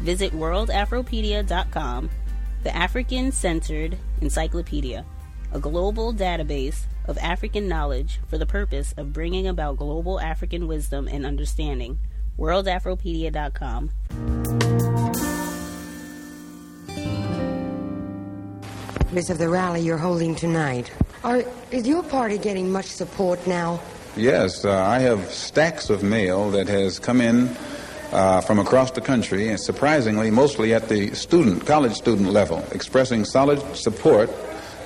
Visit worldafropedia.com, the African centered encyclopedia, a global database of African knowledge for the purpose of bringing about global African wisdom and understanding. worldafropedia.com. Miss of the rally you're holding tonight. Are, is your party getting much support now? Yes, uh, I have stacks of mail that has come in uh, from across the country, and surprisingly, mostly at the student, college student level, expressing solid support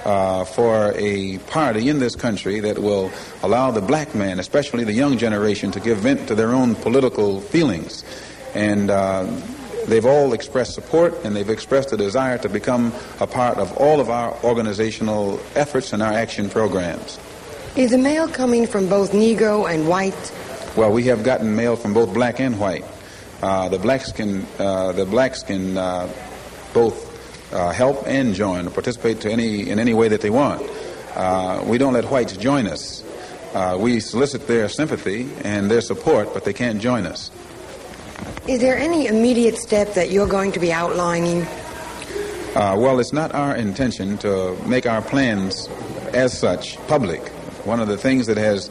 uh, for a party in this country that will allow the black man, especially the young generation, to give vent to their own political feelings. And uh, they've all expressed support and they've expressed a desire to become a part of all of our organizational efforts and our action programs. Is the mail coming from both Negro and white? Well, we have gotten mail from both black and white. Uh, the blacks can uh, the blacks can uh, both uh, help and join or participate to any in any way that they want. Uh, we don't let whites join us. Uh, we solicit their sympathy and their support, but they can't join us. Is there any immediate step that you're going to be outlining? well, it's not our intention to make our plans as such public. One of the things that has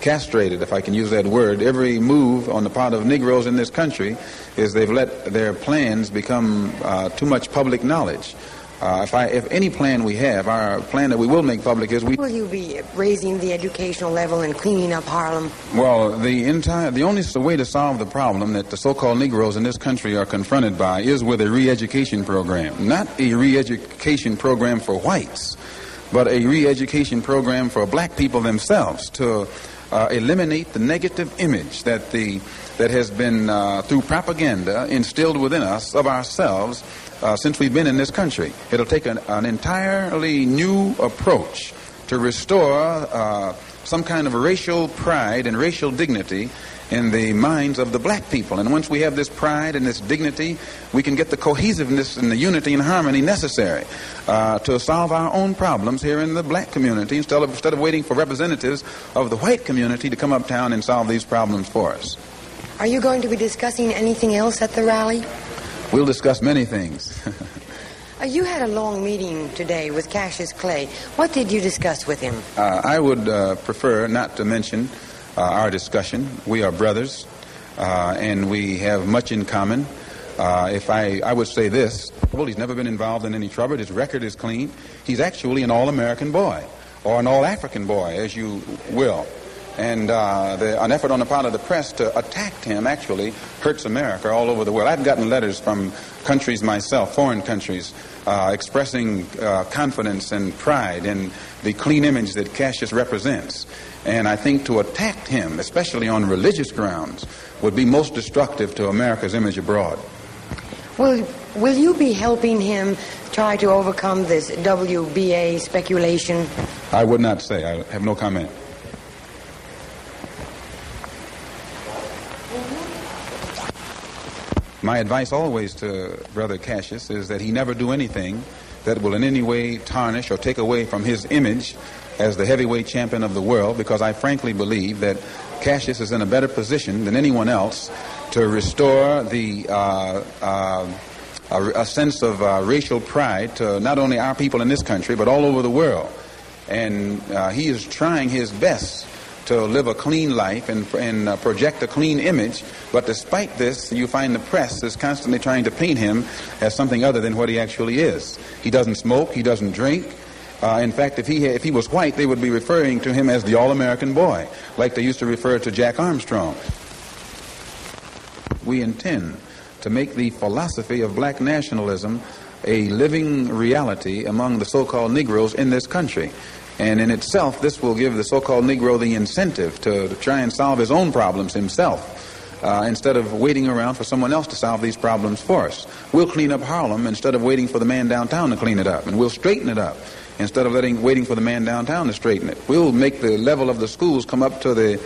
castrated, if I can use that word, every move on the part of Negroes in this country is they've let their plans become uh, too much public knowledge. Uh, if, I, if any plan we have, our plan that we will make public is we. Will you be raising the educational level and cleaning up Harlem? Well, the entire, the only way to solve the problem that the so-called Negroes in this country are confronted by is with a re-education program, not a re-education program for whites, but a re-education program for black people themselves to uh, eliminate the negative image that the that has been uh, through propaganda instilled within us of ourselves uh, since we've been in this country. It'll take an, an entirely new approach to restore uh, some kind of racial pride and racial dignity in the minds of the black people. And once we have this pride and this dignity, we can get the cohesiveness and the unity and harmony necessary uh, to solve our own problems here in the black community instead of, instead of waiting for representatives of the white community to come uptown and solve these problems for us. Are you going to be discussing anything else at the rally? We'll discuss many things. uh, you had a long meeting today with Cassius Clay. What did you discuss with him? Uh, I would uh, prefer not to mention our discussion. We are brothers, uh, and we have much in common. Uh, if I, I would say this, well, he's never been involved in any trouble. His record is clean. He's actually an all-American boy, or an all-African boy, as you will. And uh, the, an effort on the part of the press to attack him actually hurts America all over the world. I've gotten letters from countries myself, foreign countries, uh, expressing uh, confidence and pride in the clean image that Cassius represents. And I think to attack him, especially on religious grounds, would be most destructive to America's image abroad. Will, will you be helping him try to overcome this WBA speculation? I would not say. I have no comment. My advice always to Brother Cassius is that he never do anything that will in any way tarnish or take away from his image as the heavyweight champion of the world because I frankly believe that Cassius is in a better position than anyone else to restore the uh, uh, a, a, sense of uh, racial pride to not only our people in this country but all over the world. And uh, he is trying his best to live a clean life and, and uh, project a clean image. But despite this, you find the press is constantly trying to paint him as something other than what he actually is. He doesn't smoke. He doesn't drink. Uh, in fact, if he, if he was white, they would be referring to him as the All-American boy, like they used to refer to Jack Armstrong. We intend to make the philosophy of black nationalism a living reality among the so-called Negroes in this country. And in itself, this will give the so-called Negro the incentive to, to try and solve his own problems himself. Uh, instead of waiting around for someone else to solve these problems for us. We'll clean up Harlem instead of waiting for the man downtown to clean it up, and we'll straighten it up instead of letting waiting for the man downtown to straighten it. We'll make the level of the schools come up to the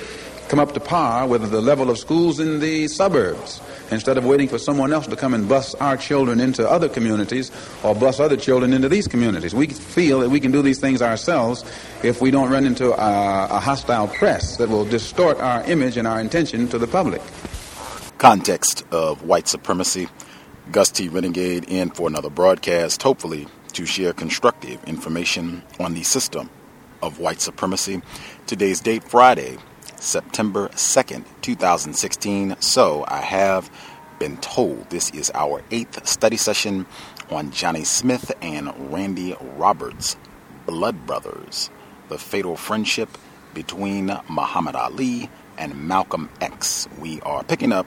come up to par with the level of schools in the suburbs instead of waiting for someone else to come and bus our children into other communities or bus other children into these communities. We feel that we can do these things ourselves if we don't run into a, a hostile press that will distort our image and our intention to the public. Context of white supremacy. Gus T. Renegade in for another broadcast, hopefully to share constructive information on the system of white supremacy. Today's date, Friday, September 2nd, 2016. So I have been told this is our eighth study session on Johnny Smith and Randy Roberts, Blood Brothers, the fatal friendship between Muhammad Ali and Malcolm X. We are picking up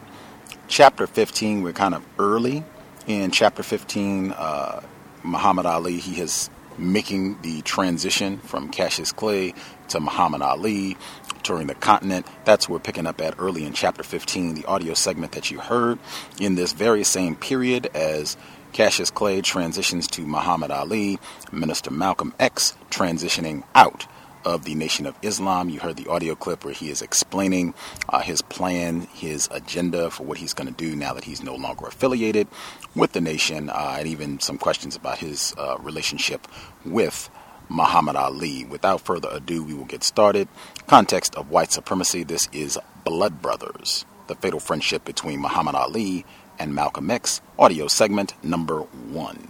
chapter 15. We're kind of early in chapter 15. Uh, Muhammad Ali, he is making the transition from Cassius Clay to Muhammad Ali touring the continent. That's what we're picking up at early in chapter 15, the audio segment that you heard in this very same period as Cassius Clay transitions to Muhammad Ali, Minister Malcolm X transitioning out of the Nation of Islam. You heard the audio clip where he is explaining uh, his plan, his agenda for what he's going to do now that he's no longer affiliated with the nation, uh, and even some questions about his uh, relationship with Muhammad Ali. Without further ado, we will get started. Context of white supremacy this is Blood Brothers, the fatal friendship between Muhammad Ali and Malcolm X, audio segment number one.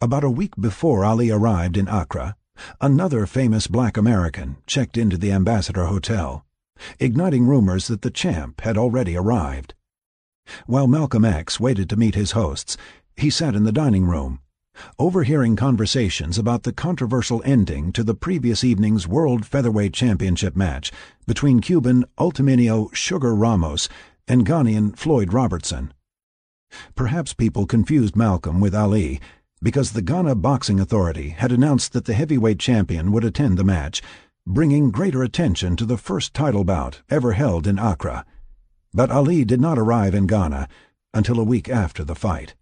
About a week before Ali arrived in Accra, another famous black American checked into the Ambassador Hotel, igniting rumors that the champ had already arrived. While Malcolm X waited to meet his hosts, he sat in the dining room overhearing conversations about the controversial ending to the previous evening's World Featherweight Championship match between Cuban Ultiminio Sugar Ramos and Ghanaian Floyd Robertson. Perhaps people confused Malcolm with Ali because the Ghana Boxing Authority had announced that the heavyweight champion would attend the match, bringing greater attention to the first title bout ever held in Accra. But Ali did not arrive in Ghana until a week after the fight.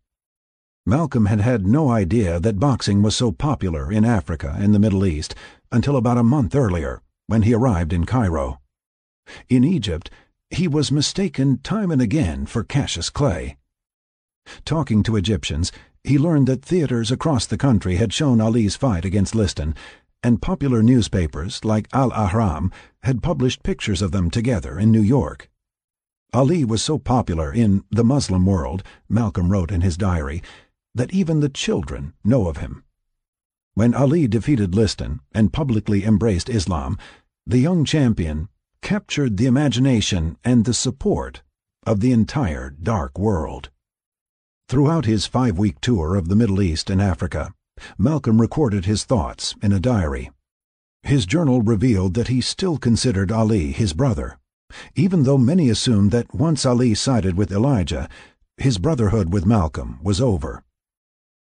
Malcolm had had no idea that boxing was so popular in Africa and the Middle East until about a month earlier, when he arrived in Cairo. In Egypt, he was mistaken time and again for Cassius Clay. Talking to Egyptians, he learned that theaters across the country had shown Ali's fight against Liston, and popular newspapers like Al Ahram had published pictures of them together in New York. Ali was so popular in the Muslim world, Malcolm wrote in his diary, that even the children know of him. When Ali defeated Liston and publicly embraced Islam, the young champion captured the imagination and the support of the entire dark world. Throughout his five-week tour of the Middle East and Africa, Malcolm recorded his thoughts in a diary. His journal revealed that he still considered Ali his brother, even though many assumed that once Ali sided with Elijah, his brotherhood with Malcolm was over.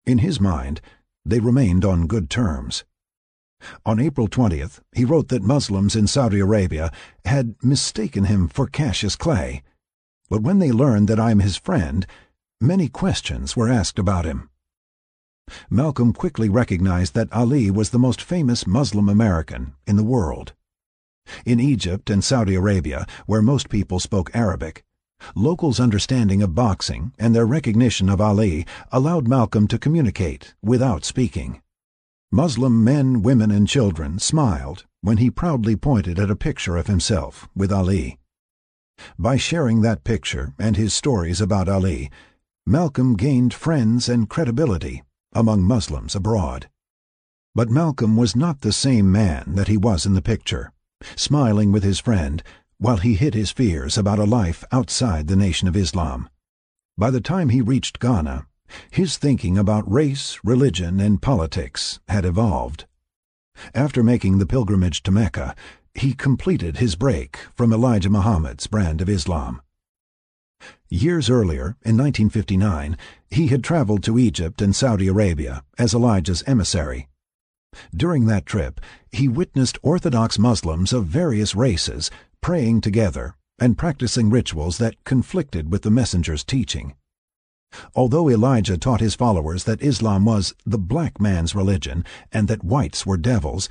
In his mind, they remained on good terms. On April 20th, he wrote that Muslims in Saudi Arabia had mistaken him for Cassius Clay. But when they learned that I am his friend, many questions were asked about him. Malcolm quickly recognized that Ali was the most famous Muslim American in the world. In Egypt and Saudi Arabia, where most people spoke Arabic, Locals' understanding of boxing and their recognition of Ali allowed Malcolm to communicate without speaking. Muslim men, women, and children smiled when he proudly pointed at a picture of himself with Ali. By sharing that picture and his stories about Ali, Malcolm gained friends and credibility among Muslims abroad. But Malcolm was not the same man that he was in the picture, smiling with his friend while he hid his fears about a life outside the Nation of Islam. By the time he reached Ghana, his thinking about race, religion, and politics had evolved. After making the pilgrimage to Mecca, he completed his break from Elijah Muhammad's brand of Islam. Years earlier, in 1959, he had traveled to Egypt and Saudi Arabia as Elijah's emissary. During that trip, he witnessed Orthodox Muslims of various races praying together and practicing rituals that conflicted with the messenger's teaching. Although Elijah taught his followers that Islam was the black man's religion and that whites were devils,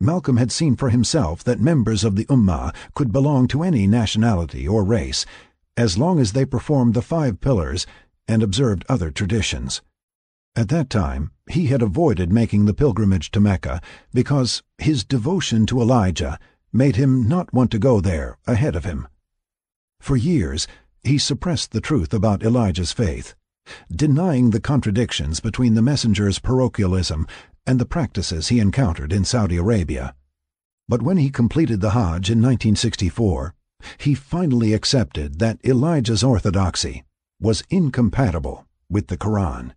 Malcolm had seen for himself that members of the Ummah could belong to any nationality or race, as long as they performed the five pillars and observed other traditions. At that time, he had avoided making the pilgrimage to Mecca because his devotion to Elijah made him not want to go there ahead of him. For years, he suppressed the truth about Elijah's faith, denying the contradictions between the messenger's parochialism and the practices he encountered in Saudi Arabia. But when he completed the Hajj in 1964, he finally accepted that Elijah's orthodoxy was incompatible with the Quran.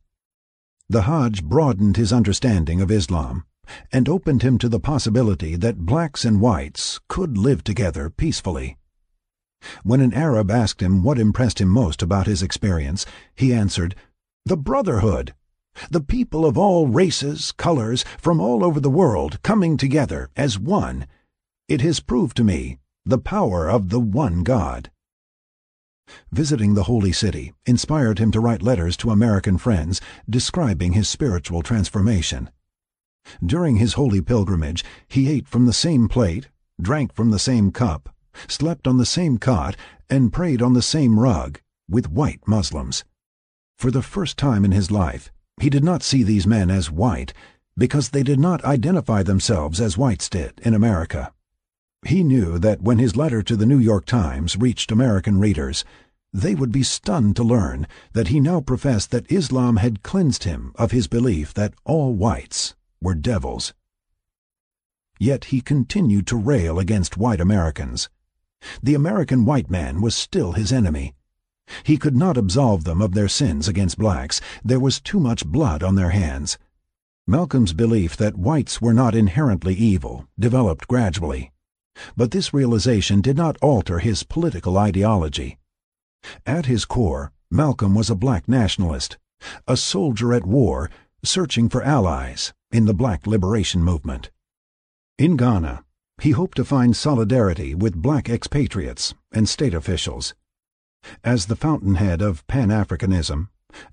The Hajj broadened his understanding of Islam and opened him to the possibility that blacks and whites could live together peacefully. When an Arab asked him what impressed him most about his experience, he answered, The brotherhood. The people of all races, colors, from all over the world coming together as one. It has proved to me the power of the one God. Visiting the Holy City inspired him to write letters to American friends describing his spiritual transformation. During his holy pilgrimage, he ate from the same plate, drank from the same cup, slept on the same cot, and prayed on the same rug with white Muslims. For the first time in his life, he did not see these men as white because they did not identify themselves as whites did in America. He knew that when his letter to the New York Times reached American readers, they would be stunned to learn that he now professed that Islam had cleansed him of his belief that all whites were devils. Yet he continued to rail against white Americans. The American white man was still his enemy. He could not absolve them of their sins against blacks. There was too much blood on their hands. Malcolm's belief that whites were not inherently evil developed gradually. But this realization did not alter his political ideology. At his core, Malcolm was a black nationalist, a soldier at war searching for allies in the black liberation movement. In Ghana, he hoped to find solidarity with black expatriates and state officials. As the fountainhead of Pan Africanism,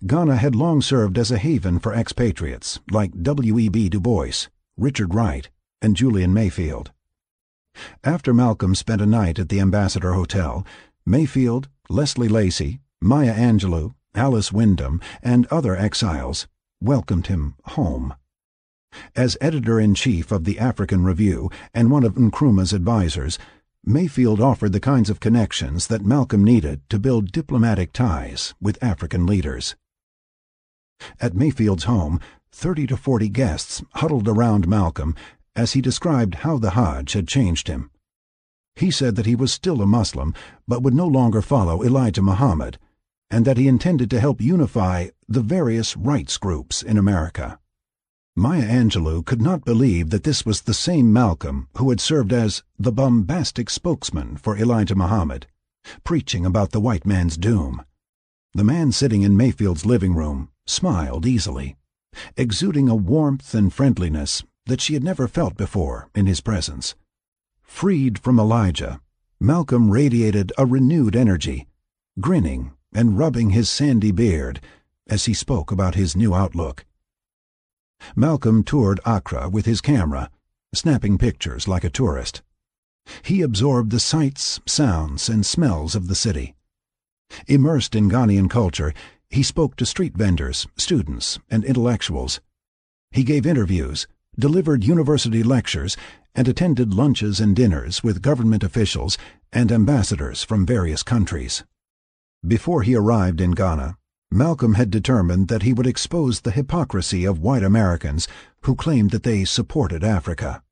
Ghana had long served as a haven for expatriates like W.E.B. Du Bois, Richard Wright, and Julian Mayfield. After Malcolm spent a night at the Ambassador Hotel, Mayfield, Leslie Lacy, Maya Angelou, Alice Windom, and other exiles welcomed him home. As editor-in-chief of the African Review and one of Nkrumah's advisers, Mayfield offered the kinds of connections that Malcolm needed to build diplomatic ties with African leaders. At Mayfield's home, 30 to 40 guests huddled around Malcolm as he described how the Hajj had changed him. He said that he was still a Muslim, but would no longer follow Elijah Muhammad, and that he intended to help unify the various rights groups in America. Maya Angelou could not believe that this was the same Malcolm who had served as the bombastic spokesman for Elijah Muhammad, preaching about the white man's doom. The man sitting in Mayfield's living room smiled easily, exuding a warmth and friendliness that she had never felt before in his presence. Freed from Elijah, Malcolm radiated a renewed energy, grinning and rubbing his sandy beard as he spoke about his new outlook. Malcolm toured Accra with his camera, snapping pictures like a tourist. He absorbed the sights, sounds, and smells of the city. Immersed in Ghanaian culture, he spoke to street vendors, students, and intellectuals. He gave interviews, delivered university lectures, and attended lunches and dinners with government officials and ambassadors from various countries. Before he arrived in Ghana, Malcolm had determined that he would expose the hypocrisy of white Americans who claimed that they supported Africa.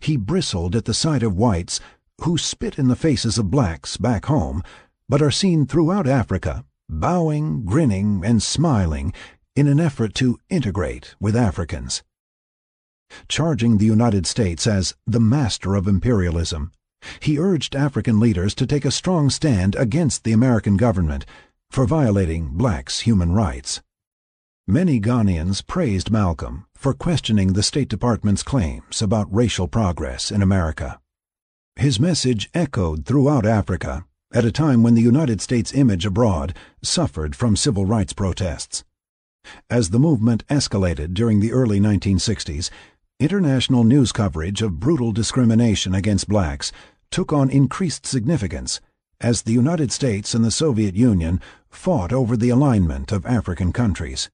He bristled at the sight of whites who spit in the faces of blacks back home, but are seen throughout Africa, bowing, grinning, and smiling in an effort to integrate with Africans. Charging the United States as the master of imperialism, he urged African leaders to take a strong stand against the American government for violating blacks' human rights. Many Ghanaians praised Malcolm for questioning the State Department's claims about racial progress in America. His message echoed throughout Africa at a time when the United States image abroad suffered from civil rights protests. As the movement escalated during the early 1960s, international news coverage of brutal discrimination against blacks took on increased significance as the United States and the Soviet Union fought over the alignment of African countries.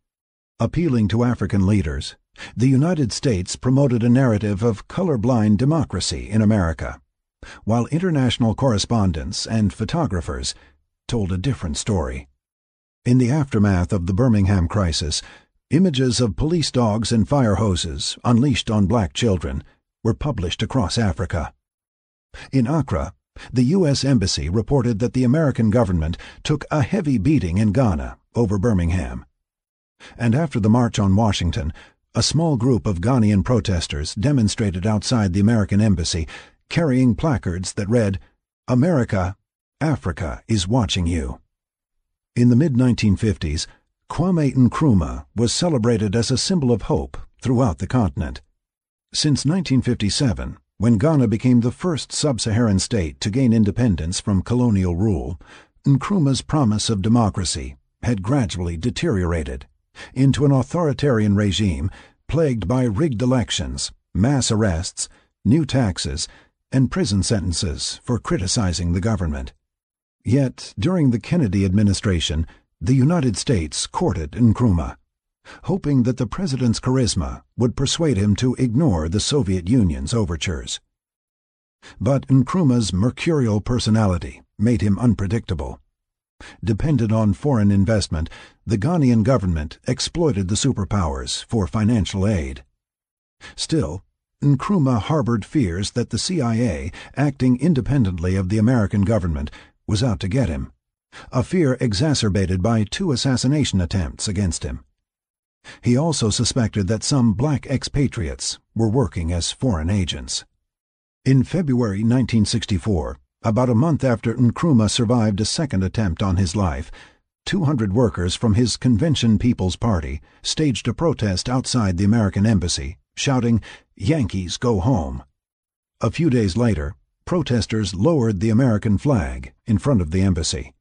Appealing to African leaders, the United States promoted a narrative of colorblind democracy in America, while international correspondents and photographers told a different story. In the aftermath of the Birmingham crisis, images of police dogs and fire hoses unleashed on black children were published across Africa. In Accra, the U.S. Embassy reported that the American government took a heavy beating in Ghana over Birmingham and after the March on Washington, a small group of Ghanaian protesters demonstrated outside the American embassy carrying placards that read, America, Africa is watching you. In the mid 1950s, Kwame Nkrumah was celebrated as a symbol of hope throughout the continent. Since 1957, when Ghana became the first sub Saharan state to gain independence from colonial rule, Nkrumah's promise of democracy had gradually deteriorated into an authoritarian regime plagued by rigged elections, mass arrests, new taxes, and prison sentences for criticizing the government. Yet, during the Kennedy administration, the United States courted Nkrumah, hoping that the president's charisma would persuade him to ignore the Soviet Union's overtures. But Nkrumah's mercurial personality made him unpredictable. Dependent on foreign investment, the Ghanaian government exploited the superpowers for financial aid. Still, Nkrumah harbored fears that the CIA, acting independently of the American government, was out to get him, a fear exacerbated by two assassination attempts against him. He also suspected that some black expatriates were working as foreign agents. In February 1964, about a month after Nkrumah survived a second attempt on his life, 200 workers from his Convention People's Party staged a protest outside the American Embassy, shouting, Yankees go home. A few days later, protesters lowered the American flag in front of the embassy.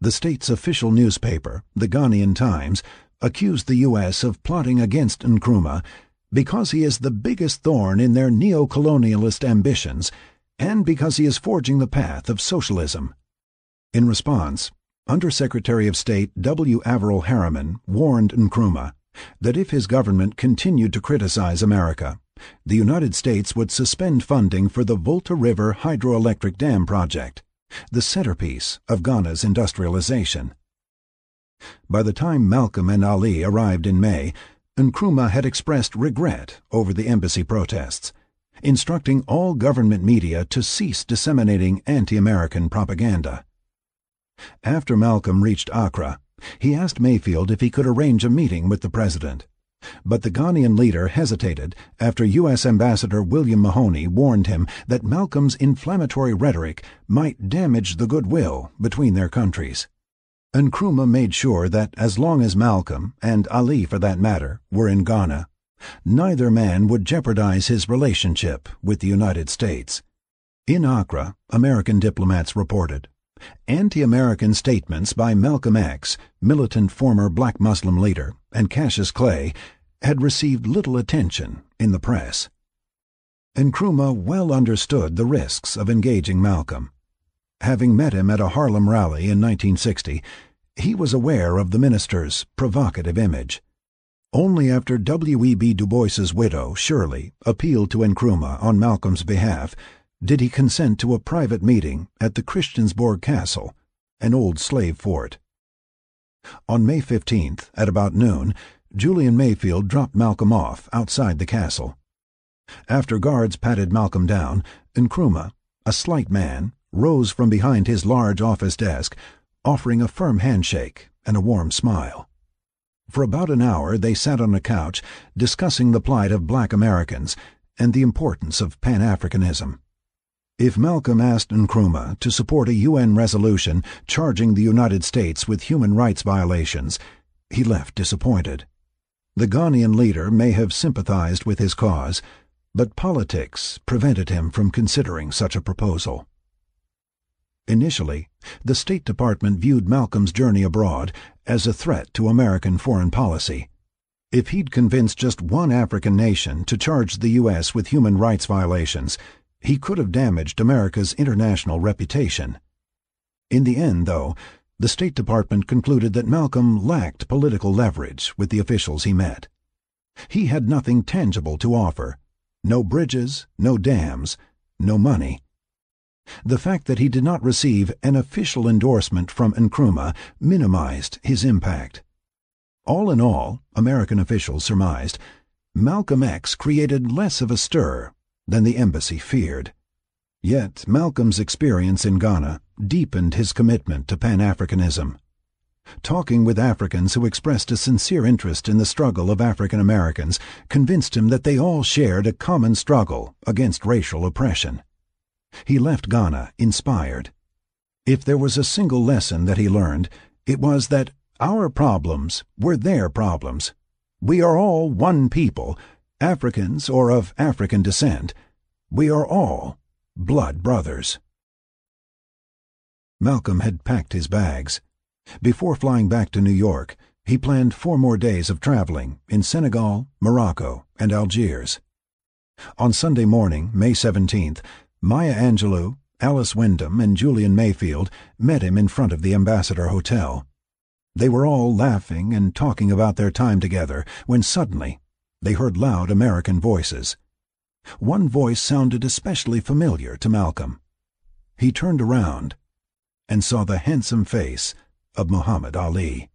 The state's official newspaper, the Ghanaian Times, accused the U.S. of plotting against Nkrumah because he is the biggest thorn in their neo-colonialist ambitions and because he is forging the path of socialism. In response, Undersecretary of State W. Averell Harriman warned Nkrumah that if his government continued to criticize America, the United States would suspend funding for the Volta River hydroelectric dam project, the centerpiece of Ghana's industrialization. By the time Malcolm and Ali arrived in May, Nkrumah had expressed regret over the embassy protests instructing all government media to cease disseminating anti-American propaganda. After Malcolm reached Accra, he asked Mayfield if he could arrange a meeting with the president. But the Ghanaian leader hesitated after U.S. Ambassador William Mahoney warned him that Malcolm's inflammatory rhetoric might damage the goodwill between their countries. Nkrumah made sure that as long as Malcolm, and Ali for that matter, were in Ghana, neither man would jeopardize his relationship with the United States. In Accra, American diplomats reported anti-American statements by Malcolm X, militant former black Muslim leader, and Cassius Clay had received little attention in the press. Nkrumah well understood the risks of engaging Malcolm. Having met him at a Harlem rally in 1960, he was aware of the minister's provocative image. Only after W.E.B. Du Bois's widow, Shirley, appealed to Nkrumah on Malcolm's behalf did he consent to a private meeting at the Christiansborg Castle, an old slave fort. On May 15th, at about noon, Julian Mayfield dropped Malcolm off outside the castle. After guards patted Malcolm down, Nkrumah, a slight man, rose from behind his large office desk, offering a firm handshake and a warm smile. For about an hour they sat on a couch discussing the plight of black Americans and the importance of Pan-Africanism. If Malcolm asked Nkrumah to support a UN resolution charging the United States with human rights violations, he left disappointed. The Ghanaian leader may have sympathized with his cause, but politics prevented him from considering such a proposal. Initially, the State Department viewed Malcolm's journey abroad as a threat to American foreign policy. If he'd convinced just one African nation to charge the U.S. with human rights violations, he could have damaged America's international reputation. In the end, though, the State Department concluded that Malcolm lacked political leverage with the officials he met. He had nothing tangible to offer no bridges, no dams, no money. The fact that he did not receive an official endorsement from Nkrumah minimized his impact. All in all, American officials surmised, Malcolm X created less of a stir than the embassy feared. Yet Malcolm's experience in Ghana deepened his commitment to Pan-Africanism. Talking with Africans who expressed a sincere interest in the struggle of African Americans convinced him that they all shared a common struggle against racial oppression. He left Ghana inspired. If there was a single lesson that he learned, it was that our problems were their problems. We are all one people, Africans or of African descent. We are all blood brothers. Malcolm had packed his bags. Before flying back to New York, he planned four more days of traveling in Senegal, Morocco, and Algiers. On Sunday morning, May 17th, Maya Angelou, Alice Windom, and Julian Mayfield met him in front of the Ambassador Hotel. They were all laughing and talking about their time together when suddenly they heard loud American voices. One voice sounded especially familiar to Malcolm. He turned around and saw the handsome face of Muhammad Ali.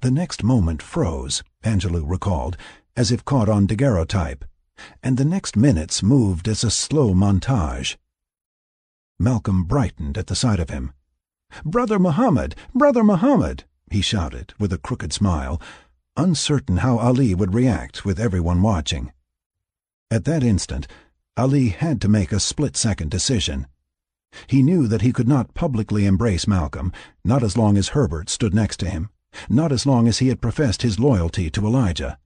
The next moment froze, Angelou recalled, as if caught on daguerreotype, and the next minutes moved as a slow montage. Malcolm brightened at the sight of him. Brother Muhammad! Brother Muhammad! he shouted with a crooked smile, uncertain how Ali would react with everyone watching. At that instant, Ali had to make a split-second decision. He knew that he could not publicly embrace Malcolm, not as long as Herbert stood next to him, not as long as he had professed his loyalty to Elijah.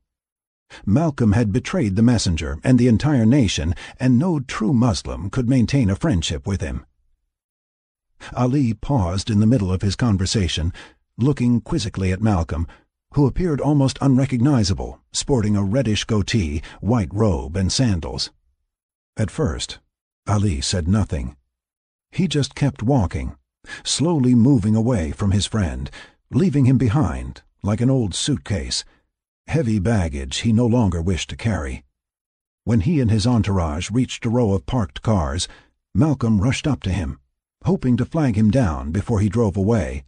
Malcolm had betrayed the messenger and the entire nation, and no true Muslim could maintain a friendship with him. Ali paused in the middle of his conversation, looking quizzically at Malcolm, who appeared almost unrecognizable, sporting a reddish goatee, white robe, and sandals. At first, Ali said nothing. He just kept walking, slowly moving away from his friend, leaving him behind like an old suitcase, heavy baggage he no longer wished to carry. When he and his entourage reached a row of parked cars, Malcolm rushed up to him, hoping to flag him down before he drove away.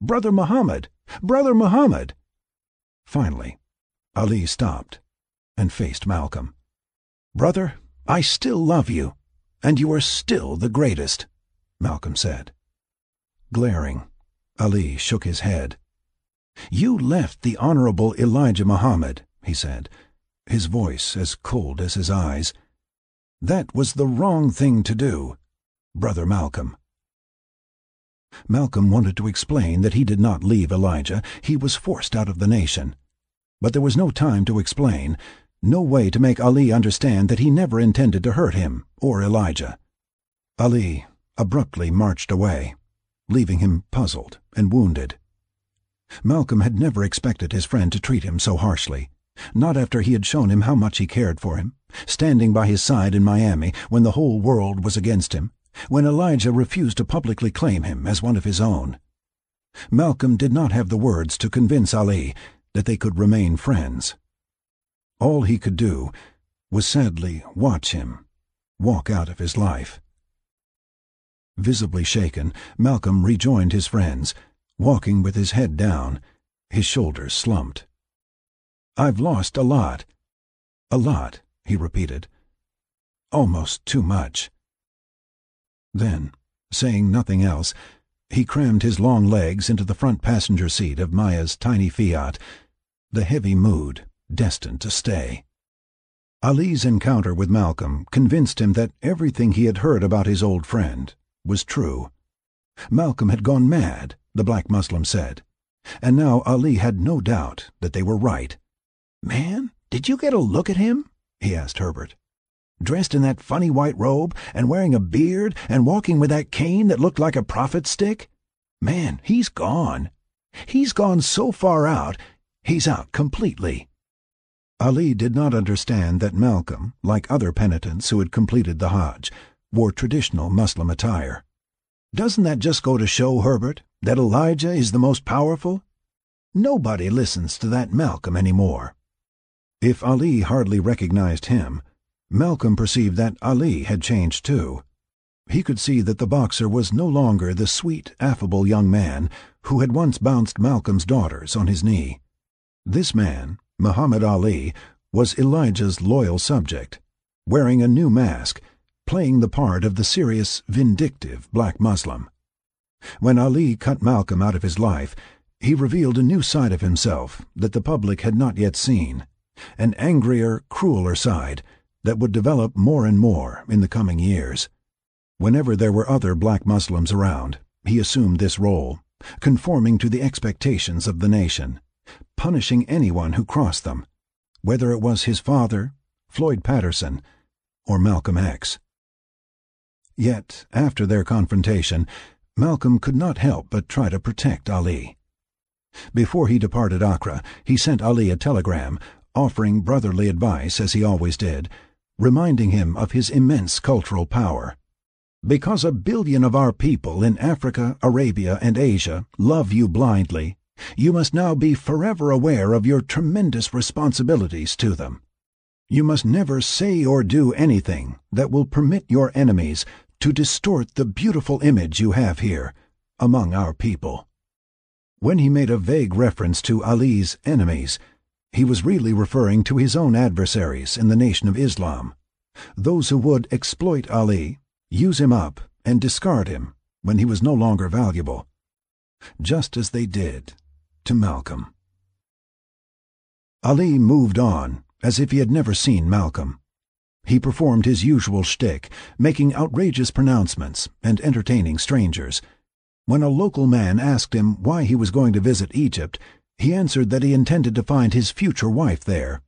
Brother Muhammad! Brother Muhammad! Finally, Ali stopped and faced Malcolm. Brother, I still love you, and you are still the greatest, Malcolm said. Glaring, Ali shook his head. You left the Honorable Elijah Muhammad, he said, his voice as cold as his eyes. That was the wrong thing to do, Brother Malcolm. Malcolm wanted to explain that he did not leave Elijah, he was forced out of the nation. But there was no time to explain, no way to make Ali understand that he never intended to hurt him or Elijah. Ali abruptly marched away, leaving him puzzled and wounded. Malcolm had never expected his friend to treat him so harshly, not after he had shown him how much he cared for him, standing by his side in Miami when the whole world was against him, when Elijah refused to publicly claim him as one of his own. Malcolm did not have the words to convince Ali that they could remain friends. All he could do was sadly watch him walk out of his life. Visibly shaken, Malcolm rejoined his friends, walking with his head down, his shoulders slumped. I've lost a lot. A lot, he repeated. Almost too much. Then, saying nothing else, he crammed his long legs into the front passenger seat of Maya's tiny Fiat, the heavy mood destined to stay. Ali's encounter with Malcolm convinced him that everything he had heard about his old friend was true. Malcolm had gone mad, the black Muslim said, and now Ali had no doubt that they were right. Man, did you get a look at him? he asked Herbert. Dressed in that funny white robe and wearing a beard and walking with that cane that looked like a prophet's stick? Man, he's gone. He's gone so far out, he's out completely. Ali did not understand that Malcolm, like other penitents who had completed the Hajj, wore traditional Muslim attire. Doesn't that just go to show, Herbert, that Elijah is the most powerful? Nobody listens to that Malcolm any more. If Ali hardly recognized him, Malcolm perceived that Ali had changed too. He could see that the boxer was no longer the sweet, affable young man who had once bounced Malcolm's daughters on his knee. This man, Muhammad Ali was Elijah's loyal subject, wearing a new mask, playing the part of the serious, vindictive black Muslim. When Ali cut Malcolm out of his life, he revealed a new side of himself that the public had not yet seen, an angrier, crueler side that would develop more and more in the coming years. Whenever there were other black Muslims around, he assumed this role, conforming to the expectations of the nation punishing anyone who crossed them, whether it was his father, Floyd Patterson, or Malcolm X. Yet, after their confrontation, Malcolm could not help but try to protect Ali. Before he departed Accra, he sent Ali a telegram, offering brotherly advice as he always did, reminding him of his immense cultural power. Because a billion of our people in Africa, Arabia, and Asia love you blindly, you must now be forever aware of your tremendous responsibilities to them. You must never say or do anything that will permit your enemies to distort the beautiful image you have here among our people. When he made a vague reference to Ali's enemies, he was really referring to his own adversaries in the Nation of Islam, those who would exploit Ali, use him up, and discard him when he was no longer valuable, just as they did to Malcolm. Ali moved on, as if he had never seen Malcolm. He performed his usual shtick, making outrageous pronouncements and entertaining strangers. When a local man asked him why he was going to visit Egypt, he answered that he intended to find his future wife there.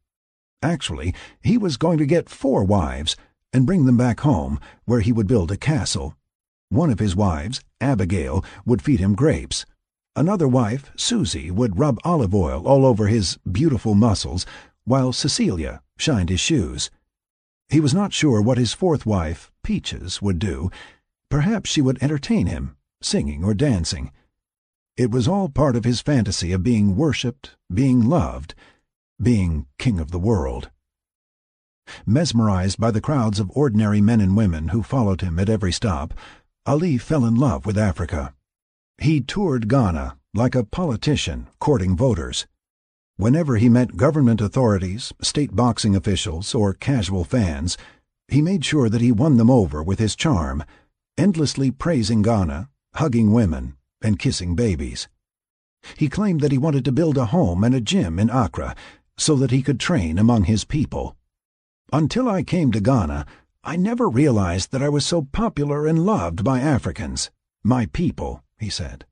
Actually, he was going to get four wives and bring them back home, where he would build a castle. One of his wives, Abigail, would feed him grapes. Another wife, Susie, would rub olive oil all over his beautiful muscles, while Cecilia shined his shoes. He was not sure what his fourth wife, Peaches, would do. Perhaps she would entertain him, singing or dancing. It was all part of his fantasy of being worshipped, being loved, being king of the world. Mesmerized by the crowds of ordinary men and women who followed him at every stop, Ali fell in love with Africa. He toured Ghana like a politician courting voters. Whenever he met government authorities, state boxing officials, or casual fans, he made sure that he won them over with his charm, endlessly praising Ghana, hugging women, and kissing babies. He claimed that he wanted to build a home and a gym in Accra so that he could train among his people. Until I came to Ghana, I never realized that I was so popular and loved by Africans, my people, he said.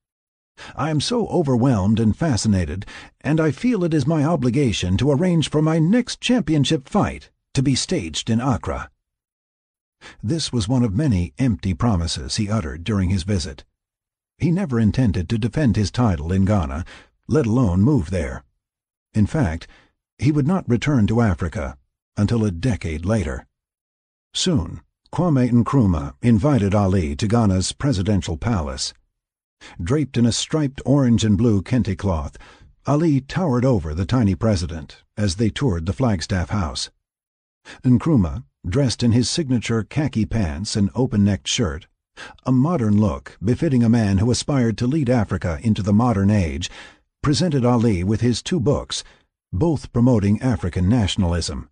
I am so overwhelmed and fascinated, and I feel it is my obligation to arrange for my next championship fight to be staged in Accra. This was one of many empty promises he uttered during his visit. He never intended to defend his title in Ghana, let alone move there. In fact, he would not return to Africa until a decade later. Soon, Kwame Nkrumah invited Ali to Ghana's presidential palace. Draped in a striped orange and blue kente cloth, Ali towered over the tiny president as they toured the Flagstaff House. Nkrumah, dressed in his signature khaki pants and open-necked shirt, a modern look befitting a man who aspired to lead Africa into the modern age, presented Ali with his two books, both promoting African nationalism.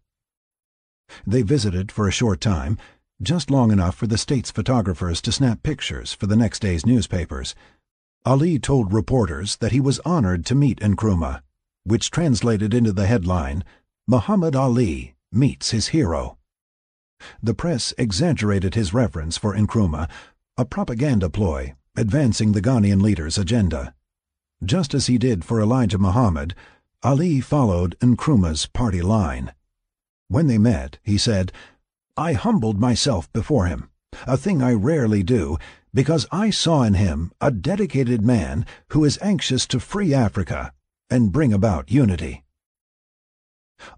They visited for a short time, just long enough for the state's photographers to snap pictures for the next day's newspapers. Ali told reporters that he was honored to meet Nkrumah, which translated into the headline, Muhammad Ali meets his hero. The press exaggerated his reverence for Nkrumah, a propaganda ploy advancing the Ghanaian leader's agenda. Just as he did for Elijah Muhammad, Ali followed Nkrumah's party line. When they met, he said, I humbled myself before him, a thing I rarely do, because I saw in him a dedicated man who is anxious to free Africa and bring about unity.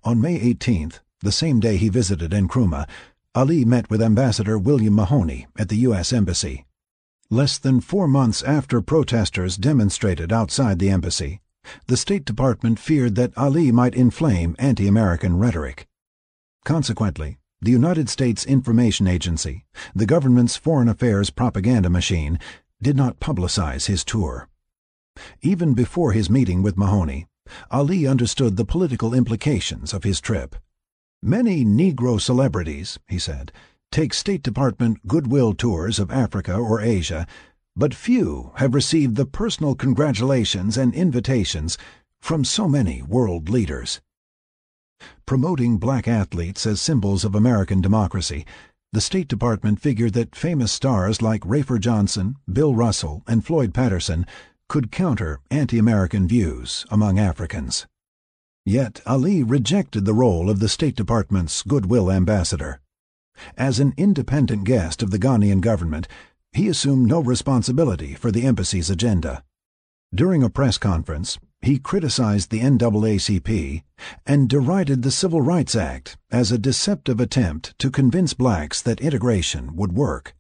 On May 18th, the same day he visited Nkrumah, Ali met with Ambassador William Mahoney at the U.S. Embassy. Less than four months after protesters demonstrated outside the embassy, the State Department feared that Ali might inflame anti-American rhetoric. Consequently, the United States Information Agency, the government's foreign affairs propaganda machine, did not publicize his tour. Even before his meeting with Mahoney, Ali understood the political implications of his trip. Many Negro celebrities, he said, take State Department goodwill tours of Africa or Asia, but few have received the personal congratulations and invitations from so many world leaders. Promoting black athletes as symbols of American democracy, the State Department figured that famous stars like Rafer Johnson, Bill Russell, and Floyd Patterson could counter anti-American views among Africans. Yet Ali rejected the role of the State Department's goodwill ambassador. As an independent guest of the Ghanaian government, he assumed no responsibility for the embassy's agenda. During a press conference, he criticized the NAACP and derided the Civil Rights Act as a deceptive attempt to convince blacks that integration would work.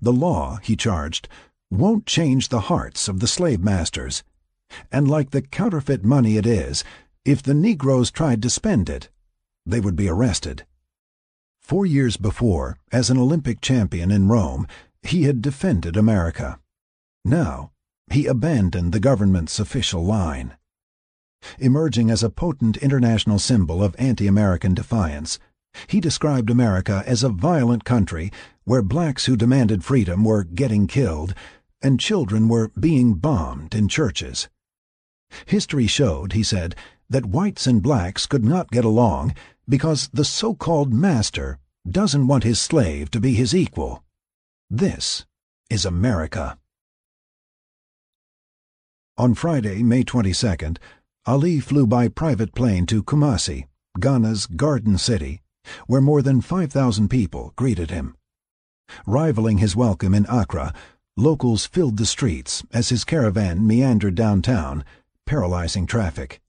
The law, he charged, won't change the hearts of the slave masters. And like the counterfeit money it is, if the Negroes tried to spend it, they would be arrested. Four years before, as an Olympic champion in Rome, he had defended America. Now, he abandoned the government's official line. Emerging as a potent international symbol of anti-American defiance, he described America as a violent country where blacks who demanded freedom were getting killed and children were being bombed in churches. History showed, he said, that whites and blacks could not get along because the so-called master doesn't want his slave to be his equal. This is America. On Friday, May 22nd, Ali flew by private plane to Kumasi, Ghana's Garden City, where more than 5,000 people greeted him. Rivaling his welcome in Accra, locals filled the streets as his caravan meandered downtown, paralyzing traffic.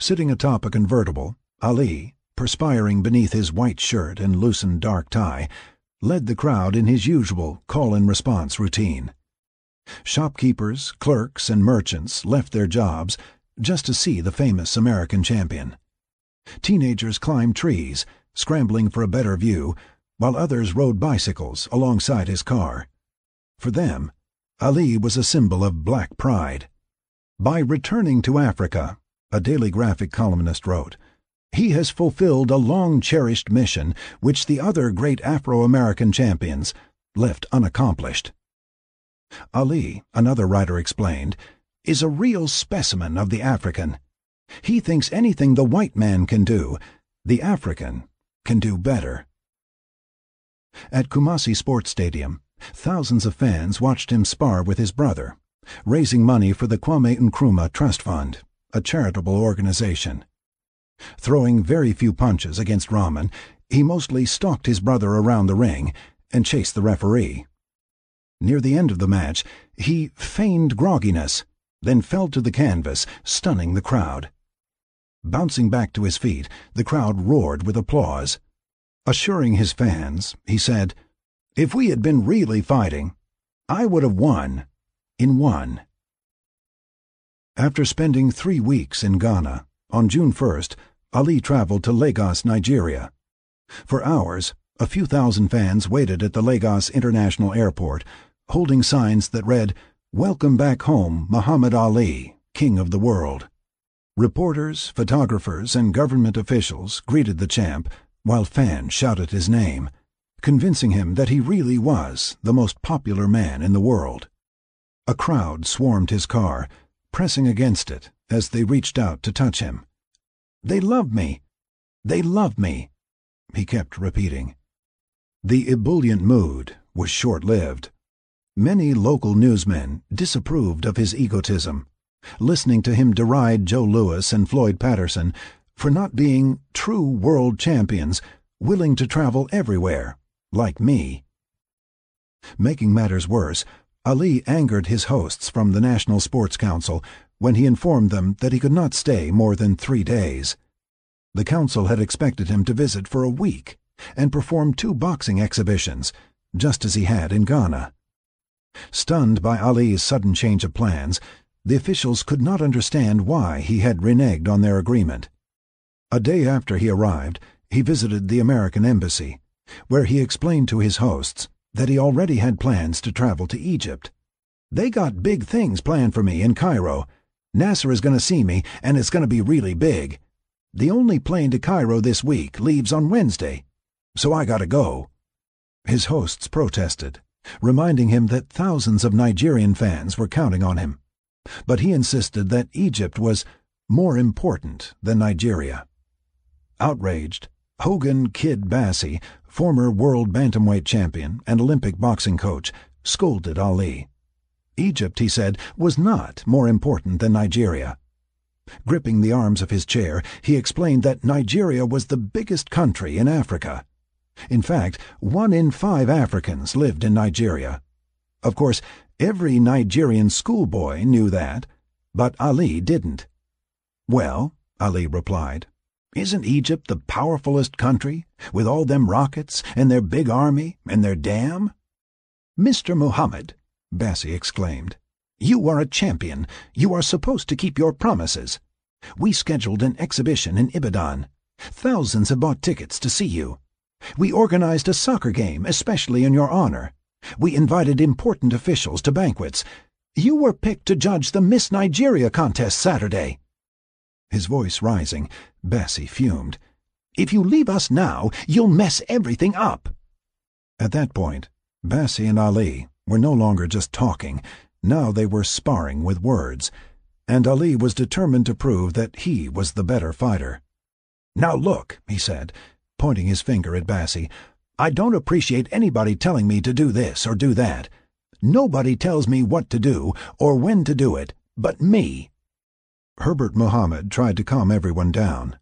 Sitting atop a convertible, Ali, perspiring beneath his white shirt and loosened dark tie, led the crowd in his usual call and response routine. Shopkeepers, clerks, and merchants left their jobs just to see the famous American champion. Teenagers climbed trees, scrambling for a better view, while others rode bicycles alongside his car. For them, Ali was a symbol of black pride. By returning to Africa, a Daily Graphic columnist wrote, he has fulfilled a long cherished mission which the other great Afro American champions left unaccomplished. Ali, another writer explained, is a real specimen of the African. He thinks anything the white man can do, the African can do better. At Kumasi Sports Stadium, thousands of fans watched him spar with his brother, raising money for the Kwame Nkrumah Trust Fund, a charitable organization. Throwing very few punches against Rahman, he mostly stalked his brother around the ring and chased the referee. Near the end of the match, he feigned grogginess, then fell to the canvas, stunning the crowd. Bouncing back to his feet, the crowd roared with applause. Assuring his fans, he said, If we had been really fighting, I would have won in one. After spending three weeks in Ghana, on June 1st, Ali traveled to Lagos, Nigeria. For hours, a few thousand fans waited at the Lagos International Airport, holding signs that read, Welcome back home, Muhammad Ali, King of the World. Reporters, photographers, and government officials greeted the champ while fans shouted his name, convincing him that he really was the most popular man in the world. A crowd swarmed his car, pressing against it as they reached out to touch him. They love me! They love me! He kept repeating. The ebullient mood was short-lived. Many local newsmen disapproved of his egotism, listening to him deride Joe Louis and Floyd Patterson for not being true world champions willing to travel everywhere, like me. Making matters worse, Ali angered his hosts from the National Sports Council when he informed them that he could not stay more than three days. The council had expected him to visit for a week and perform two boxing exhibitions, just as he had in Ghana. Stunned by Ali's sudden change of plans, the officials could not understand why he had reneged on their agreement. A day after he arrived, he visited the American embassy, where he explained to his hosts that he already had plans to travel to Egypt. They got big things planned for me in Cairo. Nasser is going to see me, and it's going to be really big. The only plane to Cairo this week leaves on Wednesday, so I gotta go. His hosts protested, reminding him that thousands of Nigerian fans were counting on him. But he insisted that Egypt was more important than Nigeria. Outraged, Hogan Kid Bassie former world bantamweight champion and Olympic boxing coach, scolded Ali. Egypt, he said, was not more important than Nigeria. Gripping the arms of his chair, he explained that Nigeria was the biggest country in Africa. In fact, one in five Africans lived in Nigeria. Of course, every Nigerian schoolboy knew that, but Ali didn't. Well, Ali replied, isn't Egypt the powerfulest country, with all them rockets, and their big army, and their dam? Mr. Muhammad, Bassie exclaimed, you are a champion. You are supposed to keep your promises. We scheduled an exhibition in Ibadan. Thousands have bought tickets to see you. We organized a soccer game especially in your honor. We invited important officials to banquets. You were picked to judge the Miss Nigeria contest Saturday. His voice rising, Bassie fumed. If you leave us now, you'll mess everything up. At that point, Bassie and Ali were no longer just talking, now they were sparring with words, and Ali was determined to prove that he was the better fighter. Now look, he said, pointing his finger at Bassie, I don't appreciate anybody telling me to do this or do that. Nobody tells me what to do or when to do it but me. Herbert Muhammad tried to calm everyone down.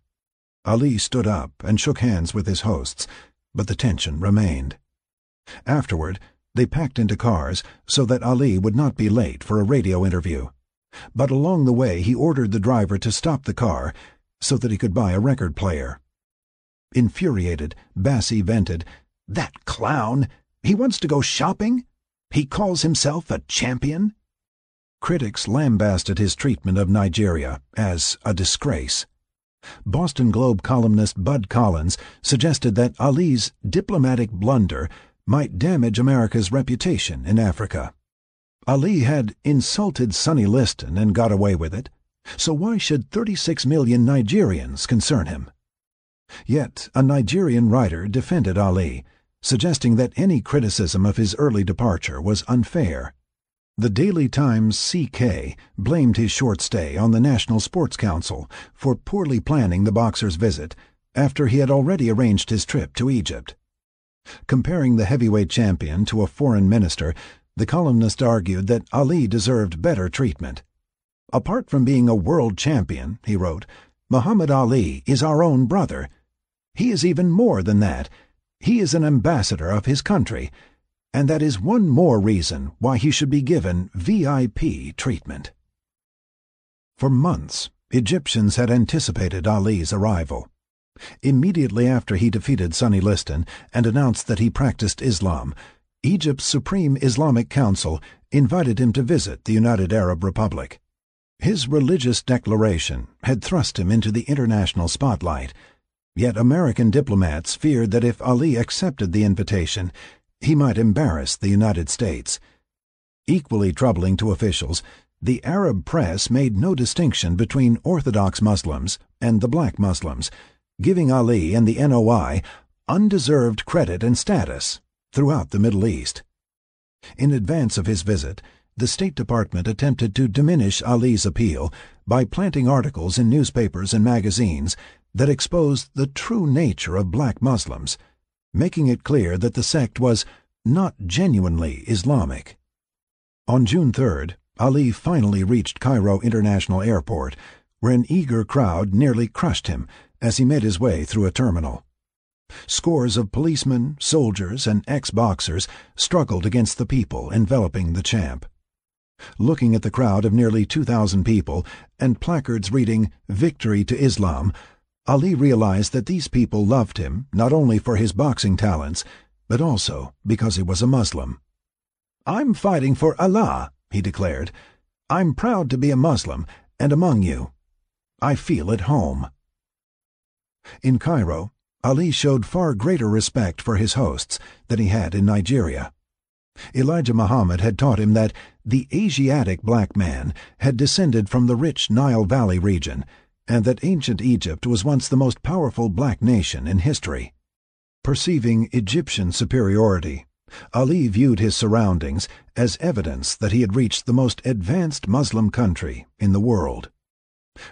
Ali stood up and shook hands with his hosts, but the tension remained. Afterward, they packed into cars so that Ali would not be late for a radio interview. But along the way he ordered the driver to stop the car so that he could buy a record player. Infuriated, Bassie vented, That clown! He wants to go shopping? He calls himself a champion? Critics lambasted his treatment of Nigeria as a disgrace. Boston Globe columnist Bud Collins suggested that Ali's diplomatic blunder might damage America's reputation in Africa. Ali had insulted Sonny Liston and got away with it, so why should 36 million Nigerians concern him? Yet a Nigerian writer defended Ali, suggesting that any criticism of his early departure was unfair. The Daily Times CK blamed his short stay on the National Sports Council for poorly planning the boxer's visit after he had already arranged his trip to Egypt. Comparing the heavyweight champion to a foreign minister, the columnist argued that Ali deserved better treatment. Apart from being a world champion, he wrote, Muhammad Ali is our own brother. He is even more than that. He is an ambassador of his country and that is one more reason why he should be given VIP treatment. For months, Egyptians had anticipated Ali's arrival. Immediately after he defeated Sonny Liston and announced that he practiced Islam, Egypt's Supreme Islamic Council invited him to visit the United Arab Republic. His religious declaration had thrust him into the international spotlight, yet American diplomats feared that if Ali accepted the invitation, he might embarrass the United States. Equally troubling to officials, the Arab press made no distinction between Orthodox Muslims and the black Muslims, giving Ali and the NOI undeserved credit and status throughout the Middle East. In advance of his visit, the State Department attempted to diminish Ali's appeal by planting articles in newspapers and magazines that exposed the true nature of black Muslims, making it clear that the sect was not genuinely Islamic. On June 3rd, Ali finally reached Cairo International Airport, where an eager crowd nearly crushed him as he made his way through a terminal. Scores of policemen, soldiers, and ex-boxers struggled against the people enveloping the champ. Looking at the crowd of nearly 2,000 people and placards reading, Victory to Islam, Ali realized that these people loved him not only for his boxing talents, but also because he was a Muslim. I'm fighting for Allah, he declared. I'm proud to be a Muslim and among you. I feel at home. In Cairo, Ali showed far greater respect for his hosts than he had in Nigeria. Elijah Muhammad had taught him that the Asiatic black man had descended from the rich Nile Valley region and that ancient Egypt was once the most powerful black nation in history. Perceiving Egyptian superiority, Ali viewed his surroundings as evidence that he had reached the most advanced Muslim country in the world.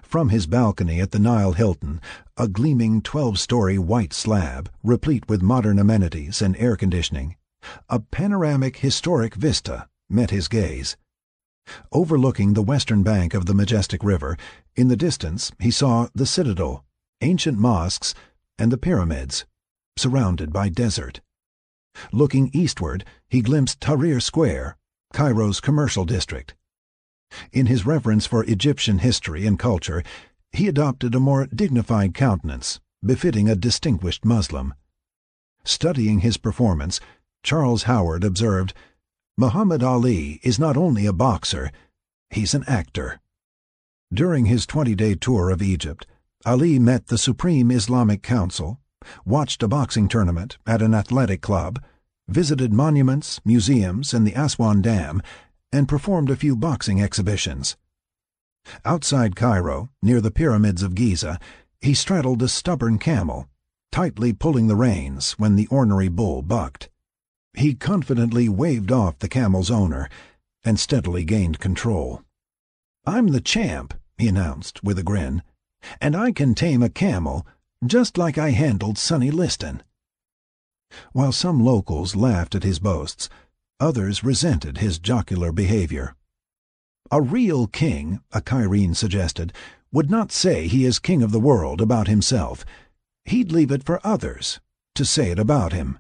From his balcony at the Nile Hilton, a gleaming 12-story white slab, replete with modern amenities and air conditioning, a panoramic historic vista met his gaze. Overlooking the western bank of the majestic river, in the distance he saw the citadel, ancient mosques, and the pyramids, surrounded by desert. Looking eastward, he glimpsed Tahrir Square, Cairo's commercial district. In his reverence for Egyptian history and culture, he adopted a more dignified countenance, befitting a distinguished Muslim. Studying his performance, Charles Howard observed, Muhammad Ali is not only a boxer, he's an actor. During his 20-day tour of Egypt, Ali met the Supreme Islamic Council, watched a boxing tournament at an athletic club, visited monuments, museums, and the Aswan Dam, and performed a few boxing exhibitions. Outside Cairo, near the pyramids of Giza, he straddled a stubborn camel, tightly pulling the reins when the ornery bull bucked. He confidently waved off the camel's owner and steadily gained control. I'm the champ, he announced with a grin, and I can tame a camel just like I handled Sonny Liston. While some locals laughed at his boasts, others resented his jocular behavior. A real king, a Cairene suggested, would not say he is king of the world about himself. He'd leave it for others to say it about him.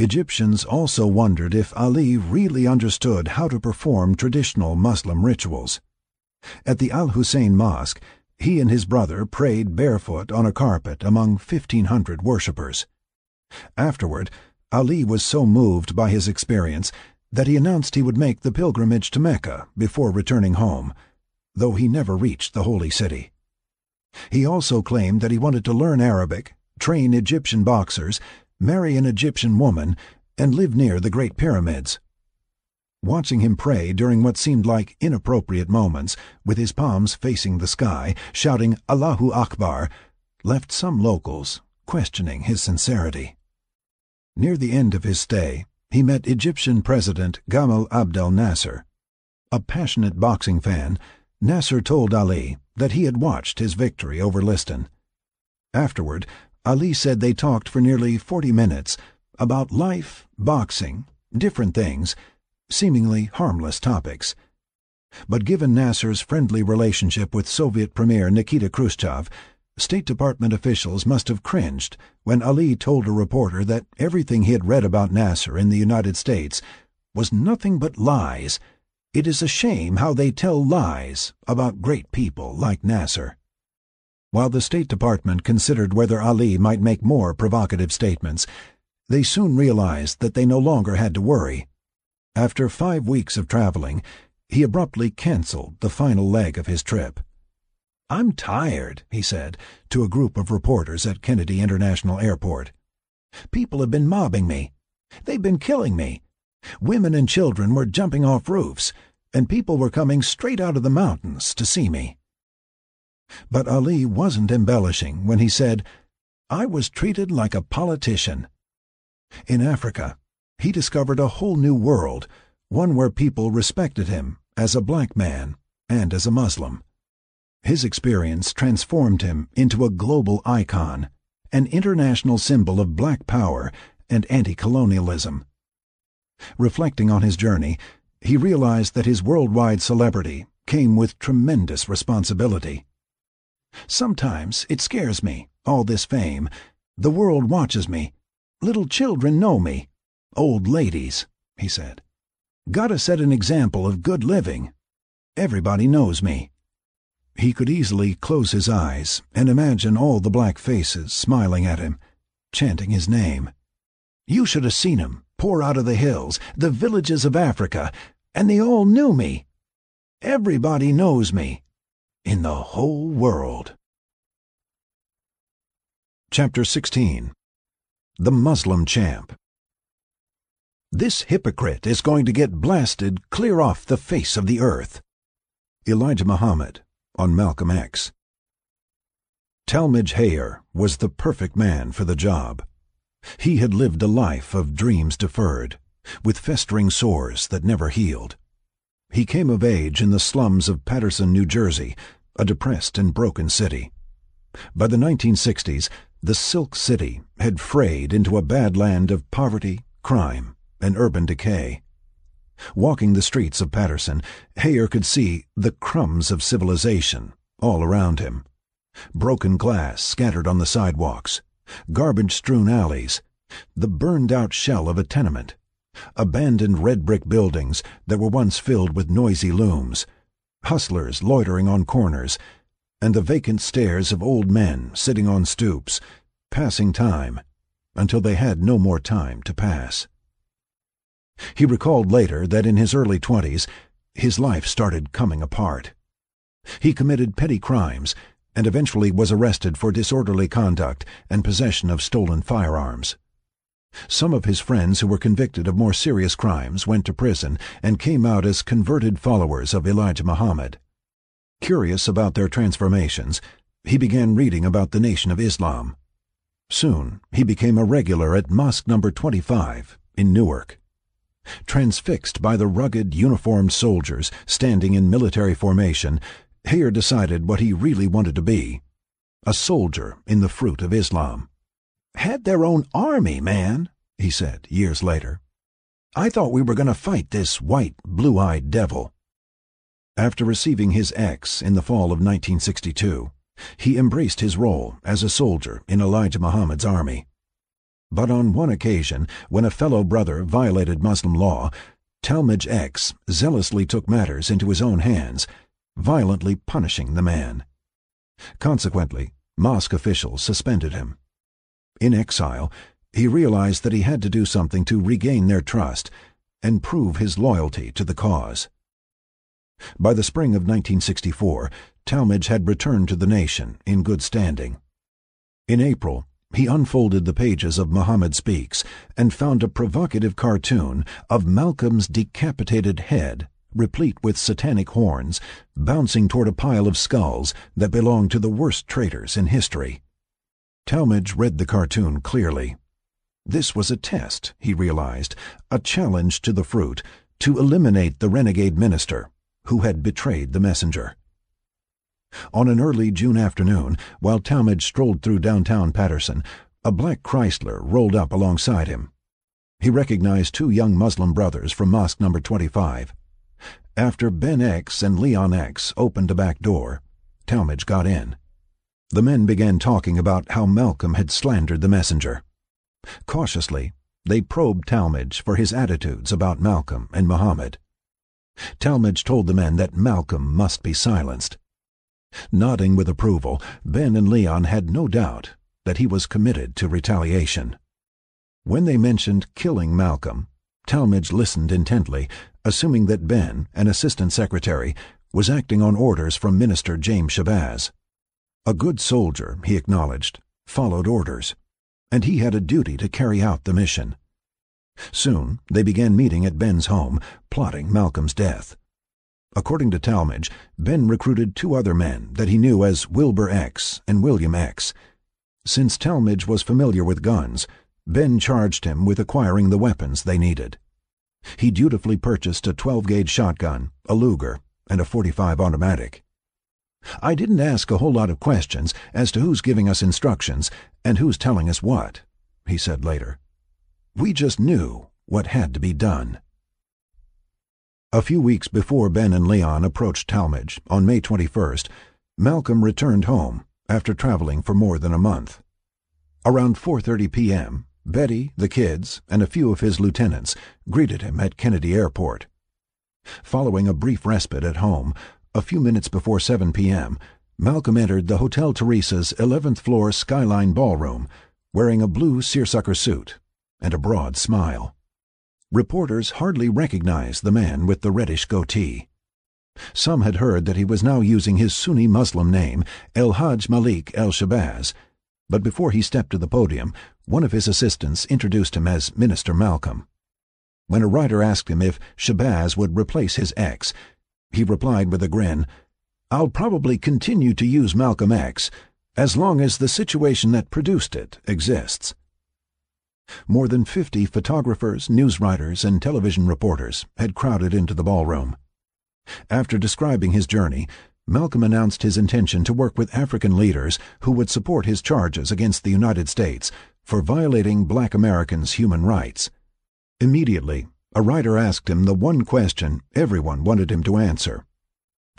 Egyptians also wondered if Ali really understood how to perform traditional Muslim rituals. At the Al Hussein Mosque, he and his brother prayed barefoot on a carpet among 1,500 worshippers. Afterward, Ali was so moved by his experience that he announced he would make the pilgrimage to Mecca before returning home, though he never reached the holy city. He also claimed that he wanted to learn Arabic, train Egyptian boxers, marry an Egyptian woman, and live near the Great Pyramids. Watching him pray during what seemed like inappropriate moments, with his palms facing the sky, shouting Allahu Akbar, left some locals questioning his sincerity. Near the end of his stay, he met Egyptian President Gamal Abdel Nasser. A passionate boxing fan, Nasser told Ali that he had watched his victory over Liston. Afterward, Ali said they talked for nearly forty minutes about life, boxing, different things, seemingly harmless topics. But given Nasser's friendly relationship with Soviet Premier Nikita Khrushchev, State Department officials must have cringed when Ali told a reporter that everything he had read about Nasser in the United States was nothing but lies. It is a shame how they tell lies about great people like Nasser. While the State Department considered whether Ali might make more provocative statements, they soon realized that they no longer had to worry. After five weeks of traveling, he abruptly canceled the final leg of his trip. I'm tired, he said to a group of reporters at Kennedy International Airport. People have been mobbing me. They've been killing me. Women and children were jumping off roofs, and people were coming straight out of the mountains to see me. But Ali wasn't embellishing when he said, I was treated like a politician. In Africa, he discovered a whole new world, one where people respected him as a black man and as a Muslim. His experience transformed him into a global icon, an international symbol of black power and anti-colonialism. Reflecting on his journey, he realized that his worldwide celebrity came with tremendous responsibility. Sometimes it scares me, all this fame. The world watches me. Little children know me. Old ladies, he said. Gotta set an example of good living. Everybody knows me. He could easily close his eyes and imagine all the black faces smiling at him, chanting his name. You should have seen him pour out of the hills, the villages of Africa, and they all knew me. Everybody knows me in the whole world. Chapter 16 The Muslim Champ This hypocrite is going to get blasted clear off the face of the earth. Elijah Muhammad on Malcolm X. Talmadge Hayer was the perfect man for the job. He had lived a life of dreams deferred, with festering sores that never healed. He came of age in the slums of Paterson, New Jersey, a depressed and broken city. By the 1960s, the Silk City had frayed into a bad land of poverty, crime, and urban decay. Walking the streets of Paterson, Hayer could see the crumbs of civilization all around him. Broken glass scattered on the sidewalks, garbage-strewn alleys, the burned-out shell of a tenement, abandoned red-brick buildings that were once filled with noisy looms, hustlers loitering on corners, and the vacant stares of old men sitting on stoops, passing time until they had no more time to pass. He recalled later that in his early twenties, his life started coming apart. He committed petty crimes and eventually was arrested for disorderly conduct and possession of stolen firearms. Some of his friends who were convicted of more serious crimes went to prison and came out as converted followers of Elijah Muhammad. Curious about their transformations, he began reading about the Nation of Islam. Soon, he became a regular at Mosque number 25 in Newark. Transfixed by the rugged, uniformed soldiers standing in military formation, Hayer decided what he really wanted to be a soldier in the fruit of Islam. Had their own army, man, he said years later. I thought we were going to fight this white, blue-eyed devil. After receiving his X in the fall of 1962, he embraced his role as a soldier in Elijah Muhammad's army. But on one occasion, when a fellow brother violated Muslim law, Talmadge X zealously took matters into his own hands, violently punishing the man. Consequently, mosque officials suspended him. In exile, he realized that he had to do something to regain their trust and prove his loyalty to the cause. By the spring of 1964, Talmadge had returned to the nation in good standing. In April, he unfolded the pages of Muhammad Speaks and found a provocative cartoon of Malcolm's decapitated head, replete with satanic horns, bouncing toward a pile of skulls that belonged to the worst traitors in history. Talmadge read the cartoon clearly. This was a test, he realized, a challenge to the fruit to eliminate the renegade minister who had betrayed the messenger. On an early June afternoon, while Talmadge strolled through downtown Paterson, a black Chrysler rolled up alongside him. He recognized two young Muslim brothers from Mosque number 25. After Ben X and Leon X opened a back door, Talmadge got in. The men began talking about how Malcolm had slandered the messenger. Cautiously, they probed Talmadge for his attitudes about Malcolm and Muhammad. Talmadge told the men that Malcolm must be silenced. Nodding with approval, Ben and Leon had no doubt that he was committed to retaliation. When they mentioned killing Malcolm, Talmadge listened intently, assuming that Ben, an assistant secretary, was acting on orders from Minister James Shabazz. A good soldier, he acknowledged, followed orders, and he had a duty to carry out the mission. Soon they began meeting at Ben's home, plotting Malcolm's death. According to Talmadge, Ben recruited two other men that he knew as Wilbur X and William X. Since Talmadge was familiar with guns, Ben charged him with acquiring the weapons they needed. He dutifully purchased a 12-gauge shotgun, a Luger, and a 45 automatic. I didn't ask a whole lot of questions as to who's giving us instructions and who's telling us what, he said later. We just knew what had to be done. A few weeks before Ben and Leon approached Talmadge, on May 21st, Malcolm returned home after traveling for more than a month. Around 4.30 p.m., Betty, the kids, and a few of his lieutenants greeted him at Kennedy Airport. Following a brief respite at home, a few minutes before 7 p.m., Malcolm entered the Hotel Theresa's 11th floor skyline ballroom, wearing a blue seersucker suit and a broad smile. Reporters hardly recognized the man with the reddish goatee. Some had heard that he was now using his Sunni Muslim name, El Hajj Malik El Shabazz, but before he stepped to the podium, one of his assistants introduced him as Minister Malcolm. When a writer asked him if Shabazz would replace his X, he replied with a grin, I'll probably continue to use Malcolm X as long as the situation that produced it exists. More than fifty photographers, news writers, and television reporters had crowded into the ballroom. After describing his journey, Malcolm announced his intention to work with African leaders who would support his charges against the United States for violating black Americans' human rights. Immediately, a writer asked him the one question everyone wanted him to answer.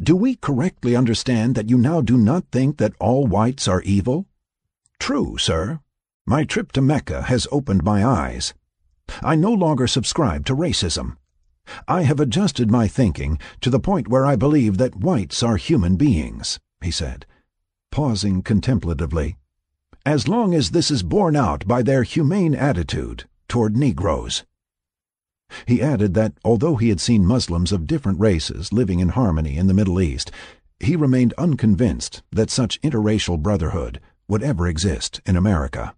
Do we correctly understand that you now do not think that all whites are evil? True, sir, my trip to Mecca has opened my eyes. I no longer subscribe to racism. I have adjusted my thinking to the point where I believe that whites are human beings, he said, pausing contemplatively. As long as this is borne out by their humane attitude toward Negroes. He added that although he had seen Muslims of different races living in harmony in the Middle East, he remained unconvinced that such interracial brotherhood would ever exist in America.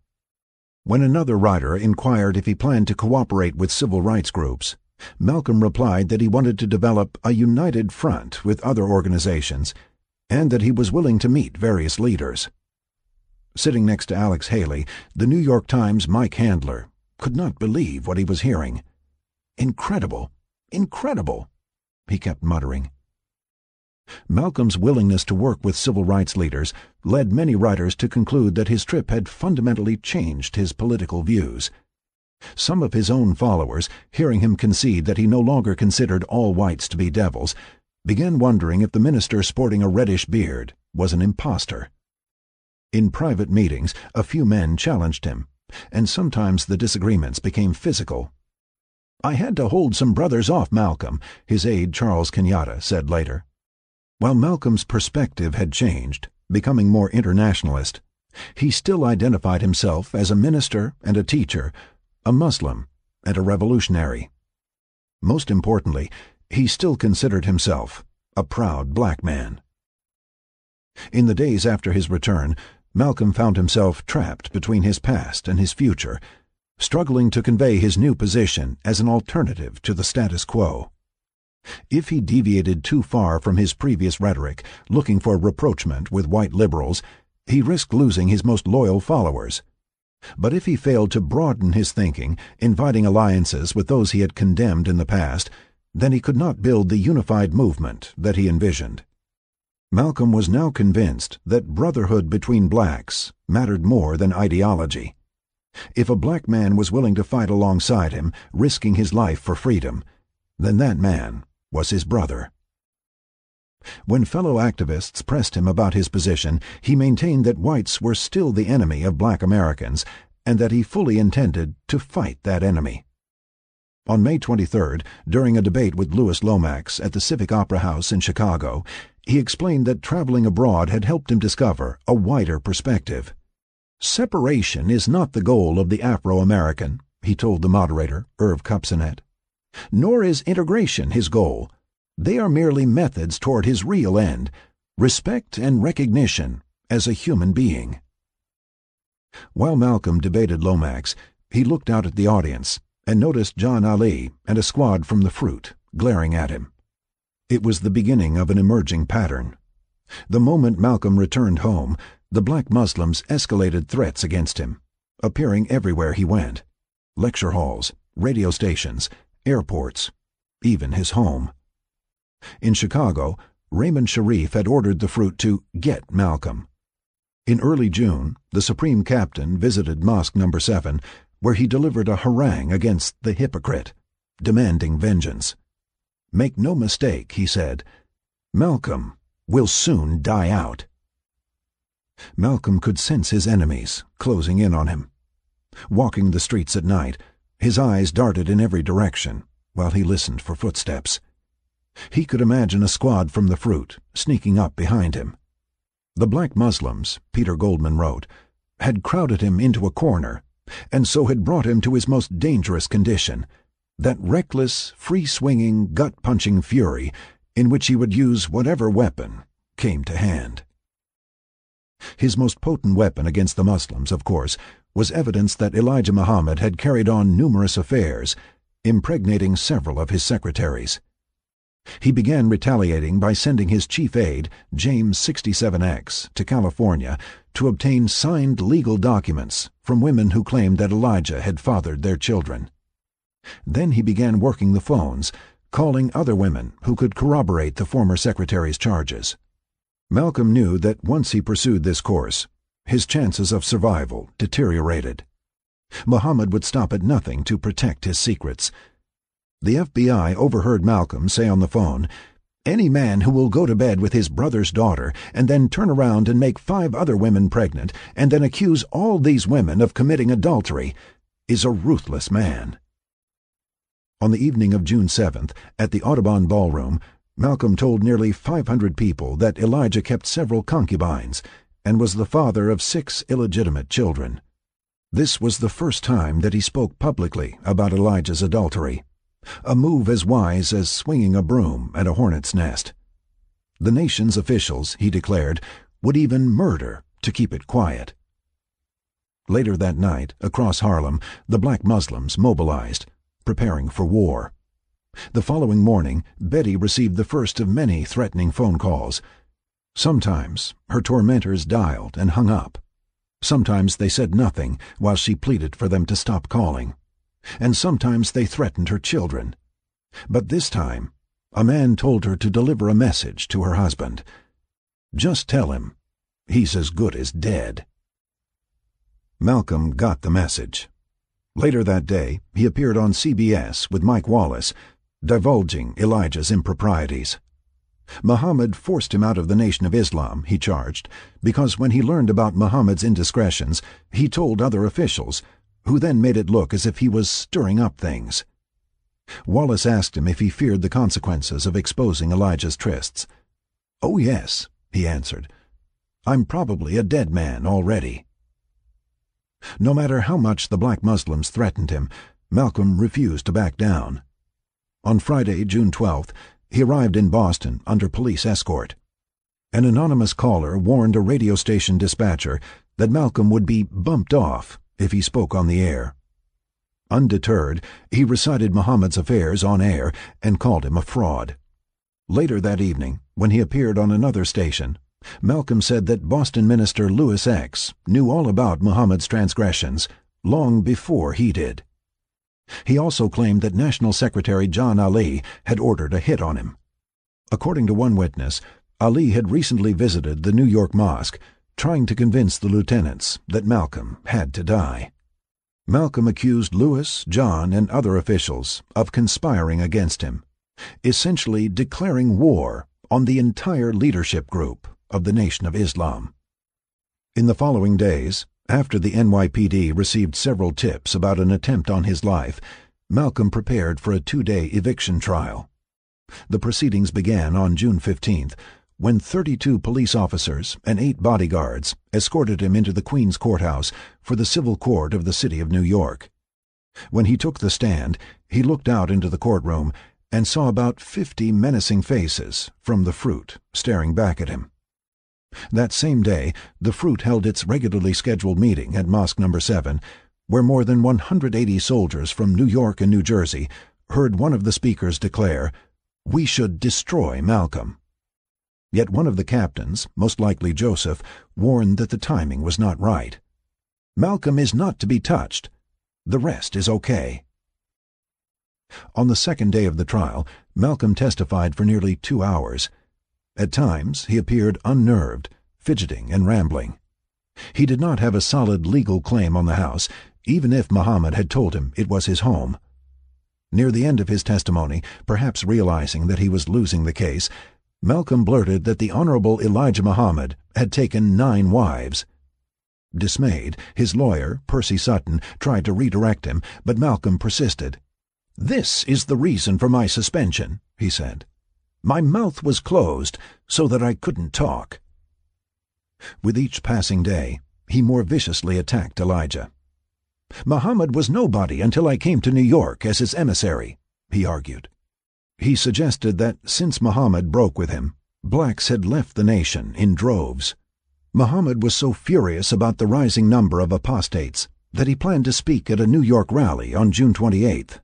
When another writer inquired if he planned to cooperate with civil rights groups, Malcolm replied that he wanted to develop a united front with other organizations and that he was willing to meet various leaders. Sitting next to Alex Haley, the New York Times' Mike Handler could not believe what he was hearing. Incredible, incredible, he kept muttering. Malcolm's willingness to work with civil rights leaders led many writers to conclude that his trip had fundamentally changed his political views. Some of his own followers, hearing him concede that he no longer considered all whites to be devils, began wondering if the minister sporting a reddish beard was an impostor. In private meetings, a few men challenged him, and sometimes the disagreements became physical. I had to hold some brothers off Malcolm, his aide Charles Kenyatta said later. While Malcolm's perspective had changed, becoming more internationalist, he still identified himself as a minister and a teacher, a Muslim and a revolutionary. Most importantly, he still considered himself a proud black man. In the days after his return, Malcolm found himself trapped between his past and his future, struggling to convey his new position as an alternative to the status quo. If he deviated too far from his previous rhetoric, looking for rapprochement with white liberals, he risked losing his most loyal followers. But if he failed to broaden his thinking, inviting alliances with those he had condemned in the past, then he could not build the unified movement that he envisioned. Malcolm was now convinced that brotherhood between blacks mattered more than ideology. If a black man was willing to fight alongside him, risking his life for freedom, then that man was his brother. When fellow activists pressed him about his position, he maintained that whites were still the enemy of black Americans and that he fully intended to fight that enemy. On May 23rd, during a debate with Louis Lomax at the Civic Opera House in Chicago, he explained that traveling abroad had helped him discover a wider perspective. Separation is not the goal of the Afro-American, he told the moderator, Irv Kupcinet. Nor is integration his goal. They are merely methods toward his real end, respect and recognition as a human being. While Malcolm debated Lomax, he looked out at the audience and noticed John Ali and a squad from the fruit glaring at him. It was the beginning of an emerging pattern. The moment Malcolm returned home, the black Muslims escalated threats against him, appearing everywhere he went lecture halls, radio stations, airports, even his home. In Chicago, Raymond Sharrieff had ordered the fruit to get Malcolm. In early June, the Supreme Captain visited Mosque Number 7, where he delivered a harangue against the hypocrite, demanding vengeance. Make no mistake, he said, Malcolm will soon die out. Malcolm could sense his enemies closing in on him. Walking the streets at night, his eyes darted in every direction while he listened for footsteps. He could imagine a squad from the fruit sneaking up behind him. The black Muslims, Peter Goldman wrote, had crowded him into a corner and so had brought him to his most dangerous condition, that reckless, free-swinging, gut-punching fury in which he would use whatever weapon came to hand. His most potent weapon against the Muslims, of course, was evidence that Elijah Muhammad had carried on numerous affairs, impregnating several of his secretaries. He began retaliating by sending his chief aide, James 67X, to California to obtain signed legal documents from women who claimed that Elijah had fathered their children. Then he began working the phones, calling other women who could corroborate the former secretary's charges. Malcolm knew that once he pursued this course, his chances of survival deteriorated. Muhammad would stop at nothing to protect his secrets. The FBI overheard Malcolm say on the phone, Any man who will go to bed with his brother's daughter and then turn around and make five other women pregnant and then accuse all these women of committing adultery is a ruthless man. On the evening of June 7th, at the Audubon Ballroom, Malcolm told nearly 500 people that Elijah kept several concubines and was the father of six illegitimate children. This was the first time that he spoke publicly about Elijah's adultery, a move as wise as swinging a broom at a hornet's nest. The nation's officials, he declared, would even murder to keep it quiet. Later that night, across Harlem, the black Muslims mobilized, preparing for war. The following morning, Betty received the first of many threatening phone calls. Sometimes her tormentors dialed and hung up. Sometimes they said nothing while she pleaded for them to stop calling. And sometimes they threatened her children. But this time, a man told her to deliver a message to her husband. Just tell him he's as good as dead. Malcolm got the message. Later that day, he appeared on CBS with Mike Wallace divulging Elijah's improprieties. Muhammad forced him out of the Nation of Islam, he charged, because when he learned about Muhammad's indiscretions, he told other officials, who then made it look as if he was stirring up things. Wallace asked him if he feared the consequences of exposing Elijah's trysts. Oh, yes, he answered. I'm probably a dead man already. No matter how much the black Muslims threatened him, Malcolm refused to back down. On Friday, June 12th, he arrived in Boston under police escort. An anonymous caller warned a radio station dispatcher that Malcolm would be bumped off if he spoke on the air. Undeterred, he recited Muhammad's affairs on air and called him a fraud. Later that evening, when he appeared on another station, Malcolm said that Boston minister Louis X knew all about Muhammad's transgressions long before he did. He also claimed that National Secretary John Ali had ordered a hit on him. According to one witness, Ali had recently visited the New York mosque, trying to convince the lieutenants that Malcolm had to die. Malcolm accused Louis, John, and other officials of conspiring against him, essentially declaring war on the entire leadership group of the Nation of Islam. In the following days, after the NYPD received several tips about an attempt on his life, Malcolm prepared for a two-day eviction trial. The proceedings began on June 15th when 32 police officers and eight bodyguards escorted him into the Queen's Courthouse for the Civil Court of the City of New York. When he took the stand, he looked out into the courtroom and saw about 50 menacing faces from the fruit staring back at him. That same day, the fruit held its regularly scheduled meeting at Mosque Number 7, where more than 180 soldiers from New York and New Jersey heard one of the speakers declare, We should destroy Malcolm. Yet one of the captains, most likely Joseph, warned that the timing was not right. Malcolm is not to be touched. The rest is okay. On the second day of the trial, Malcolm testified for nearly two hours. At times, he appeared unnerved, fidgeting and rambling. He did not have a solid legal claim on the house, even if Muhammad had told him it was his home. Near the end of his testimony, perhaps realizing that he was losing the case, Malcolm blurted that the Honorable Elijah Muhammad had taken nine wives. Dismayed, his lawyer, Percy Sutton, tried to redirect him, but Malcolm persisted. This is the reason for my suspension, he said. My mouth was closed so that I couldn't talk. With each passing day, he more viciously attacked Elijah. Muhammad was nobody until I came to New York as his emissary, he argued. He suggested that since Muhammad broke with him, blacks had left the nation in droves. Muhammad was so furious about the rising number of apostates that he planned to speak at a New York rally on June 28th.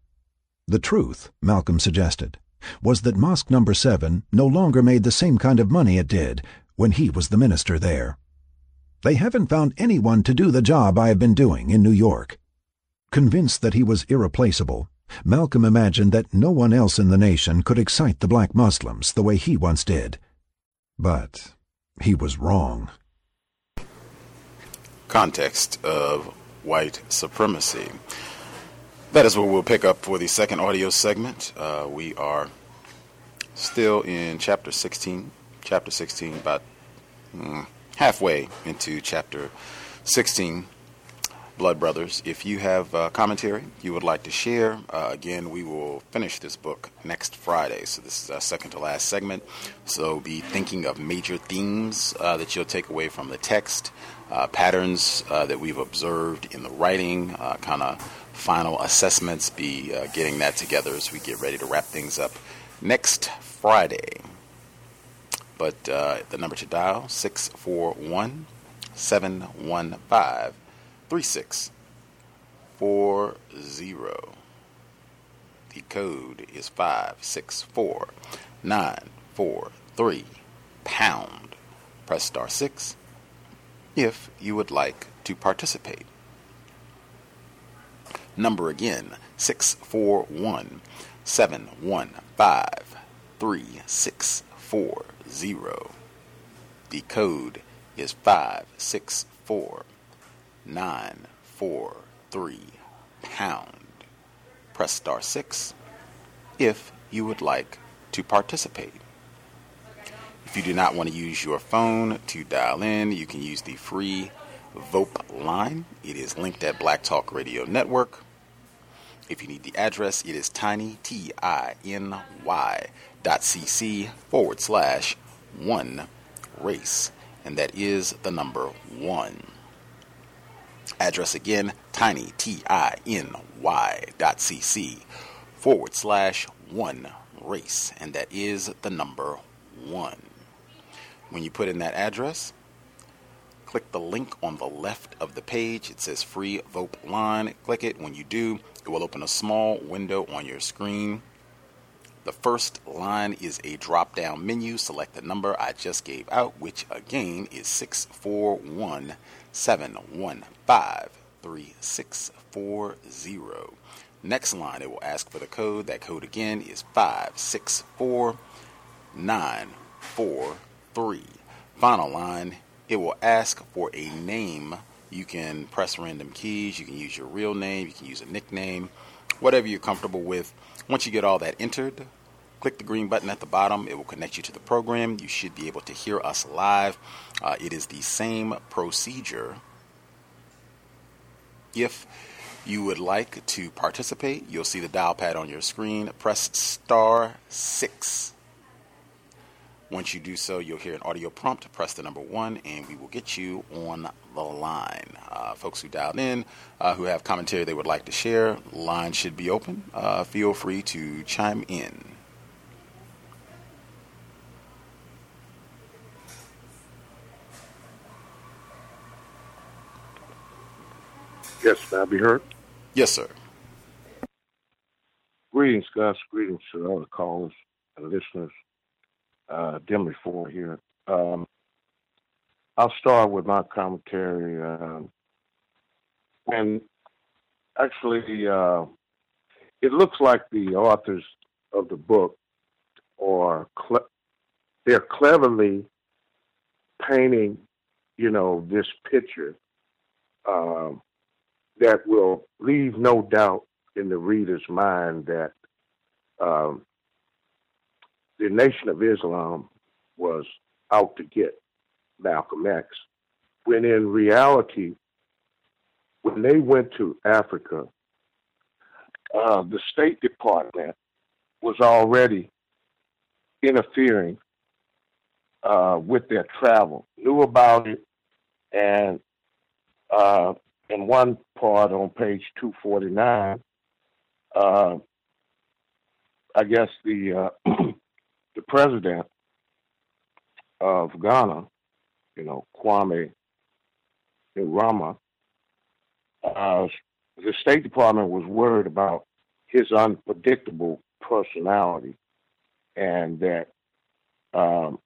The truth, Malcolm suggested, was that Mosque Number 7 no longer made the same kind of money it did when he was the minister there. They haven't found anyone to do the job I have been doing in New York. Convinced that he was irreplaceable, Malcolm imagined that no one else in the nation could excite the black Muslims the way he once did. But he was wrong. Context of white supremacy. That is where we'll pick up for the second audio segment. Uh, we are still in chapter 16. Chapter 16, about mm, halfway into chapter 16 Blood Brothers. If you have uh, commentary you would like to share, uh, again, we will finish this book next Friday. So this is our second to last segment. So be thinking of major themes uh, that you'll take away from the text, uh, patterns uh, that we've observed in the writing, kind of final assessments. Be uh, getting that together as we get ready to wrap things up next Friday. But uh, the number to dial, 641 715 3640. The code is 564943 pound. Press star 6 if you would like to participate. Number again 641 715 3640. The code is 564 nine four three pound. Press star six if you would like to participate. If you do not want to use your phone to dial in, you can use the free VoIP line. It is linked at Black Talk Radio Network. If you need the address, it is tiny, T I N Y dot cc forward slash one race. And that is the number one. Address again, tiny, T-I-N-Y dot cc forward slash one race, and that is the number one. When you put in that address, click the link on the left of the page. It says free VoIP line. Click it. When you do, it will open a small window on your screen. The first line is a drop down menu. Select the number I just gave out, which again is 641 715 3640. Next line, it will ask for the code. That code again is 564943. Final line, it will ask for a name. You can press random keys. You can use your real name. You can use a nickname, whatever you're comfortable with. Once you get all that entered, click the green button at the bottom. It will connect you to the program. You should be able to hear us live. Uh, it is the same procedure if you would like to participate, you'll see the dial pad on your screen. Press star six. Once you do so, you'll hear an audio prompt. Press the number one, and we will get you on the line. Uh, folks who dialed in, uh, who have commentary they would like to share, line should be open. Uh, feel free to chime in. Yes, may I be heard? Yes, sir. Greetings, Gus. Greetings to all the callers and listeners. Uh, Dimly Four here. Um, I'll start with my commentary. Um, and actually, uh, it looks like the authors of the book are cle- they're cleverly painting, you know, this picture um, that will leave no doubt in the reader's mind that um, the Nation of Islam was out to get Malcolm X, when in reality, when they went to Africa, uh, the State Department was already interfering uh, with their travel, knew about it, and uh, in one part on page 249, uh, I guess the uh, the president of Ghana, you know, Kwame Nkrumah, uh, the State Department was worried about his unpredictable personality and that um,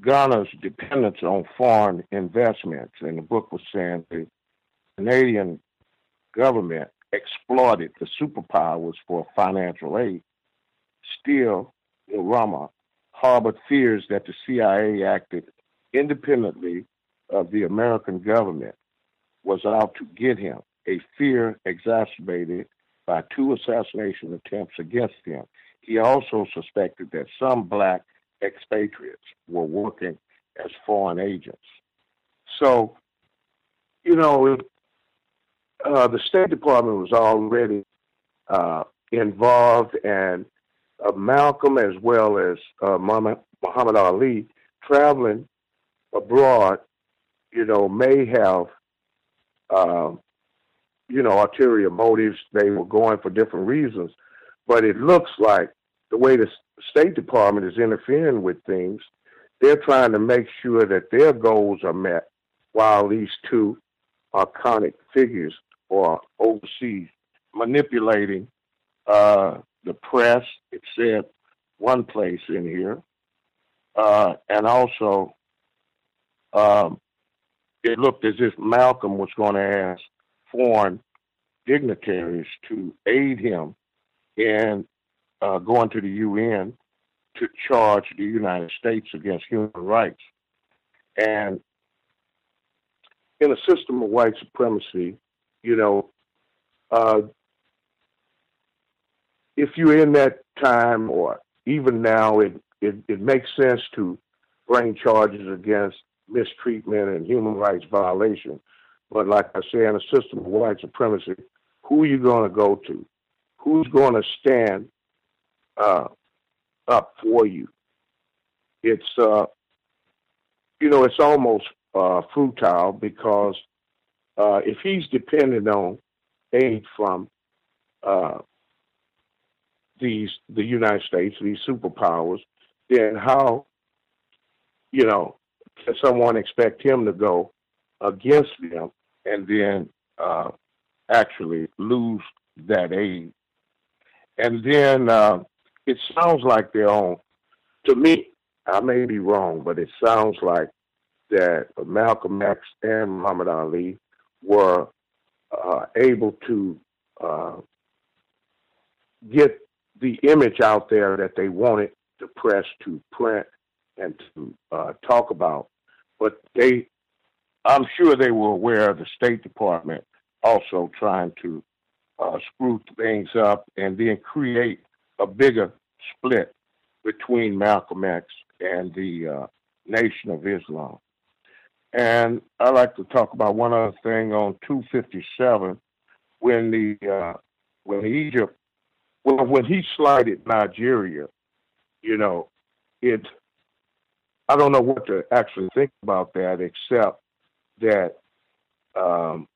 Ghana's dependence on foreign investments. And the book was saying the Ghanaian government exploited the superpowers for financial aid. Still, Nkrumah harbored fears that the CIA acted independently of the American government was out to get him, a fear exacerbated by two assassination attempts against him. He also suspected that some black expatriates were working as foreign agents. So, you know, uh, the State Department was already uh, involved, and uh, Malcolm, as well as uh, Muhammad Ali, traveling abroad, you know, may have, uh, you know, ulterior motives. They were going for different reasons, but it looks like the way the State Department is interfering with things, they're trying to make sure that their goals are met while these two iconic figures are overseas manipulating uh, the press. It said one place in here. Uh, and also, um, it looked as if Malcolm was going to ask foreign dignitaries to aid him in uh, going to the UN to charge the United States against human rights. And in a system of white supremacy, you know, uh, if you're in that time or even now, it, it, it makes sense to bring charges against mistreatment and human rights violation. But like I say, in a system of white supremacy, who are you going to go to? Who's going to stand uh, up for you. It's uh, you know, it's almost uh, futile because uh, if he's dependent on aid from uh, these the United States, these superpowers, then how you know can someone expect him to go against them and then uh, actually lose that aid? And then uh, it sounds like they're on. To me, I may be wrong, but it sounds like that Malcolm X and Muhammad Ali were uh, able to uh, get the image out there that they wanted the press to print and to uh, talk about. But they, I'm sure they were aware of the State Department also trying to uh, screw things up and then create a bigger split between Malcolm X and the uh, Nation of Islam. And I like to talk about one other thing on 257 when the uh, when Egypt well when he slighted Nigeria you know, it. I don't know what to actually think about that, except that um,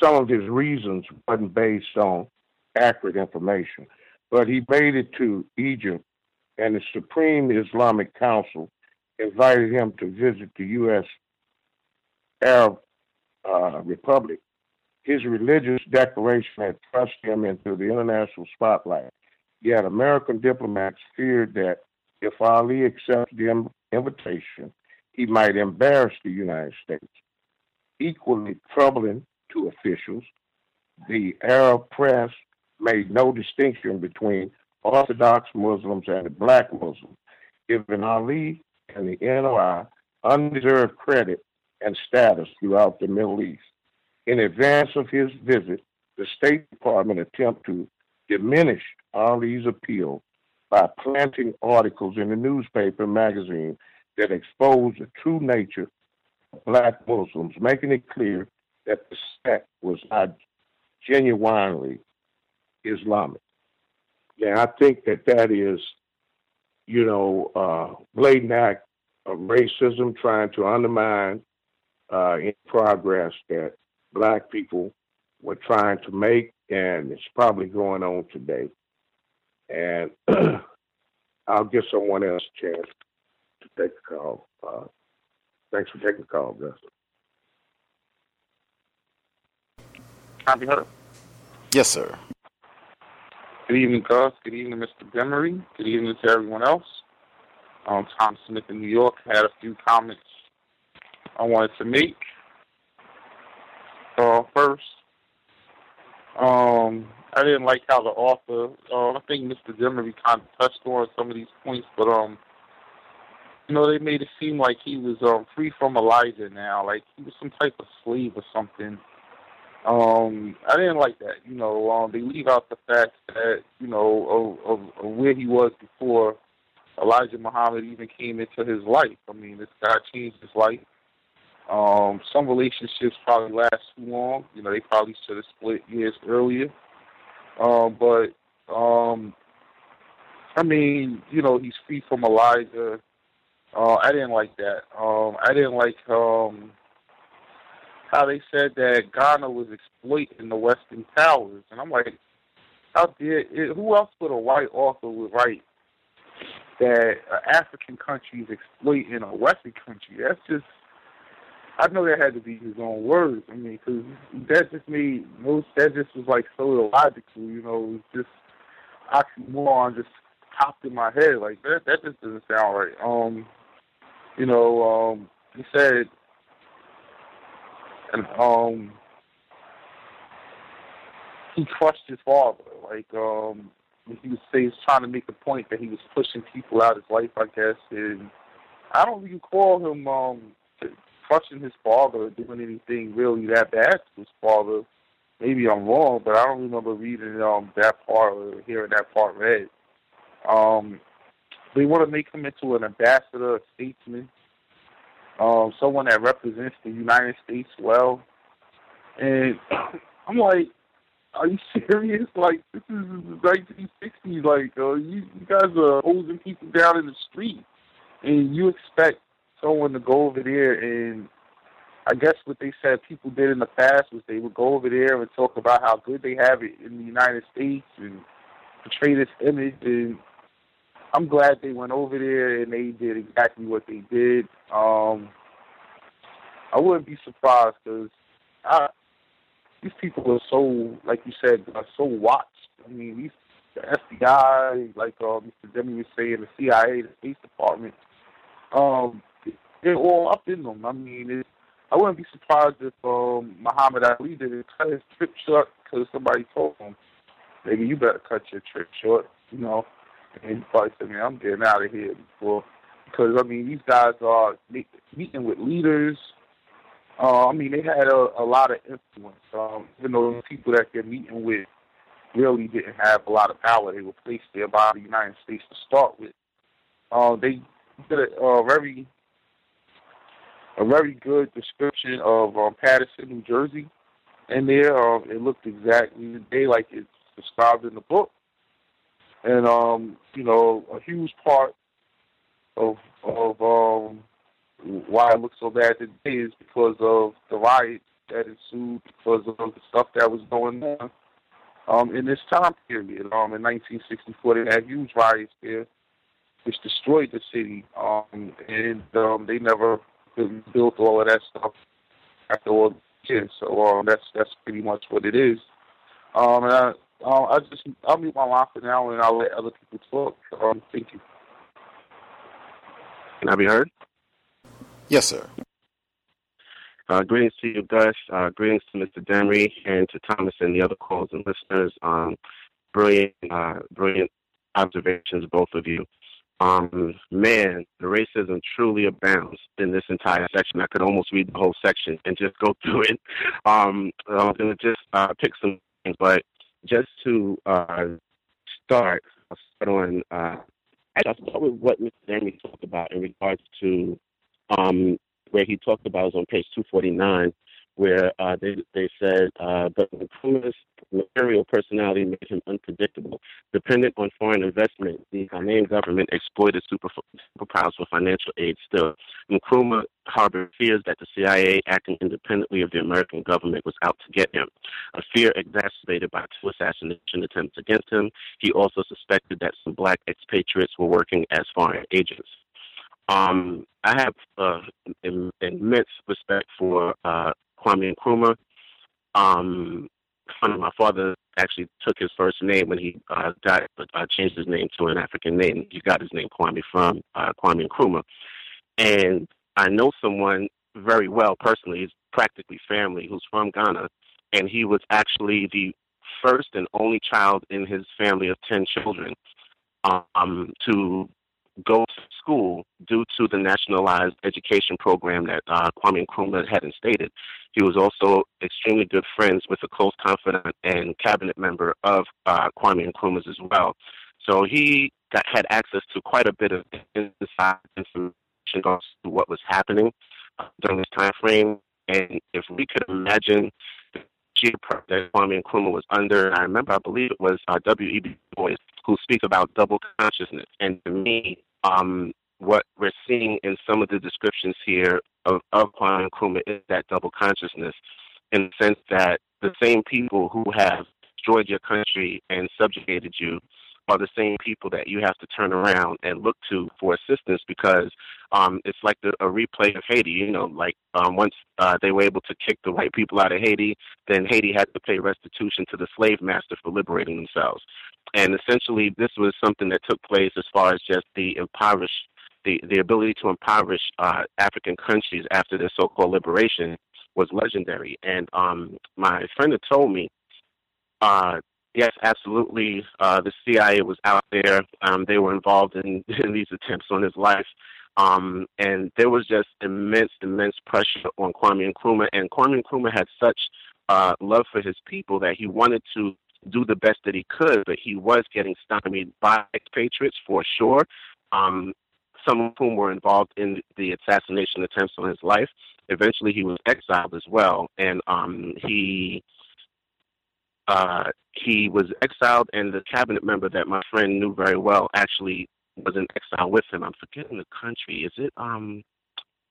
some of his reasons wasn't based on accurate information. But he made it to Egypt, and the Supreme Islamic Council invited him to visit the U.S. Arab uh, Republic. His religious declaration had thrust him into the international spotlight. Yet American diplomats feared that if Ali accepted the invitation, he might embarrass the United States. Equally troubling to officials, the Arab press made no distinction between Orthodox Muslims and black Muslims, giving Ali and the NOI undeserved credit and status throughout the Middle East. In advance of his visit, the State Department attempted to diminish Ali's appeal by planting articles in the newspaper and magazine that exposed the true nature of black Muslims, making it clear that the sect was not genuinely Islamic. Now, I think that that is, you know, uh, blatant act of racism trying to undermine uh, any progress that black people were trying to make, and it's probably going on today. And I'll give someone else a chance to take the call. Uh, thanks for taking the call, Gus. Can I Yes, sir. Good evening, Gus. Good evening, Mr. Demery. Good evening to everyone else. Um, Tom Smith in New York had a few comments I wanted to make. Uh, first, um, I didn't like how the author. Uh, I think Mr. Demery kind of touched on some of these points, but um, you know, they made it seem like he was um free from Elijah now, like he was some type of slave or something. Um, I didn't like that. You know, um, they leave out the fact that you know of, of, of where he was before Elijah Muhammad even came into his life. I mean, this guy changed his life. Um, some relationships probably last too long. You know, they probably should have split years earlier. Um, but um, I mean, you know, he's free from Elijah. Uh, I didn't like that. Um, I didn't like um, how they said that Ghana was exploiting the Western powers, and I'm like, how did it, who else but a white author would write that an African country is exploiting a Western country? That's just I know that had to be his own words. I mean, because that just made most. That just was like so illogical. You know, it was just oxymoron just popped in my head. Like that. That just doesn't sound right. Um, you know, um, he said, and um, he crushed his father. Like um, he was say he's trying to make the point that he was pushing people out of his life. I guess, and I don't even call him um crushing his father doing anything really that bad to his father. Maybe I'm wrong, but I don't remember reading um that part or hearing that part read. Um, they want to make him into an ambassador, a statesman, um, someone that represents the United States well. And I'm like, are you serious? Like this is the 1960s. Like uh, you, you guys are hosing people down in the street, and you expect someone to go over there and I guess what they said people did in the past was they would go over there and talk about how good they have it in the United States and portray this image. And I'm glad they went over there and they did exactly what they did. Um, I wouldn't be surprised because these people are so, like you said, are so watched. I mean, these the FBI, like uh, Mr. Demery was saying, the CIA, the State Department. Um, they're all up in them. I mean, I wouldn't be surprised if um, Muhammad Ali did it, cut his trip short because somebody told him, maybe you better cut your trip short, you know. And he probably said, man, I'm getting out of here before. Because, I mean, these guys are meeting with leaders. Uh, I mean, they had a, a lot of influence. Um, even though the people that they're meeting with really didn't have a lot of power, they were placed there by the United States to start with. Uh, they did a, a very a very good description of um, Paterson, New Jersey. In there, um, it looked exactly the day like it's described in the book. and um, you know, a huge part of of um, why it looks so bad today is because of the riots that ensued, because of the stuff that was going on um, in this time period. Um, in 1964, they had huge riots there, which destroyed the city, um, and um, they never built all of that stuff after all the years. So um, that's that's pretty much what it is. Um, and I, uh, I just I'll mute my line for now, and I'll let other people talk. Um, thank you. Can I be heard? Yes, sir. Uh, greetings to you, Gus. Uh, greetings to Mr. Demery and to Thomas and the other callers and listeners. Um, brilliant, uh, brilliant observations, both of you. Um, man, the racism truly abounds in this entire section. I could almost read the whole section and just go through it. Um, I'm going to just uh, pick some things, but just to uh, start, I'll start on. Uh, I'll start with what Mr. Demery talked about in regards to um, where he talked about was on page 249, where uh, they they said, uh, but Nkrumah's material personality made him unpredictable. Dependent on foreign investment, the Ghanaian government exploited super, superpowers for financial aid. Still, Nkrumah harbored fears that the CIA, acting independently of the American government, was out to get him. A fear exacerbated by two assassination attempts against him. He also suspected that some black expatriates were working as foreign agents. Um, I have uh, immense respect for uh, Kwame Nkrumah. Um, funny, my father actually took his first name when he uh, got uh, changed his name to an African name. He got his name Kwame from uh, Kwame Nkrumah, and I know someone very well personally. He's practically family who's from Ghana, and he was actually the first and only child in his family of ten children um, to go to school due to the nationalized education program that uh, Kwame Nkrumah had instated. He was also extremely good friends with a close confidant and cabinet member of uh, Kwame Nkrumah's as well. So he got, had access to quite a bit of inside information to what was happening during this time frame. And if we could imagine that Kwame Nkrumah was under, I remember, I believe it was uh, W.E.B. Du Bois who speak about double consciousness. And to me, um, what we're seeing in some of the descriptions here of, of Kwame Nkrumah is that double consciousness in the sense that the same people who have destroyed your country and subjugated you are the same people that you have to turn around and look to for assistance because um, it's like the, a replay of Haiti. You know, like um, once uh, they were able to kick the white people out of Haiti, then Haiti had to pay restitution to the slave master for liberating themselves. And essentially, this was something that took place as far as just the impoverished, the, the ability to impoverish uh, African countries after their so-called liberation was legendary. And um, my friend had told me uh, Yes, absolutely. Uh, the CIA was out there. Um, they were involved in, in these attempts on his life. Um, and there was just immense, immense pressure on Kwame Nkrumah. And Kwame Nkrumah had such uh, love for his people that he wanted to do the best that he could, but he was getting stymied by expatriates for sure. Um, some of whom were involved in the assassination attempts on his life. Eventually, he was exiled as well, and um, he uh, he was exiled, and the cabinet member that my friend knew very well actually was in exile with him. I'm forgetting the country. Is it um?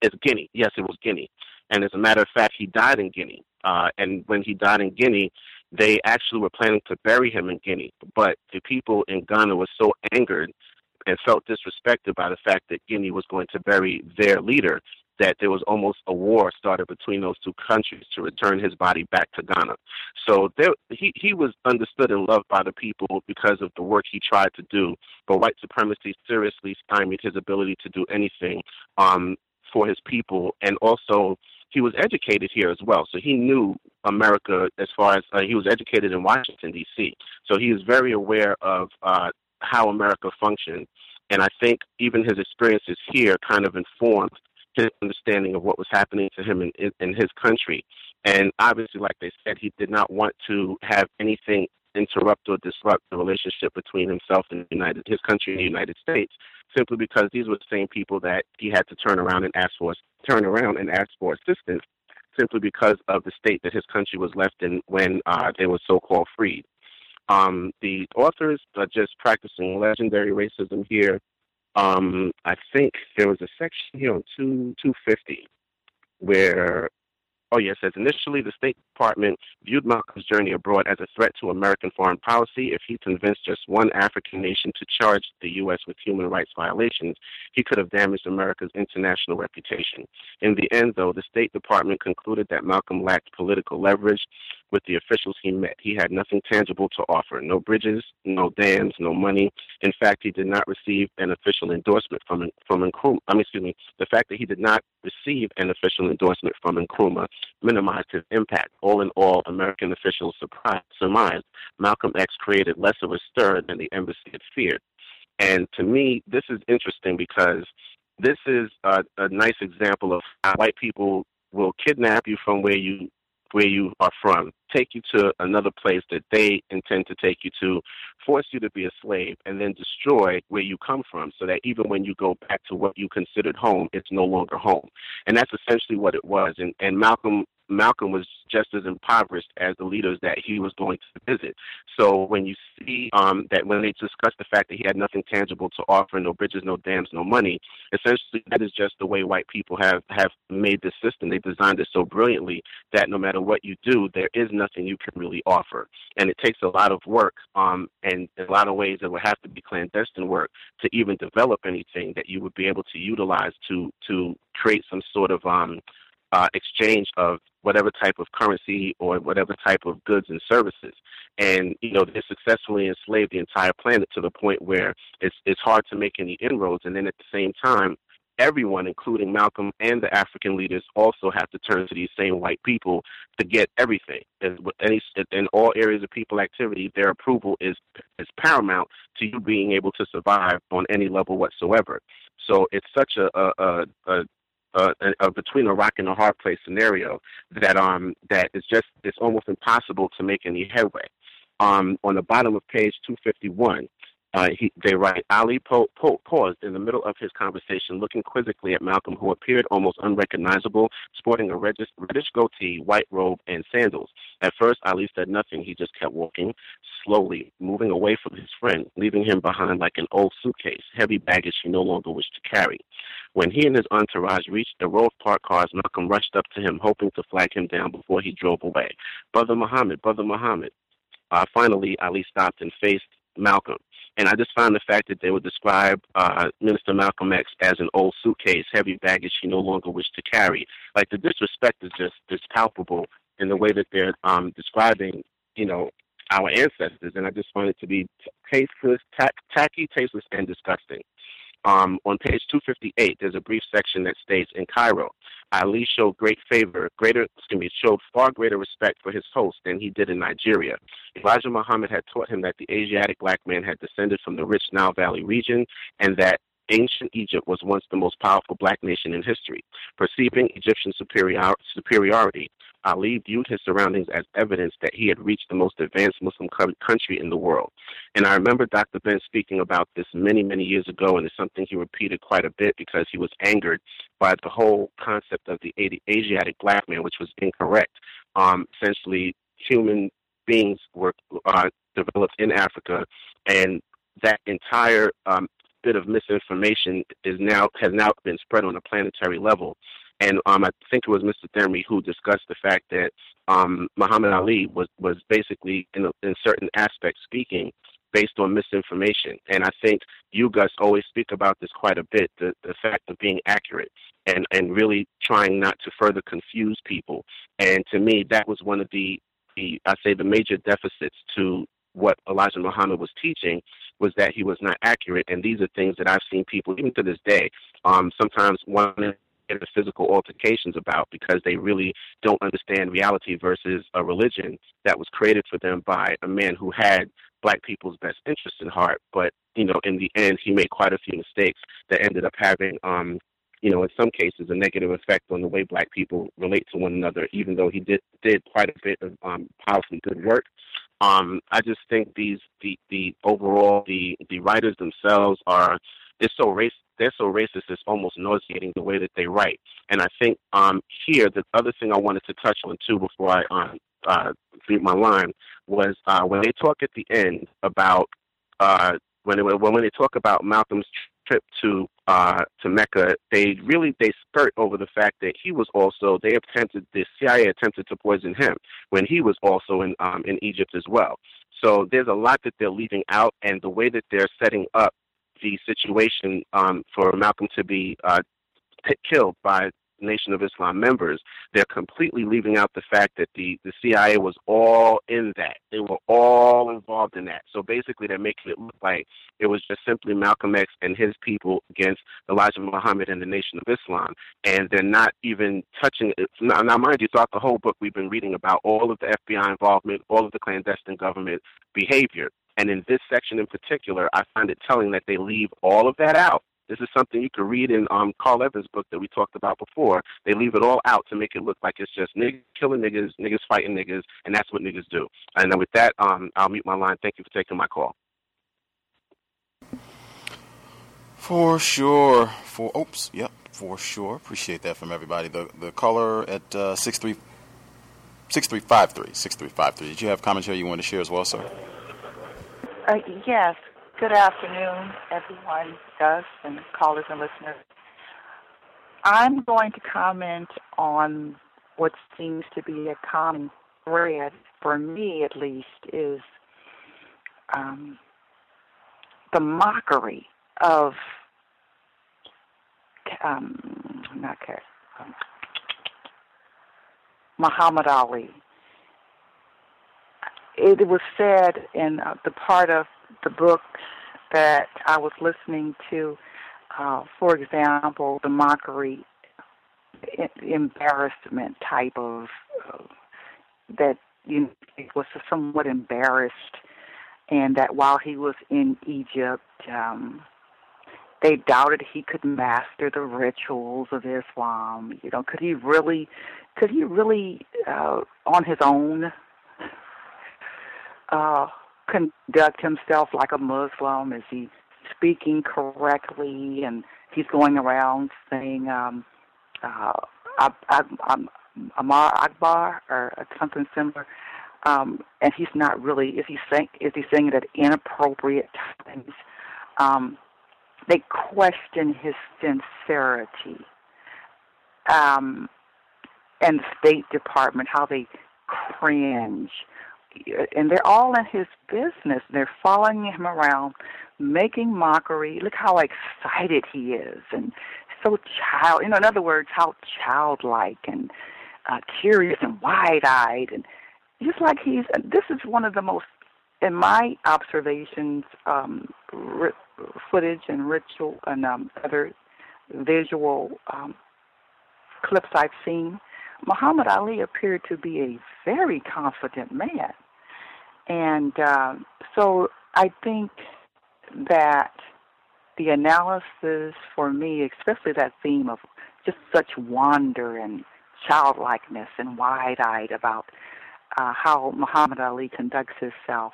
It's Guinea. Yes, it was Guinea. And as a matter of fact, he died in Guinea. Uh, and when he died in Guinea, they actually were planning to bury him in Guinea. But the people in Ghana were so angered and felt disrespected by the fact that Guinea was going to bury their leader that there was almost a war started between those two countries to return his body back to Ghana. So there, he, he was understood and loved by the people because of the work he tried to do. But white supremacy seriously stymied his ability to do anything um, for his people. And also, he was educated here as well. So he knew America as far as uh, he was educated in Washington, D.C. So he is very aware of uh, how America functioned. And I think even his experiences here kind of informed his understanding of what was happening to him in, in, in his country. And obviously, like they said, he did not want to have anything interrupt or disrupt the relationship between himself and United, his country and the United States, simply because these were the same people that he had to turn around and ask for turn around and ask for assistance, simply because of the state that his country was left in when uh, they were so-called freed. Um, the authors are just practicing legendary racism here. Um, I think there was a section here on two two fifty where Oh, yes, says initially the State Department viewed Malcolm's journey abroad as a threat to American foreign policy. If he convinced just one African nation to charge the U.S. with human rights violations, he could have damaged America's international reputation. In the end, though, the State Department concluded that Malcolm lacked political leverage with the officials he met. He had nothing tangible to offer no bridges, no dams, no money. In fact, he did not receive an official endorsement from, from Nkrumah. I mean, excuse me, the fact that he did not receive an official endorsement from Nkrumah minimized his impact. All in all, American officials surmised Malcolm X created less of a stir than the embassy had feared. And to me, this is interesting because this is a, a nice example of how white people will kidnap you from where you where you are from, take you to another place that they intend to take you to, force you to be a slave, and then destroy where you come from so that even when you go back to what you considered home, it's no longer home. And that's essentially what it was. And, and Malcolm Malcolm was just as impoverished as the leaders that he was going to visit. So when you see um, that when they discuss the fact that he had nothing tangible to offer, no bridges, no dams, no money, essentially that is just the way white people have have made this system. They designed it so brilliantly that no matter what you do, there is nothing you can really offer, and it takes a lot of work um, and in a lot of ways it would have to be clandestine work to even develop anything that you would be able to utilize to to create some sort of um, uh, exchange of whatever type of currency or whatever type of goods and services. And, you know, they successfully enslaved the entire planet to the point where it's, it's hard to make any inroads. And then at the same time, everyone, including Malcolm and the African leaders, also have to turn to these same white people to get everything. And in all areas of people activity, their approval is is paramount to you being able to survive on any level whatsoever. So it's such a, a, a, uh, a, between a rock and a hard place scenario that um that it's just it's almost impossible to make any headway. Um, on the bottom of page 251, uh, he, they write, Ali po- paused in the middle of his conversation, looking quizzically at Malcolm, who appeared almost unrecognizable, sporting a reddish, reddish goatee, white robe, and sandals. At first, Ali said nothing. He just kept walking, slowly, moving away from his friend, leaving him behind like an old suitcase, heavy baggage he no longer wished to carry. When he and his entourage reached the row of parked cars, Malcolm rushed up to him, hoping to flag him down before he drove away. Brother Muhammad, Brother Muhammad. Uh, finally, Ali stopped and faced Malcolm. And I just find the fact that they would describe uh, Minister Malcolm X as an old suitcase, heavy baggage he no longer wished to carry. Like the disrespect is just is palpable in the way that they're um, describing, you know, our ancestors. And I just find it to be tasteless, t- tacky, tasteless, and disgusting. Um, on page 258, there's a brief section that states, in Cairo, Ali showed great favor, greater, excuse me, showed far greater respect for his host than he did in Nigeria. Elijah Muhammad had taught him that the Asiatic black man had descended from the rich Nile Valley region and that ancient Egypt was once the most powerful black nation in history. Perceiving Egyptian superior, superiority, Ali viewed his surroundings as evidence that he had reached the most advanced Muslim country in the world. And I remember Dr. Ben speaking about this many, many years ago, and it's something he repeated quite a bit because he was angered by the whole concept of the Asiatic black man, which was incorrect. Um, essentially, human beings were uh, developed in Africa, and that entire um, bit of misinformation is now has now been spread on a planetary level. And um, I think it was Mr. Demery who discussed the fact that um, Muhammad Ali was was basically in, a, in certain aspects speaking based on misinformation. And I think you guys always speak about this quite a bit, the, the fact of being accurate and, and really trying not to further confuse people. And to me, that was one of the, the I say, the major deficits to what Elijah Muhammad was teaching was that he was not accurate. And these are things that I've seen people, even to this day, um, sometimes to get physical altercations about because they really don't understand reality versus a religion that was created for them by a man who had black people's best interest in heart. But, you know, in the end, he made quite a few mistakes that ended up having, um, you know, in some cases, a negative effect on the way black people relate to one another, even though he did did quite a bit of um, powerfully good work. Um, I just think these the the overall the the writers themselves are they're so race they're so racist it's almost nauseating the way that they write. And I think um, here the other thing I wanted to touch on too before I um, uh, mute my line was uh, when they talk at the end about uh, when they, when they talk about Malcolm's trip to uh, to Mecca, they really they skirt over the fact that he was also they attempted the CIA attempted to poison him when he was also in um, in Egypt as well. So there's a lot that they're leaving out, and the way that they're setting up the situation um, for Malcolm to be uh, t- killed by Nation of Islam members, they're completely leaving out the fact that the, the CIA was all in that. They were all involved in that. So basically, they're making it look like it was just simply Malcolm X and his people against Elijah Muhammad and the Nation of Islam. And they're not even touching it. Now, now, mind you, throughout the whole book, we've been reading about all of the FBI involvement, all of the clandestine government behavior. And in this section in particular, I find it telling that they leave all of that out this is something you can read in um, Karl Evanzz' book that we talked about before. They leave it all out to make it look like it's just niggas killing niggas, niggas fighting niggas, and that's what niggas do. And then with that, um, I'll mute my line. Thank you for taking my call. For sure. For oops, yep, for sure. Appreciate that from everybody. The the caller at uh, six three six three five three six three five three. Did you have commentary you want to share as well, sir? Uh, yes. Good afternoon, everyone, Gus and callers and listeners. I'm going to comment on what seems to be a common thread, for me at least, is um, the mockery of um, not um, Muhammad Ali. It was said in uh, the part of the book that I was listening to, uh, for example, the mockery, embarrassment type of uh, that you know, was somewhat embarrassed, and that while he was in Egypt, um, they doubted he could master the rituals of Islam. You know, could he really, could he really, uh, on his own, uh, conduct himself like a Muslim? Is he speaking correctly? And he's going around saying, um, uh, I'm, Amar Akbar or something similar. Um, and he's not really. Is he saying? Is he saying it at inappropriate times? Um, they question his sincerity. Um, and the State Department, how they cringe and they're all in his business. They're following him around, making mockery. Look how excited he is, and so child. You know, in other words, how childlike and uh, curious and wide-eyed, and just like he's. This is one of the most, in my observations, um, ri- footage and ritual and um, other visual um, clips I've seen Muhammad Ali appeared to be a very confident man. And uh, so I think that the analysis for me, especially that theme of just such wonder and childlikeness and wide eyed about uh, how Muhammad Ali conducts himself.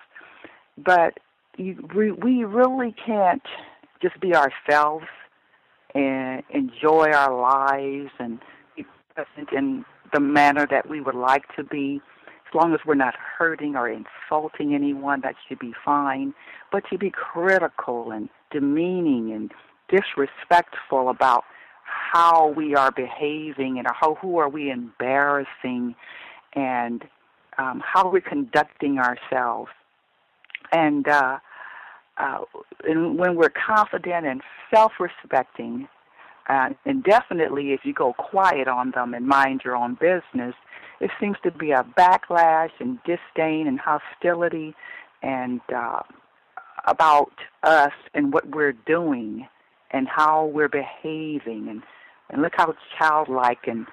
But you, we, we really can't just be ourselves and enjoy our lives and be present in the manner that we would like to be. As long as we're not hurting or insulting anyone, that should be fine. But to be critical and demeaning and disrespectful about how we are behaving and how who are we embarrassing and um, how we're conducting ourselves. And, uh, uh, and when we're confident and self-respecting, uh, and definitely, if you go quiet on them and mind your own business, it seems to be a backlash and disdain and hostility and uh, about us and what we're doing and how we're behaving. And and look how it's childlike and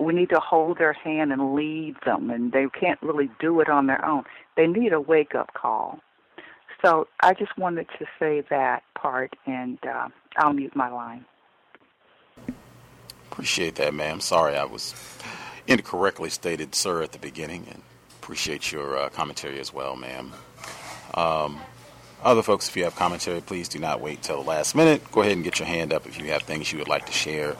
we need to hold their hand and lead them and they can't really do it on their own. They need a wake up call. So i just wanted to say that part and uh, i'll mute my line Appreciate that, ma'am. Sorry I was incorrectly stated, sir, at the beginning, and appreciate your uh, commentary as well, ma'am. Um, Other folks, if you have commentary, please do not wait till the last minute. Go ahead and get your hand up if you have things you would like to share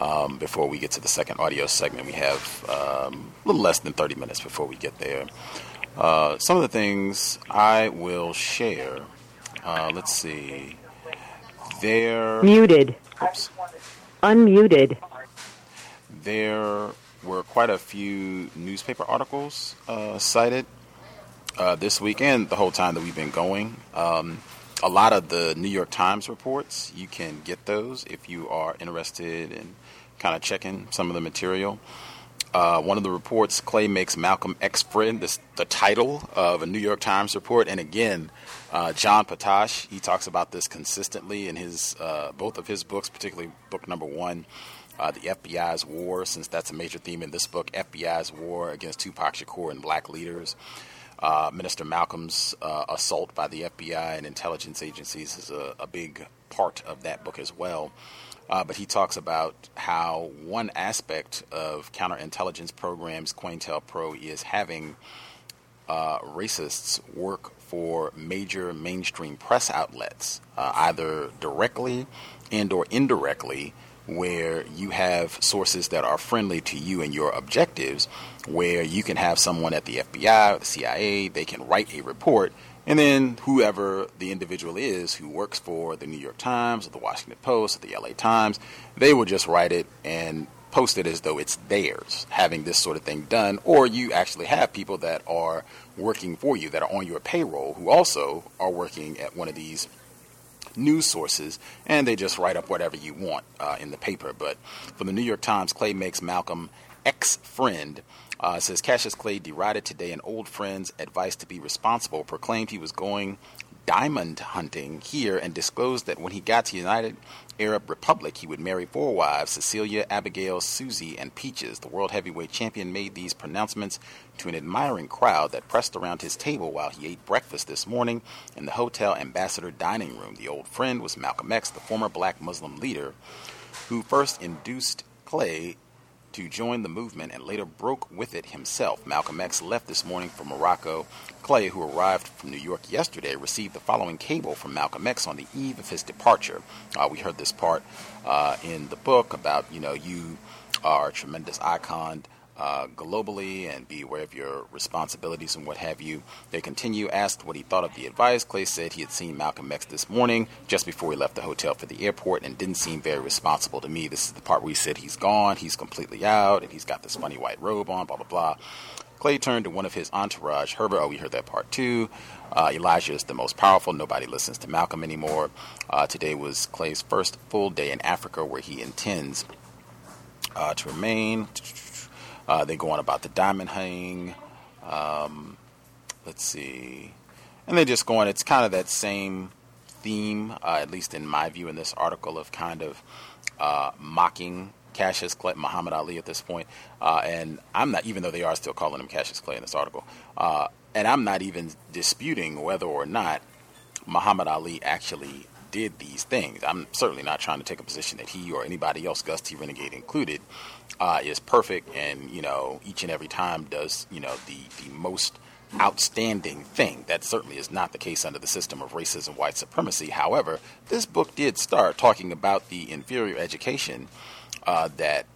um, before we get to the second audio segment. We have um, a little less than 30 minutes before we get there. Uh, some of the things I will share. Uh, let's see. There. Muted. Oops. Unmuted. There were quite a few newspaper articles uh, cited uh, this weekend, the whole time that we've been going. Um, a lot of the New York Times reports, you can get those if you are interested in kind of checking some of the material. Uh, one of the reports, Clay makes Malcolm X friend, this, the title of a New York Times report. And again, uh, John Potash, he talks about this consistently in his uh, both of his books, particularly book number one, uh, The FBI's War, since that's a major theme in this book, FBI's War against Tupac Shakur and black leaders. Uh, Minister Malcolm's uh, assault by the FBI and intelligence agencies is a, a big part of that book as well. Uh, but he talks about how one aspect of counterintelligence programs, COINTELPRO, is having uh, racists work for major mainstream press outlets, uh, either directly and or indirectly, where you have sources that are friendly to you and your objectives, where you can have someone at the FBI the CIA, they can write a report, and then whoever the individual is who works for the New York Times or the Washington Post or the LA Times, they will just write it and post it as though it's theirs, having this sort of thing done. Or you actually have people that are working for you, that are on your payroll, who also are working at one of these news sources, and they just write up whatever you want uh, in the paper. But from the New York Times, Clay makes Malcolm ex friend. Uh, says Cassius Clay derided today an old friend's advice to be responsible, proclaimed he was going diamond hunting here, and disclosed that when he got to United Arab Republic, he would marry four wives Cecilia, Abigail, Susie, and Peaches. The world heavyweight champion made these pronouncements to an admiring crowd that pressed around his table while he ate breakfast this morning in the hotel ambassador dining room. The old friend was Malcolm X, the former black Muslim leader who first induced Clay to join the movement and later broke with it himself. Malcolm X left this morning for Morocco. Clay, who arrived from New York yesterday, received the following cable from Malcolm X on the eve of his departure. Uh, we heard this part uh, in the book about, you know, you are a tremendous icon uh, globally and be aware of your responsibilities and what have you. They continue, asked what he thought of the advice. Clay said he had seen Malcolm X this morning just before he left the hotel for the airport and didn't seem very responsible to me. This is the part where he said he's gone, he's completely out, and he's got this funny white robe on, blah, blah, blah. Clay turned to one of his entourage, Herbert. Oh, we heard that part too. Uh, Elijah is the most powerful. Nobody listens to Malcolm anymore. Uh, today was Clay's first full day in Africa where he intends uh, to remain. Uh, they go on about the diamond hunting. Um, let's see. And they just go on. It's kind of that same theme, uh, at least in my view, in this article of kind of uh, mocking Cassius Clay, Muhammad Ali at this point. Uh, and I'm not, even though they are still calling him Cassius Clay in this article, uh, and I'm not even disputing whether or not Muhammad Ali actually did these things. I'm certainly not trying to take a position that he or anybody else, Gus T. Renegade included, uh, is perfect and you know each and every time does you know the the most outstanding thing. That certainly is not the case under the system of racism, white supremacy. However, this book did start talking about the inferior education uh, that